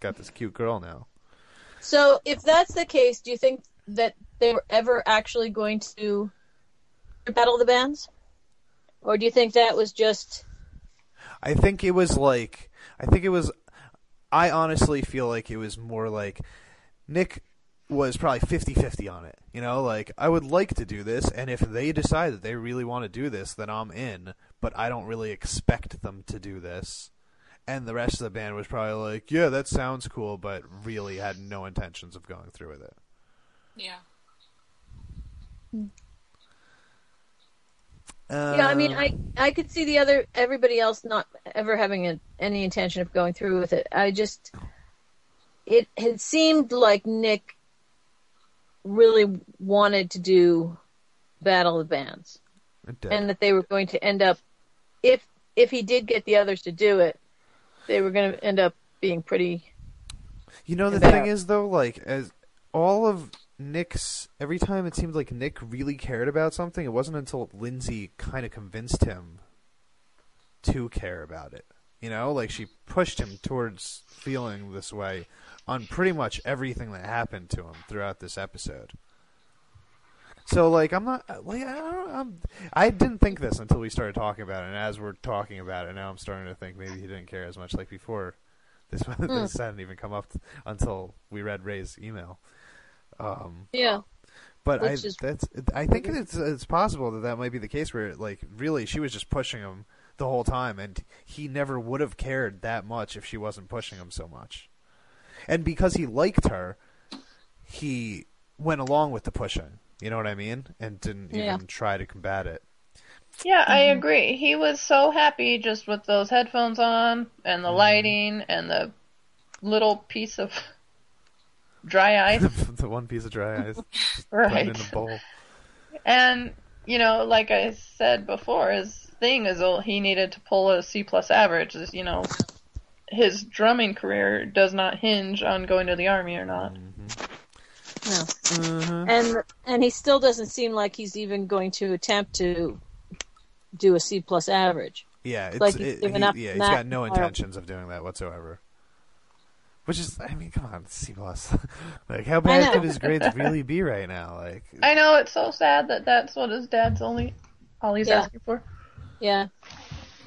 Speaker 2: Got this cute girl now."
Speaker 3: So, if that's the case, do you think that they were ever actually going to battle the bands, or do you think that was just?
Speaker 2: I think it was like, I think it was. I honestly feel like it was more like Nick was probably 50-50 on it. You know, like I would like to do this, and if they decide that they really want to do this, then I'm in. But I don't really expect them to do this. And the rest of the band was probably like, "Yeah, that sounds cool," but really had no intentions of going through with it.
Speaker 5: Yeah.
Speaker 2: Uh,
Speaker 3: yeah, I mean, I I could see the other everybody else not ever having a, any intention of going through with it. I just it had seemed like Nick really wanted to do Battle of the Bands. And that they were going to end up if if he did get the others to do it they were going to end up being pretty
Speaker 2: You know the thing is though, like as all of Nick's every time it seemed like Nick really cared about something, it wasn't until Lindsay kind of convinced him to care about it. You know, like she pushed him towards feeling this way on pretty much everything that happened to him throughout this episode. So like I'm not like I don't I'm, I didn't think this until we started talking about it, and as we're talking about it now, I'm starting to think maybe he didn't care as much. Like before, this this hadn't even come up t- until we read Ray's email. Um,
Speaker 3: yeah
Speaker 2: but I
Speaker 3: Which is-
Speaker 2: that's I think it's it's possible that that might be the case where like really she was just pushing him the whole time, and he never would have cared that much if she wasn't pushing him so much. And because he liked her, he went along with the pushing. You know what I mean? And didn't
Speaker 3: Yeah.
Speaker 2: even try to combat it.
Speaker 1: Yeah, I mm-hmm. agree. He was so happy just with those headphones on and the mm-hmm. lighting and the little piece of dry ice.
Speaker 2: the one piece of dry ice
Speaker 1: right.
Speaker 2: right in the bowl.
Speaker 1: And you know, like I said before, his thing is oh, he needed to pull a C plus average. Is, You know, his drumming career does not hinge on going to the army or not.
Speaker 3: No.
Speaker 2: Mhm.
Speaker 3: And and he still doesn't seem like he's even going to attempt to do a C plus average.
Speaker 2: Yeah, it's
Speaker 3: like he's
Speaker 2: it,
Speaker 3: given
Speaker 2: he-
Speaker 3: up
Speaker 2: yeah, he's
Speaker 3: that
Speaker 2: got no intentions of doing that whatsoever. Which is, I mean, come on, C plus. like, how bad
Speaker 3: know.
Speaker 2: could his grades really be right now? Like,
Speaker 1: I know it's so sad that that's what his dad's only all he's
Speaker 3: Yeah.
Speaker 1: asking for.
Speaker 3: Yeah.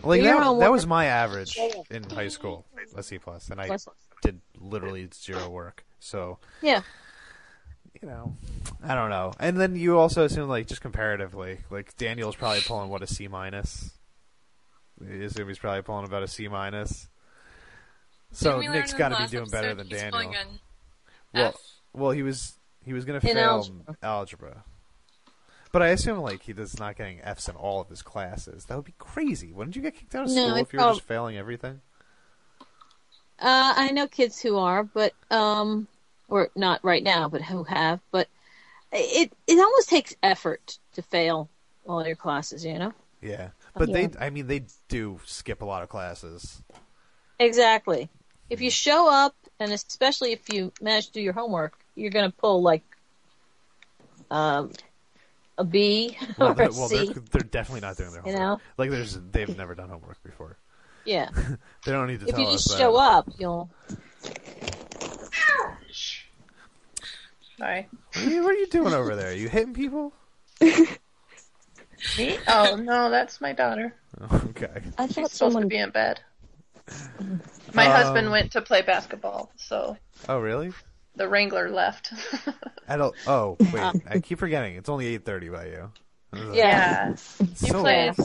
Speaker 2: Like that, that was my average in high school, a C plus, and I did literally zero work. So,
Speaker 3: Yeah.
Speaker 2: you know, I don't know. And then you also assume, like, just comparatively, like Daniel's probably pulling what a C minus. You assume he's probably pulling about a C minus. So
Speaker 5: Didn't we learn
Speaker 2: Nick's got to be doing better than Daniel. Well, well, he was he was gonna fail
Speaker 3: algebra.
Speaker 2: algebra. But I assume like he does not getting Fs in all of his classes. That would be crazy. Wouldn't you get kicked out of
Speaker 3: No,
Speaker 2: school if you were just failing everything?
Speaker 3: Uh, I know kids who are, but um, or not right now, but who have. But it it almost takes effort to fail all your classes. You know.
Speaker 2: Yeah, but
Speaker 3: Yeah.
Speaker 2: they I mean they do skip a lot of classes.
Speaker 3: Exactly. If you show up, and especially if you manage to do your homework, you're going to pull like um, a B
Speaker 2: Well,
Speaker 3: or
Speaker 2: they're,
Speaker 3: a
Speaker 2: well
Speaker 3: C.
Speaker 2: they're, they're definitely not doing their
Speaker 3: You
Speaker 2: homework.
Speaker 3: know?
Speaker 2: Like there's they've never done homework before.
Speaker 3: Yeah.
Speaker 2: They don't need to
Speaker 3: If
Speaker 2: tell
Speaker 3: you
Speaker 2: us
Speaker 3: just
Speaker 2: that.
Speaker 3: show up, you'll.
Speaker 1: Sorry.
Speaker 2: What are, you, what are you doing over there? Are you hitting people?
Speaker 1: Me? Oh no, that's my daughter.
Speaker 2: Okay.
Speaker 4: I
Speaker 1: She's
Speaker 4: thought
Speaker 1: supposed to be in bed. My
Speaker 2: Um,
Speaker 1: husband went to play basketball, so
Speaker 2: Oh really?
Speaker 1: The Wrangler left.
Speaker 2: I don't. Oh wait, I keep forgetting. It's only eight thirty by you.
Speaker 3: Yeah.
Speaker 1: yeah, he
Speaker 2: so
Speaker 1: plays.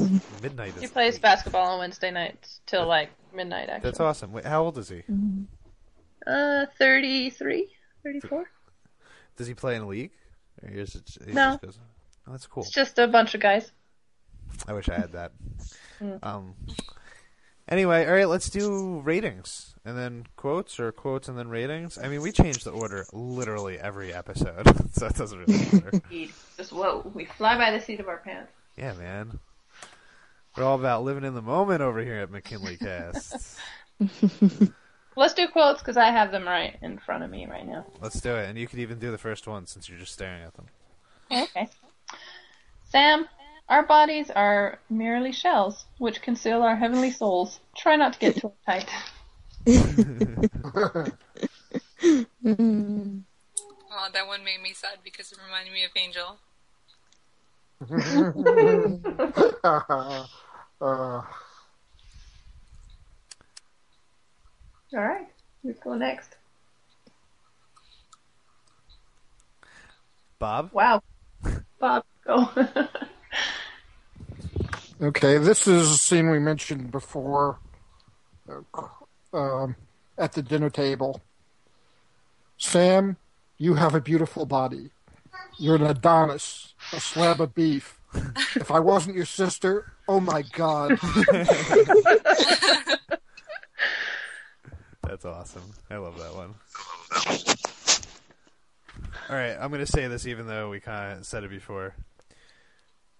Speaker 2: midnight.
Speaker 1: He
Speaker 2: Is
Speaker 1: plays basketball on Wednesday nights till like midnight. Actually,
Speaker 2: That's awesome. Wait, how old is he?
Speaker 1: uh 33, 34.
Speaker 2: Does he play in a league? Or he just,
Speaker 1: No.
Speaker 2: just goes- oh, that's cool.
Speaker 1: It's just a bunch of guys.
Speaker 2: I wish I had that.
Speaker 1: Mm.
Speaker 2: Um. Anyway, all right. Let's do ratings and then quotes, or quotes and then ratings. I mean, we change the order literally every episode, so it doesn't really matter.
Speaker 1: Just whoa, we fly by the seat of our pants.
Speaker 2: yeah, man. We're all about living in the moment over here at McKinleycast.
Speaker 1: Let's do quotes because I have them right in front of me right now.
Speaker 2: Let's do it, and you could even do the first one since you're just staring at them.
Speaker 1: Okay. Sam, our bodies are merely shells which conceal our heavenly souls. Try not to get too tight.
Speaker 5: Oh, that one made me sad because it reminded me of Angel.
Speaker 6: uh,
Speaker 1: All right, let's go next.
Speaker 2: Bob.
Speaker 1: Wow, Bob, go.
Speaker 6: Okay, this is a scene we mentioned before uh, um, at the dinner table. Sam, you have a beautiful body. You're an Adonis, a slab of beef. If I wasn't your sister, oh my god.
Speaker 2: That's awesome. I love that one. All right, I'm going to say this even though we kind of said it before.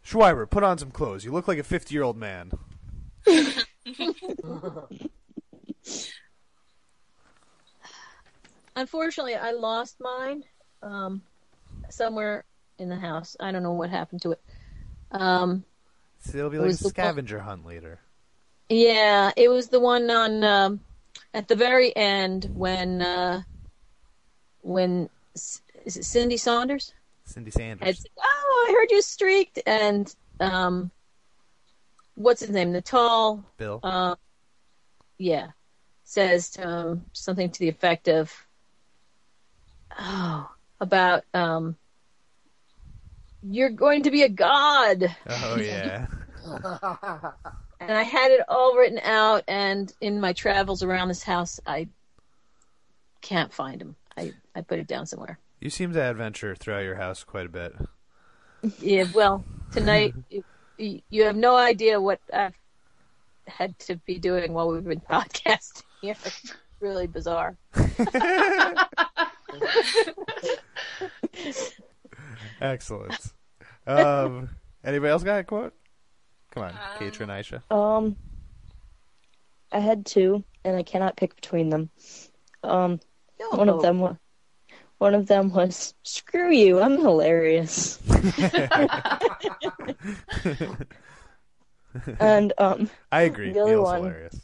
Speaker 2: Schreiber, put on some clothes. You look like a 50 year old man.
Speaker 3: Unfortunately, I lost mine um, somewhere in the house. I don't know what happened to it. Um,
Speaker 2: So it'll be like
Speaker 3: was
Speaker 2: a
Speaker 3: the one-
Speaker 2: scavenger hunt later.
Speaker 3: yeah, it was the one on um, at the very end when uh, when it Cindy Saunders
Speaker 2: Cindy Sanders.
Speaker 3: had "Oh, I heard you streaked," and um, what's his name? Tall,
Speaker 2: Bill.
Speaker 3: uh, yeah, says to him something to the effect of, "Oh, about um, you're going to be a god."
Speaker 2: oh, yeah.
Speaker 3: And I had it all written out, and in my travels around this house, I can't find him. I, I put it down somewhere.
Speaker 2: You seem to adventure throughout your house quite a bit.
Speaker 3: Yeah, well, tonight you, you have no idea what I've had to be doing while we've been podcasting here. It's really bizarre.
Speaker 2: Excellent. Um, anybody else got a quote? Come on,
Speaker 5: Um,
Speaker 2: Katrin, Aisha.
Speaker 4: Um, I had two, and I cannot pick between them. Um, one of them was one of them was "Screw you, I'm hilarious," and um,
Speaker 2: I agree.
Speaker 4: The other
Speaker 2: Neil's
Speaker 4: one-
Speaker 2: hilarious.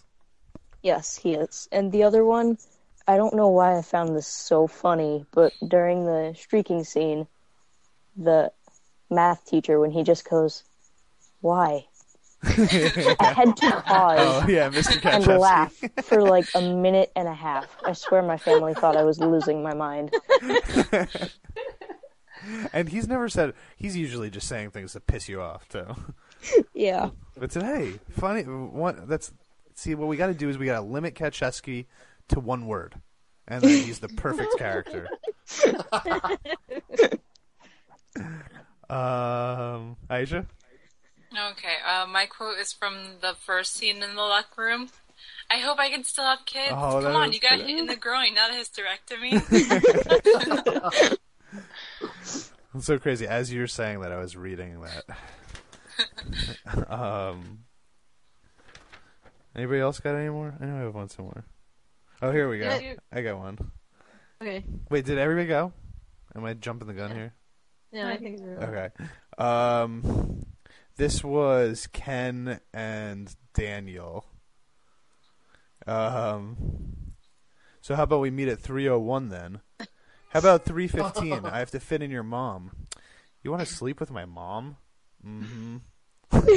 Speaker 4: yes, he is. And the other one, I don't know why I found this so funny, but during the streaking scene, the math teacher when he just goes, "Why?" I had to pause.
Speaker 2: Oh yeah, Mr.
Speaker 4: and laugh for like a minute and a half. I swear my family thought I was losing my mind.
Speaker 2: and he's never said. He's usually just saying things to piss you off too.
Speaker 4: Yeah.
Speaker 2: But today, funny. One that's see what we got to do is we got to limit Kowchevski to one word, and then he's the perfect character. um, Aisha.
Speaker 5: Okay, uh, my quote is from the first scene in the luck room. I hope I can still have kids.
Speaker 2: Oh,
Speaker 5: Come on, you got hit in the groin, not a hysterectomy.
Speaker 2: It's so crazy. As you're saying that, I was reading that. um, anybody else got any more? I know I have one somewhere. Oh, here we go.
Speaker 3: Yeah,
Speaker 2: I got one.
Speaker 3: Okay.
Speaker 2: Wait, did everybody go? Am I jumping the gun here?
Speaker 3: Yeah, I think so.
Speaker 2: Okay. Um, this was Ken and Daniel. Um, so how about we meet at 301 then? How about 315? I have to fit in your mom. You want to sleep with my mom? Mm-hmm.
Speaker 5: oh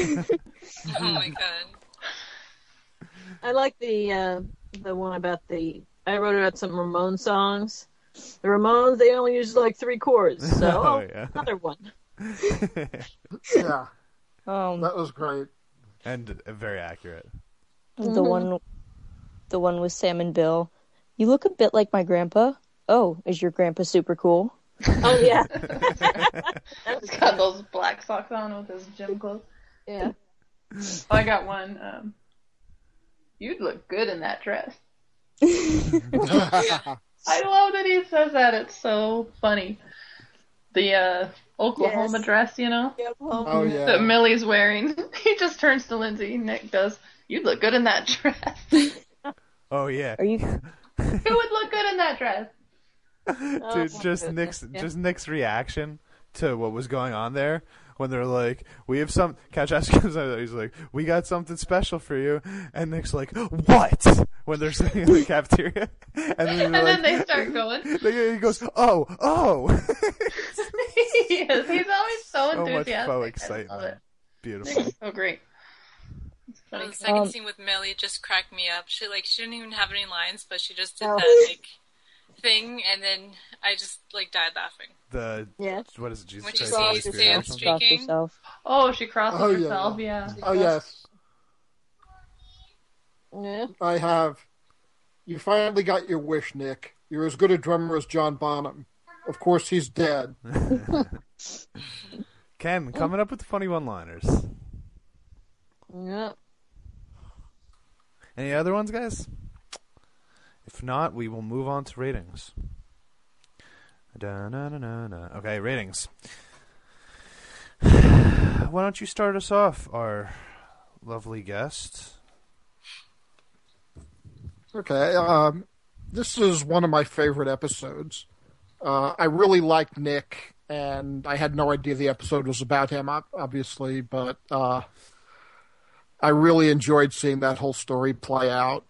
Speaker 5: my god.
Speaker 3: I like the uh, the one about the. I wrote about some Ramon songs. The Ramones they only use like three chords, so
Speaker 2: Oh,
Speaker 3: oh,
Speaker 2: yeah.
Speaker 3: another one.
Speaker 6: Yeah,
Speaker 4: Um,
Speaker 6: that was great.
Speaker 2: and uh, very accurate.
Speaker 4: the one, the one with Sam and Bill. You look a bit like my grandpa. Oh, is your grandpa super cool?
Speaker 3: Oh yeah,
Speaker 1: He's got those black socks on with his gym clothes.
Speaker 3: yeah.
Speaker 1: Oh, I got one. Um, you'd look good in that dress. I love that he says that. It's so funny. The uh, Oklahoma
Speaker 3: Yes.
Speaker 1: dress, you know,
Speaker 6: oh yeah.
Speaker 1: that Millie's wearing. he just turns to Lindsay. Nick does. You'd look good in that dress.
Speaker 2: Oh yeah,
Speaker 4: Are you?
Speaker 1: Who would look good in that dress?
Speaker 2: dude.
Speaker 3: Oh,
Speaker 2: just Nick's
Speaker 3: yeah.
Speaker 2: just Nick's reaction to what was going on there when they're like, "We have some." Kowchevski comes out. He's like, "We got something special for you," and Nick's like, "What?" When they're sitting in the cafeteria, and then,
Speaker 1: And
Speaker 2: they're
Speaker 1: then they start going.
Speaker 2: He goes, "Oh, oh!"
Speaker 1: he is. He's always so
Speaker 2: so much
Speaker 1: enthusiastic.
Speaker 2: faux
Speaker 1: I love
Speaker 2: excitement.
Speaker 1: it.
Speaker 2: Beautiful.
Speaker 1: Nick's so great. It's.
Speaker 5: The second
Speaker 4: Um,
Speaker 5: scene with Millie just cracked me up. She like she didn't even have any lines, but she just did
Speaker 3: Oh.
Speaker 5: that like thing, and then I just like died laughing.
Speaker 2: The
Speaker 3: Yes.
Speaker 2: what is it? Jesus
Speaker 5: When she
Speaker 2: Christ,
Speaker 5: sees
Speaker 2: Holy Spirit or
Speaker 5: Sam Streaking?
Speaker 1: Oh, she crosses
Speaker 6: Oh, yeah.
Speaker 1: herself. Yeah.
Speaker 6: Oh yes,
Speaker 3: Yeah.
Speaker 6: I have. You finally got your wish, Nick. You're as good a drummer as John Bonham. Of course, he's dead.
Speaker 2: Ken coming up with the funny one-liners.
Speaker 3: Yeah.
Speaker 2: Any other ones, guys? If not, we will move on to ratings. Okay, ratings. Why don't you start us off, our lovely guest?
Speaker 6: Okay, um, this is one of my favorite episodes. Uh, I really liked Nick, and I had no idea the episode was about him, obviously, but uh, I really enjoyed seeing that whole story play out.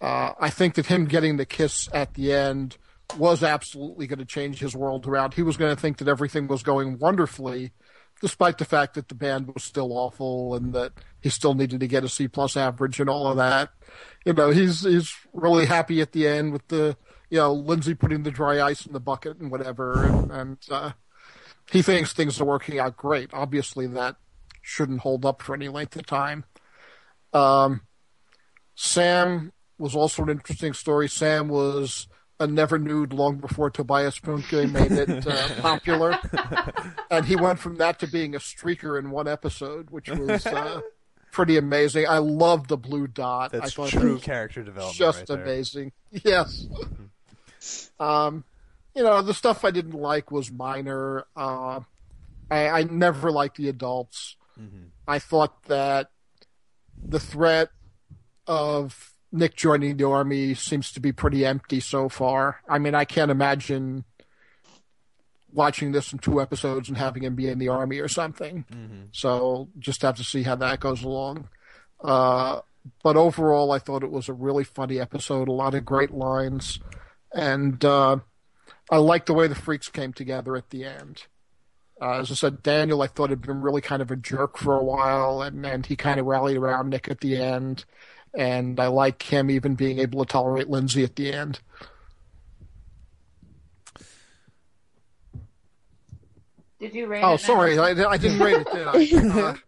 Speaker 6: Uh, I think that him getting the kiss at the end was absolutely going to change his world around. He was going to think that everything was going wonderfully, despite the fact that the band was still awful and that he still needed to get a C plus average and all of that. You know, he's he's really happy at the end with the you know Lindsay putting the dry ice in the bucket and whatever, and, and uh, he thinks things are working out great. Obviously, that shouldn't hold up for any length of time. Um, Sam was also an interesting story. Sam was a never nude long before Tobias Funke made it uh, popular, and he went from that to being a streaker in one episode, which was uh, pretty amazing. I love the blue dot. I
Speaker 2: That's
Speaker 6: thought
Speaker 2: true character development
Speaker 6: just
Speaker 2: right there.
Speaker 6: amazing. Yes. um, you know, the stuff I didn't like was minor. Uh, I, I never liked the adults.
Speaker 2: Mm-hmm.
Speaker 6: I thought that the threat of Nick joining the army seems to be pretty empty so far. I mean, I can't imagine watching this in two episodes and having him be in the army or something.
Speaker 2: Mm-hmm.
Speaker 6: So just have to see how that goes along. Uh, but overall, I thought it was a really funny episode. A lot of great lines, and uh, I liked the way the freaks came together at the end. Uh, as I said, Daniel, I thought had been really kind of a jerk for a while, and, and he kind of rallied around Nick at the end. And I like him even being able to tolerate Lindsay at the end.
Speaker 1: Did you rate
Speaker 6: Oh,
Speaker 1: it?
Speaker 6: sorry. I, I didn't rate it, did I?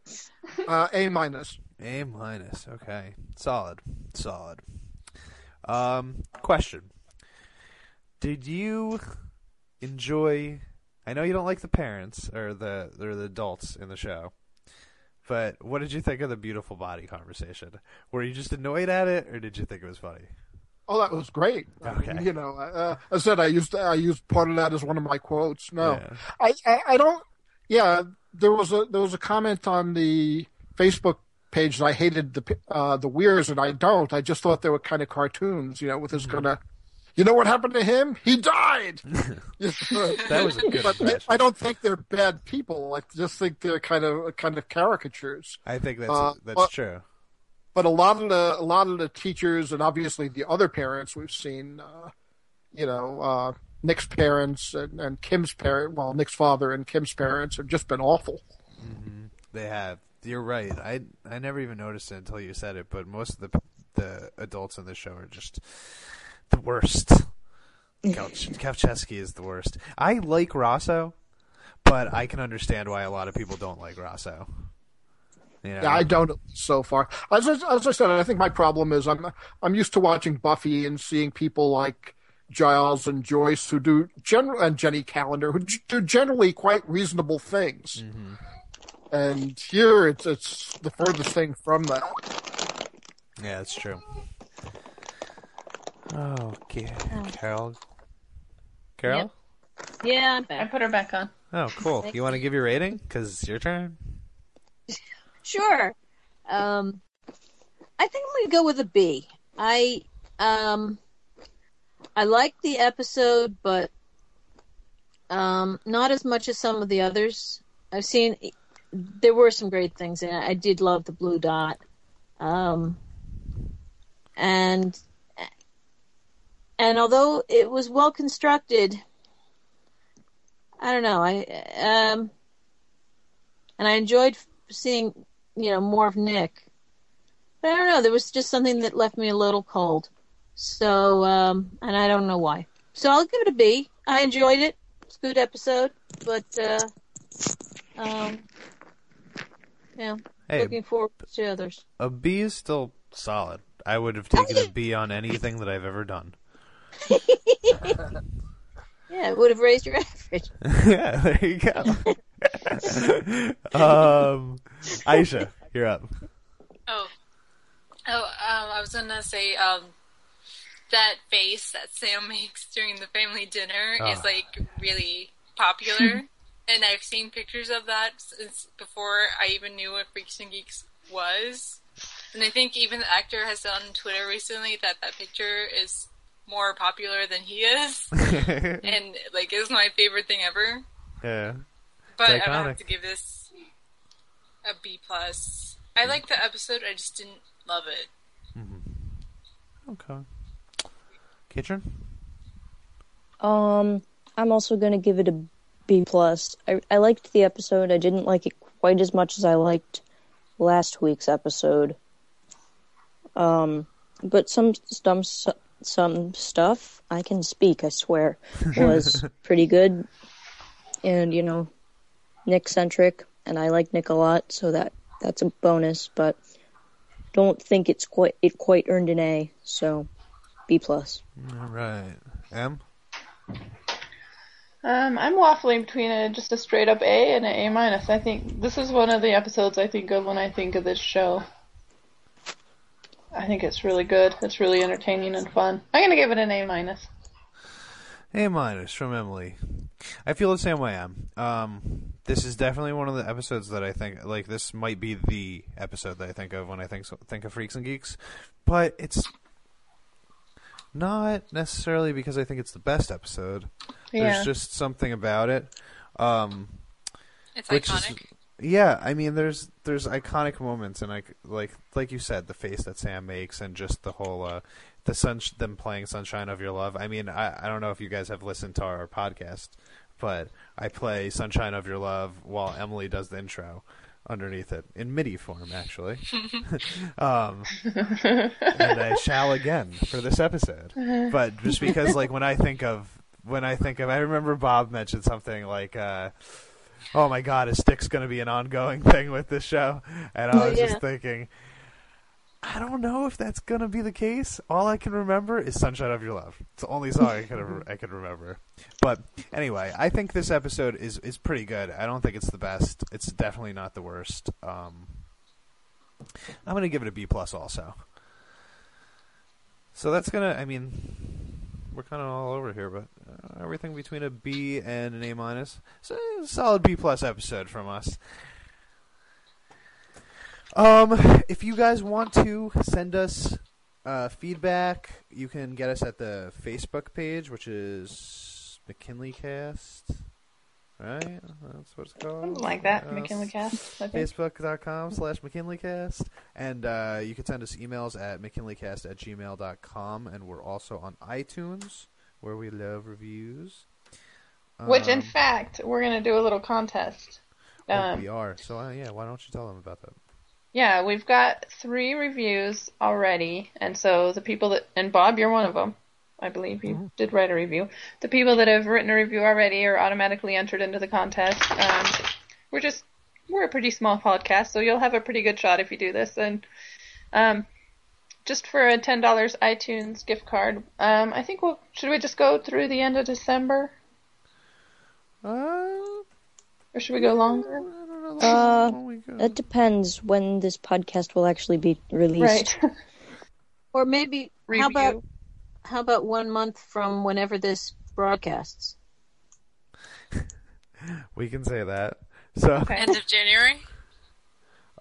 Speaker 6: Uh, uh, a minus.
Speaker 2: A minus. Okay. Solid. Solid. Um, question. Did you enjoy I know you don't like the parents or the or the adults in the show. But what did you think of the beautiful body conversation? Were you just annoyed at it or did you think it was funny?
Speaker 6: Oh, that was great. I
Speaker 2: Okay.
Speaker 6: mean, you know, uh, I said I used I used part of that as one of my quotes. No,
Speaker 2: Yeah.
Speaker 6: I, I I don't. Yeah, there was a there was a comment on the Facebook page that I hated the uh, the Weirs, and I don't. I just thought they were kind of cartoons. You know, with this kind of. You know what happened to him? He died.
Speaker 2: That was a good
Speaker 6: But I. I don't think they're bad people. I just think they're kind of kind of caricatures.
Speaker 2: I think that's
Speaker 6: Uh,
Speaker 2: that's
Speaker 6: well-
Speaker 2: true.
Speaker 6: but a lot of the a lot of the teachers and obviously the other parents we've seen, uh, you know, uh, Nick's parents and, and Kim's parent, well, Nick's father and Kim's parents have just been awful.
Speaker 2: They have. You're right. I I never even noticed it until you said it. But most of the the adults in the show are just the worst. Couch is the worst. I like Rosso, but I can understand why a lot of people don't like Rosso. You know?
Speaker 6: Yeah, I don't so far. As I, as I said, I think my problem is I'm I'm used to watching Buffy and seeing people like Giles and Joyce who do general and Jenny Calendar who do generally quite reasonable things. Mm-hmm. And here it's it's the furthest thing from that.
Speaker 2: Yeah, that's true. Oh, okay. Carol. Carol.
Speaker 3: Yep. Yeah, I'm
Speaker 1: I put her back on.
Speaker 2: Oh, cool. You want to give your rating? Cause it's your turn.
Speaker 3: Sure. Um, I think I'm gonna go with a B. I um, I liked the episode, but um, not as much as some of the others. I've seen there were some great things in it. I did love the blue dot, um, and and although it was well constructed, I don't know. I um, and I enjoyed seeing you know more of Nick. But I don't know. There was just something that left me a little cold. So um, and I don't know why. So I'll give it a B. I enjoyed it. It's a good episode, but uh, um, yeah,
Speaker 2: Hey,
Speaker 3: looking forward to others.
Speaker 2: a B is still solid. I would have taken a B on anything that I've ever done.
Speaker 3: Yeah, it would have raised your average.
Speaker 2: yeah, there you go. um, Aisha, you're up.
Speaker 5: Oh, oh, um, I was gonna say, um, that face that Sam makes during the family dinner is
Speaker 2: Ah.
Speaker 5: like really popular, and I've seen pictures of that since before I even knew what Freaks and Geeks was. And I think even the actor has said on Twitter recently that that picture is more popular than he is, and like is my favorite thing ever.
Speaker 2: yeah.
Speaker 5: But I would have to give this a B plus. I like the episode, I just didn't love it.
Speaker 2: Okay. Katrin?
Speaker 4: Um, I'm also gonna give it a B plus. I I liked the episode. I didn't like it quite as much as I liked last week's episode. Um, but some some some stuff I can speak. I swear was pretty good, and you know, Nick centric, and I like Nick a lot, so that that's a bonus. But don't think it's quite it quite earned an A. So B plus.
Speaker 2: All right. M?
Speaker 1: Um, I'm waffling between a just a straight up A and an A minus. I think this is one of the episodes I think of when I think of this show. I think it's really good. It's really entertaining and fun. I'm gonna give it an A minus.
Speaker 2: A minus from Emily. I feel the same way. I'm. Um, this is definitely one of the episodes that I think like this might be the episode that I think of when I think think of Freaks and Geeks, but it's not necessarily because I think it's the best episode.
Speaker 1: Yeah.
Speaker 2: There's just something about it. Um,
Speaker 5: It's
Speaker 2: which
Speaker 5: iconic.
Speaker 2: is yeah. I mean, there's there's iconic moments, and like like like you said, the face that Sam makes, and just the whole uh, the sun them playing "Sunshine of Your Love." I mean, I I don't know if you guys have listened to our podcast, but I play "Sunshine of Your Love" while Emily does the intro underneath it in MIDI form, actually. um, and I shall again for this episode. But just because, like, when I think of when I think of, I remember Bob mentioned something like. Uh, Oh my God! Is Styx going to be an ongoing thing with this show? And I
Speaker 3: Oh,
Speaker 2: was
Speaker 3: yeah.
Speaker 2: just thinking, I don't know if that's going to be the case. All I can remember is "Sunshine of Your Love." It's the only song I could I could remember. But anyway, I think this episode is is pretty good. I don't think it's the best. It's definitely not the worst. Um, I'm going to give it a B plus also. So that's gonna. I mean, we're kind of all over here, but uh, everything between a B and an A minus. So solid B plus episode from us. Um, if you guys want to send us uh, feedback, you can get us at the Facebook page, which is McKinleycast. Right? That's what it's called.
Speaker 1: Something like that. McKinleycast. I think.
Speaker 2: Facebook.com slash McKinleycast. And uh, you can send us emails at McKinleycast at gmail.com. And we're also on iTunes, where we love reviews.
Speaker 1: Which, in
Speaker 2: Um,
Speaker 1: fact, we're gonna do a little contest.
Speaker 2: oh,
Speaker 1: Um,
Speaker 2: we are. So, uh, yeah, why don't you tell them about that?
Speaker 1: Yeah, we've got three reviews already, and so the people that and Bob, you're one of them. I believe you did write a review. The people that have written a review already are automatically entered into the contest. Um, we're just we're a pretty small podcast, so you'll have a pretty good shot if you do this. And um, just for a ten dollars iTunes gift card, um, I think we'll should we just go through the end of December,
Speaker 2: Uh,
Speaker 1: or should we go longer?
Speaker 2: I don't know.
Speaker 4: Uh,
Speaker 2: When.
Speaker 4: It depends when this podcast will actually be released.
Speaker 1: Right.
Speaker 3: Or maybe
Speaker 1: Review.
Speaker 3: how about how about one month from whenever this broadcasts?
Speaker 2: we can say that. So,
Speaker 1: Okay.
Speaker 5: End of January.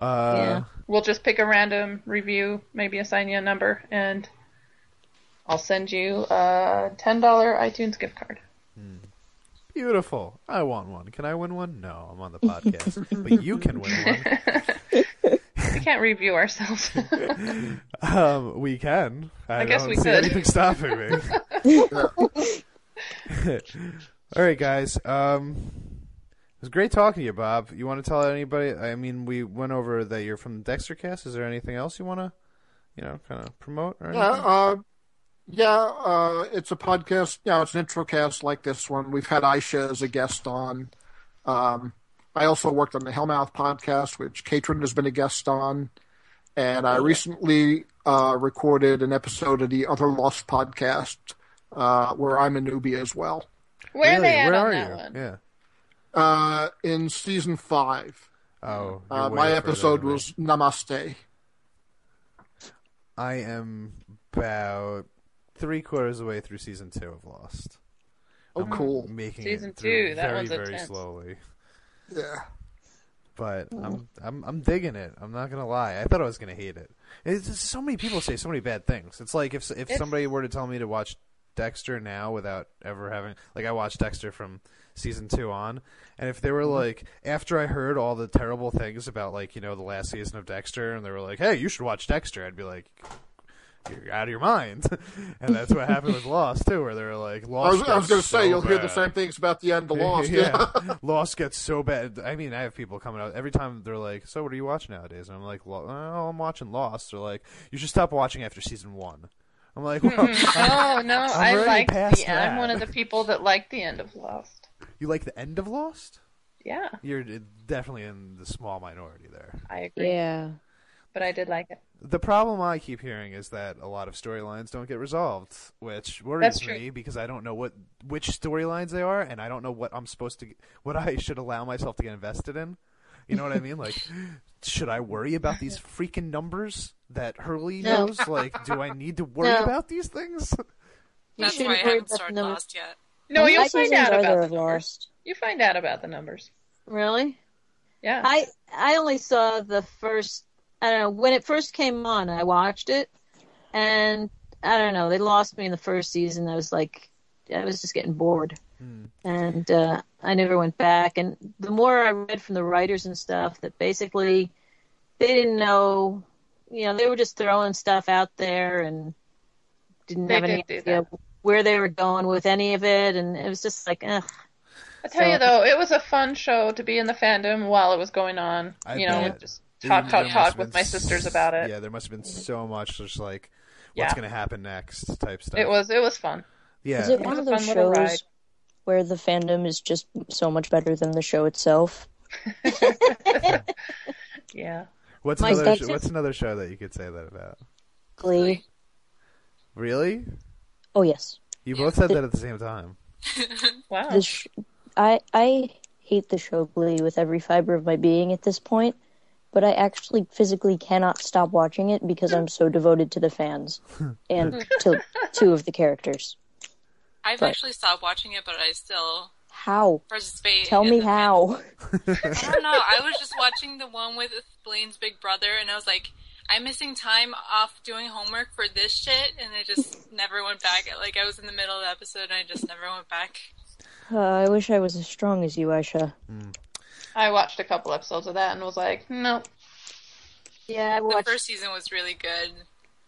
Speaker 2: uh,
Speaker 3: Yeah.
Speaker 1: We'll just pick a random review, maybe assign you a number, and I'll send you a ten dollar iTunes gift card.
Speaker 2: beautiful. I want one. Can I win one? No, I'm on the podcast. but you can win one.
Speaker 1: We can't review ourselves.
Speaker 2: Um, we can. I,
Speaker 1: I guess
Speaker 2: don't
Speaker 1: we
Speaker 2: see
Speaker 1: could.
Speaker 2: anything stopping me. All right, guys. Um, it was great talking to you, Bob. You want to tell anybody? I mean, we went over that you're from the Dexter Cast. Is there anything else you want to, you know, kind of promote or anything?
Speaker 6: Yeah, uh, yeah, uh, it's a podcast. Yeah, it's an intro cast like this one. We've had Aisha as a guest on. Um, I also worked on the Hellmouth podcast, which Katrin has been a guest on, and I recently uh, recorded an episode of the Other Lost podcast uh, where I'm a newbie as well.
Speaker 1: Where are
Speaker 2: Really?
Speaker 1: they at
Speaker 2: Where
Speaker 1: on
Speaker 2: are
Speaker 1: that
Speaker 2: you?
Speaker 1: one?
Speaker 2: Yeah.
Speaker 6: Uh, in season five,
Speaker 2: Oh,
Speaker 6: uh, my episode
Speaker 2: than me.
Speaker 6: was Namaste.
Speaker 2: I am about three quarters of the way through season two of Lost.
Speaker 6: Oh,
Speaker 2: I'm
Speaker 6: cool.
Speaker 2: Making
Speaker 1: Season
Speaker 2: it through
Speaker 1: two, that
Speaker 2: very,
Speaker 1: one's
Speaker 2: very
Speaker 1: intense.
Speaker 2: slowly.
Speaker 6: Yeah.
Speaker 2: But I'm I'm I'm digging it. I'm not gonna lie. I thought I was gonna hate it. It's just so many people say so many bad things. It's like if if
Speaker 1: It's-
Speaker 2: somebody were to tell me to watch Dexter now without ever having like I watched Dexter from season two on, and if they were
Speaker 1: Mm-hmm.
Speaker 2: like after I heard all the terrible things about like you know the last season of Dexter, and they were like, hey, you should watch Dexter, I'd be like. You're out of your mind, and that's what happened with Lost too, where they were like,
Speaker 6: I
Speaker 2: "Lost."
Speaker 6: was, I was
Speaker 2: gets
Speaker 6: going to say, you'll hear the same things about the end of Lost. Yeah.
Speaker 2: yeah, Lost gets so bad. I mean, I have people coming out every time they're like, "So, what are you watching nowadays?" And I'm like, "Lo- "Oh, I'm watching Lost." They're like, "You should stop watching after season one." I'm like, well,
Speaker 1: Oh no, I
Speaker 2: already
Speaker 1: like
Speaker 2: past
Speaker 1: the. I'm one of the people that like the end of Lost.
Speaker 2: "You like the end of Lost?"
Speaker 1: Yeah,
Speaker 2: You're definitely in the small minority there.
Speaker 1: I agree.
Speaker 4: Yeah.
Speaker 1: But I did like it.
Speaker 2: The problem I keep hearing is that a lot of storylines don't get resolved, which worries me because I don't know what which storylines they are, and I don't know what I'm supposed to, what I should allow myself to get invested in. You know what I mean? Like, should I worry about these freaking numbers that Hurley
Speaker 3: No.
Speaker 2: knows? Like, do I need to worry
Speaker 3: No.
Speaker 2: about these things?
Speaker 3: You
Speaker 5: That's why I haven't started
Speaker 3: numbers.
Speaker 5: Lost yet.
Speaker 1: No,
Speaker 4: How
Speaker 1: you'll
Speaker 4: many
Speaker 1: find out about the
Speaker 4: of
Speaker 1: numbers. You find out about the numbers.
Speaker 3: Really?
Speaker 1: Yeah.
Speaker 3: I I only saw the first. I don't know when it first came on. I watched it, and I don't know. They lost me in the first season. I was like, I was just getting bored, and uh, I never went back. And the more I read from the writers and stuff, that basically they didn't know. You know, they were just throwing stuff out there and didn't
Speaker 1: They
Speaker 3: have any
Speaker 1: did do
Speaker 3: idea where they were going with any of it. And it was just like, ugh.
Speaker 1: I tell you though, it was a fun show to be in the fandom while it was going on.
Speaker 2: I
Speaker 1: you know, just talk, talk, talk with my sisters about it.
Speaker 2: Yeah, there must have been so much just like what's
Speaker 1: Yeah.
Speaker 2: going to happen next type stuff.
Speaker 1: It was it was fun.
Speaker 2: yeah.
Speaker 4: Is it
Speaker 1: It
Speaker 4: one
Speaker 1: was
Speaker 4: of those
Speaker 1: fun
Speaker 4: shows where the fandom is just so much better than the show itself?
Speaker 1: Yeah.
Speaker 2: What's
Speaker 3: Mike,
Speaker 2: another sh- what's another show that you could say that about?
Speaker 4: Glee.
Speaker 2: Really?
Speaker 4: Oh yes.
Speaker 2: You both said that at the same time.
Speaker 1: Wow.
Speaker 4: The sh- I I hate the show Glee with every fiber of my being at this point, but I actually physically cannot stop watching it because I'm so devoted to the fans and to two of the characters.
Speaker 5: I've
Speaker 4: Right.
Speaker 5: actually stopped watching it, but I still
Speaker 4: How?
Speaker 5: participate.
Speaker 4: Tell me how.
Speaker 5: I don't know. I was just watching the one with Blaine's big brother, and I was like, I'm missing time off doing homework for this shit, and I just never went back. Like I was in the middle of the episode, and I just never went back.
Speaker 4: Uh, I wish I was as strong as you, Aisha.
Speaker 1: I watched a couple episodes of that and was like, nope.
Speaker 3: Yeah, I
Speaker 5: The first season was really good.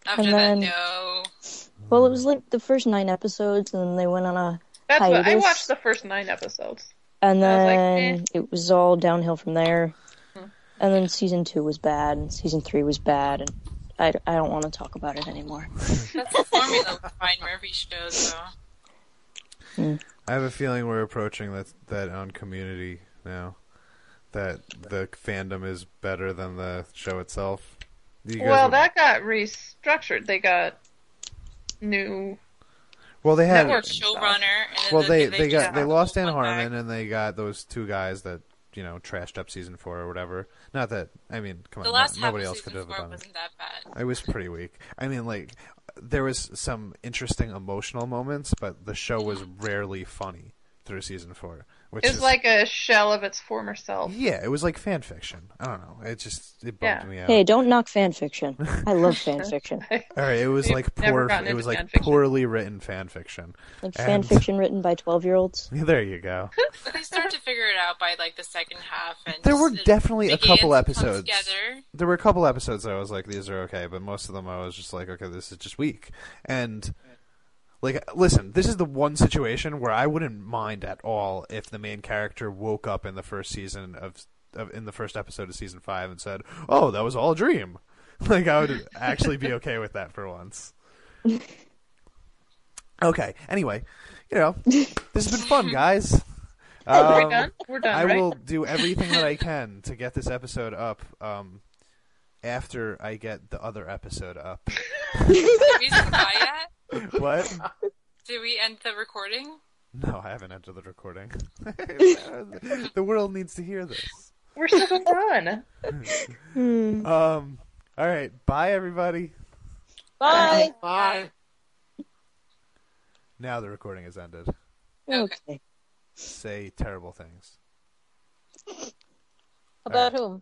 Speaker 5: After
Speaker 4: And then-
Speaker 5: that, no.
Speaker 4: Well, it was like the first nine episodes, and then they went on a,
Speaker 1: That's what I watched the first nine episodes.
Speaker 4: and
Speaker 1: I was like,
Speaker 4: then
Speaker 1: eh.
Speaker 4: it was all downhill from there.
Speaker 1: Hmm.
Speaker 4: And then season two was bad, and season three was bad, and I, I don't want to talk about it anymore.
Speaker 5: That's the formula with Ryan Murphy shows, though.
Speaker 2: I have a feeling we're approaching that that on Community now. That the fandom is better than the show itself. You
Speaker 1: Well,
Speaker 2: would-
Speaker 1: that got restructured. They got new.
Speaker 2: well they had
Speaker 1: network
Speaker 5: Showrunner.
Speaker 2: Well they
Speaker 5: they
Speaker 2: they got they lost Dan
Speaker 5: one guy.
Speaker 2: Harmon and they got those two guys that you know trashed up season four or whatever. Not that I mean, come
Speaker 5: The
Speaker 2: on,
Speaker 5: last
Speaker 2: no- nobody else could have done it.
Speaker 5: wasn't that bad.
Speaker 2: It was pretty weak. I mean, like there was some interesting emotional moments, but the show was rarely funny through season four. Which
Speaker 1: It's
Speaker 2: is
Speaker 1: like a shell of its former self.
Speaker 2: yeah, it was like fan fiction. I don't know. It just it bummed
Speaker 1: Yeah.
Speaker 2: me out.
Speaker 4: Hey, don't knock fan fiction. I love fan fiction.
Speaker 2: All right, it was
Speaker 1: We've
Speaker 2: like
Speaker 1: never
Speaker 2: poor.
Speaker 1: gotten
Speaker 2: It
Speaker 1: into
Speaker 2: was like
Speaker 1: fan fiction.
Speaker 2: poorly written fan fiction.
Speaker 4: Like fan
Speaker 2: And-
Speaker 4: fiction written by twelve-year-olds.
Speaker 2: There you go.
Speaker 5: But they start to figure it out by like the second half. And
Speaker 2: There were
Speaker 5: it
Speaker 2: definitely a couple
Speaker 5: to come
Speaker 2: episodes.
Speaker 5: Together.
Speaker 2: There were a couple episodes that I was like, these are okay, but most of them I was just like, okay, this is just weak. And like, listen, this is the one situation where I wouldn't mind at all if the main character woke up in the first season of, of in the first episode of season five and said, "Oh, that was all a dream." Like, I would actually be okay with that for once. Okay. Anyway, you know, this has been fun, guys. Um,
Speaker 1: done? We're done,
Speaker 2: I
Speaker 1: right?
Speaker 2: will do everything that I can to get this episode up after I get the other episode up.
Speaker 5: Say bye yet?
Speaker 2: what?
Speaker 5: Did we end the recording?
Speaker 2: No, I haven't entered the recording. the world needs to hear this.
Speaker 1: We're still going on.
Speaker 2: Um. All right. Bye, everybody.
Speaker 3: Bye.
Speaker 6: Bye.
Speaker 2: Now the recording has ended.
Speaker 4: Okay.
Speaker 2: Say terrible things.
Speaker 3: About whom?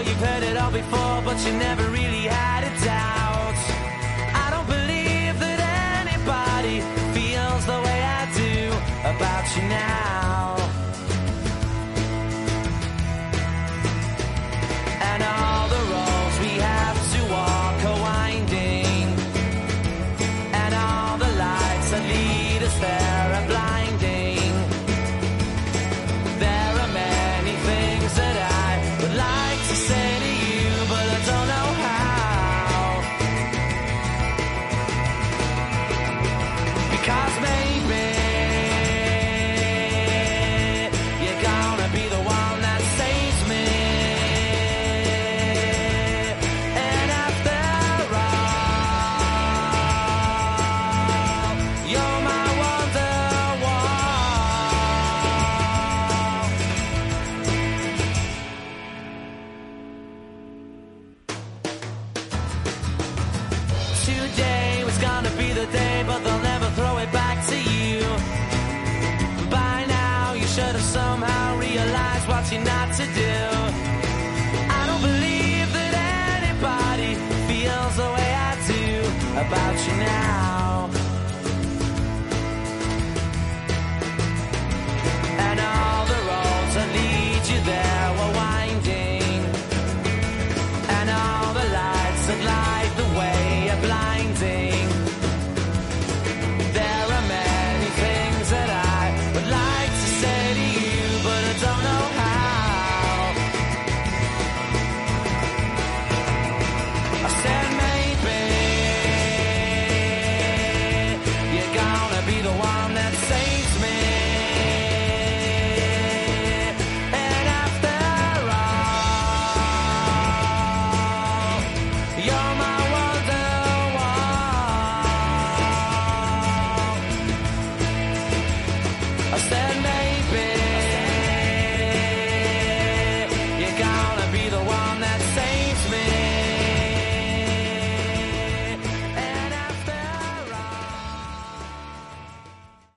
Speaker 8: You've heard it all before, but you never really had a doubt. Not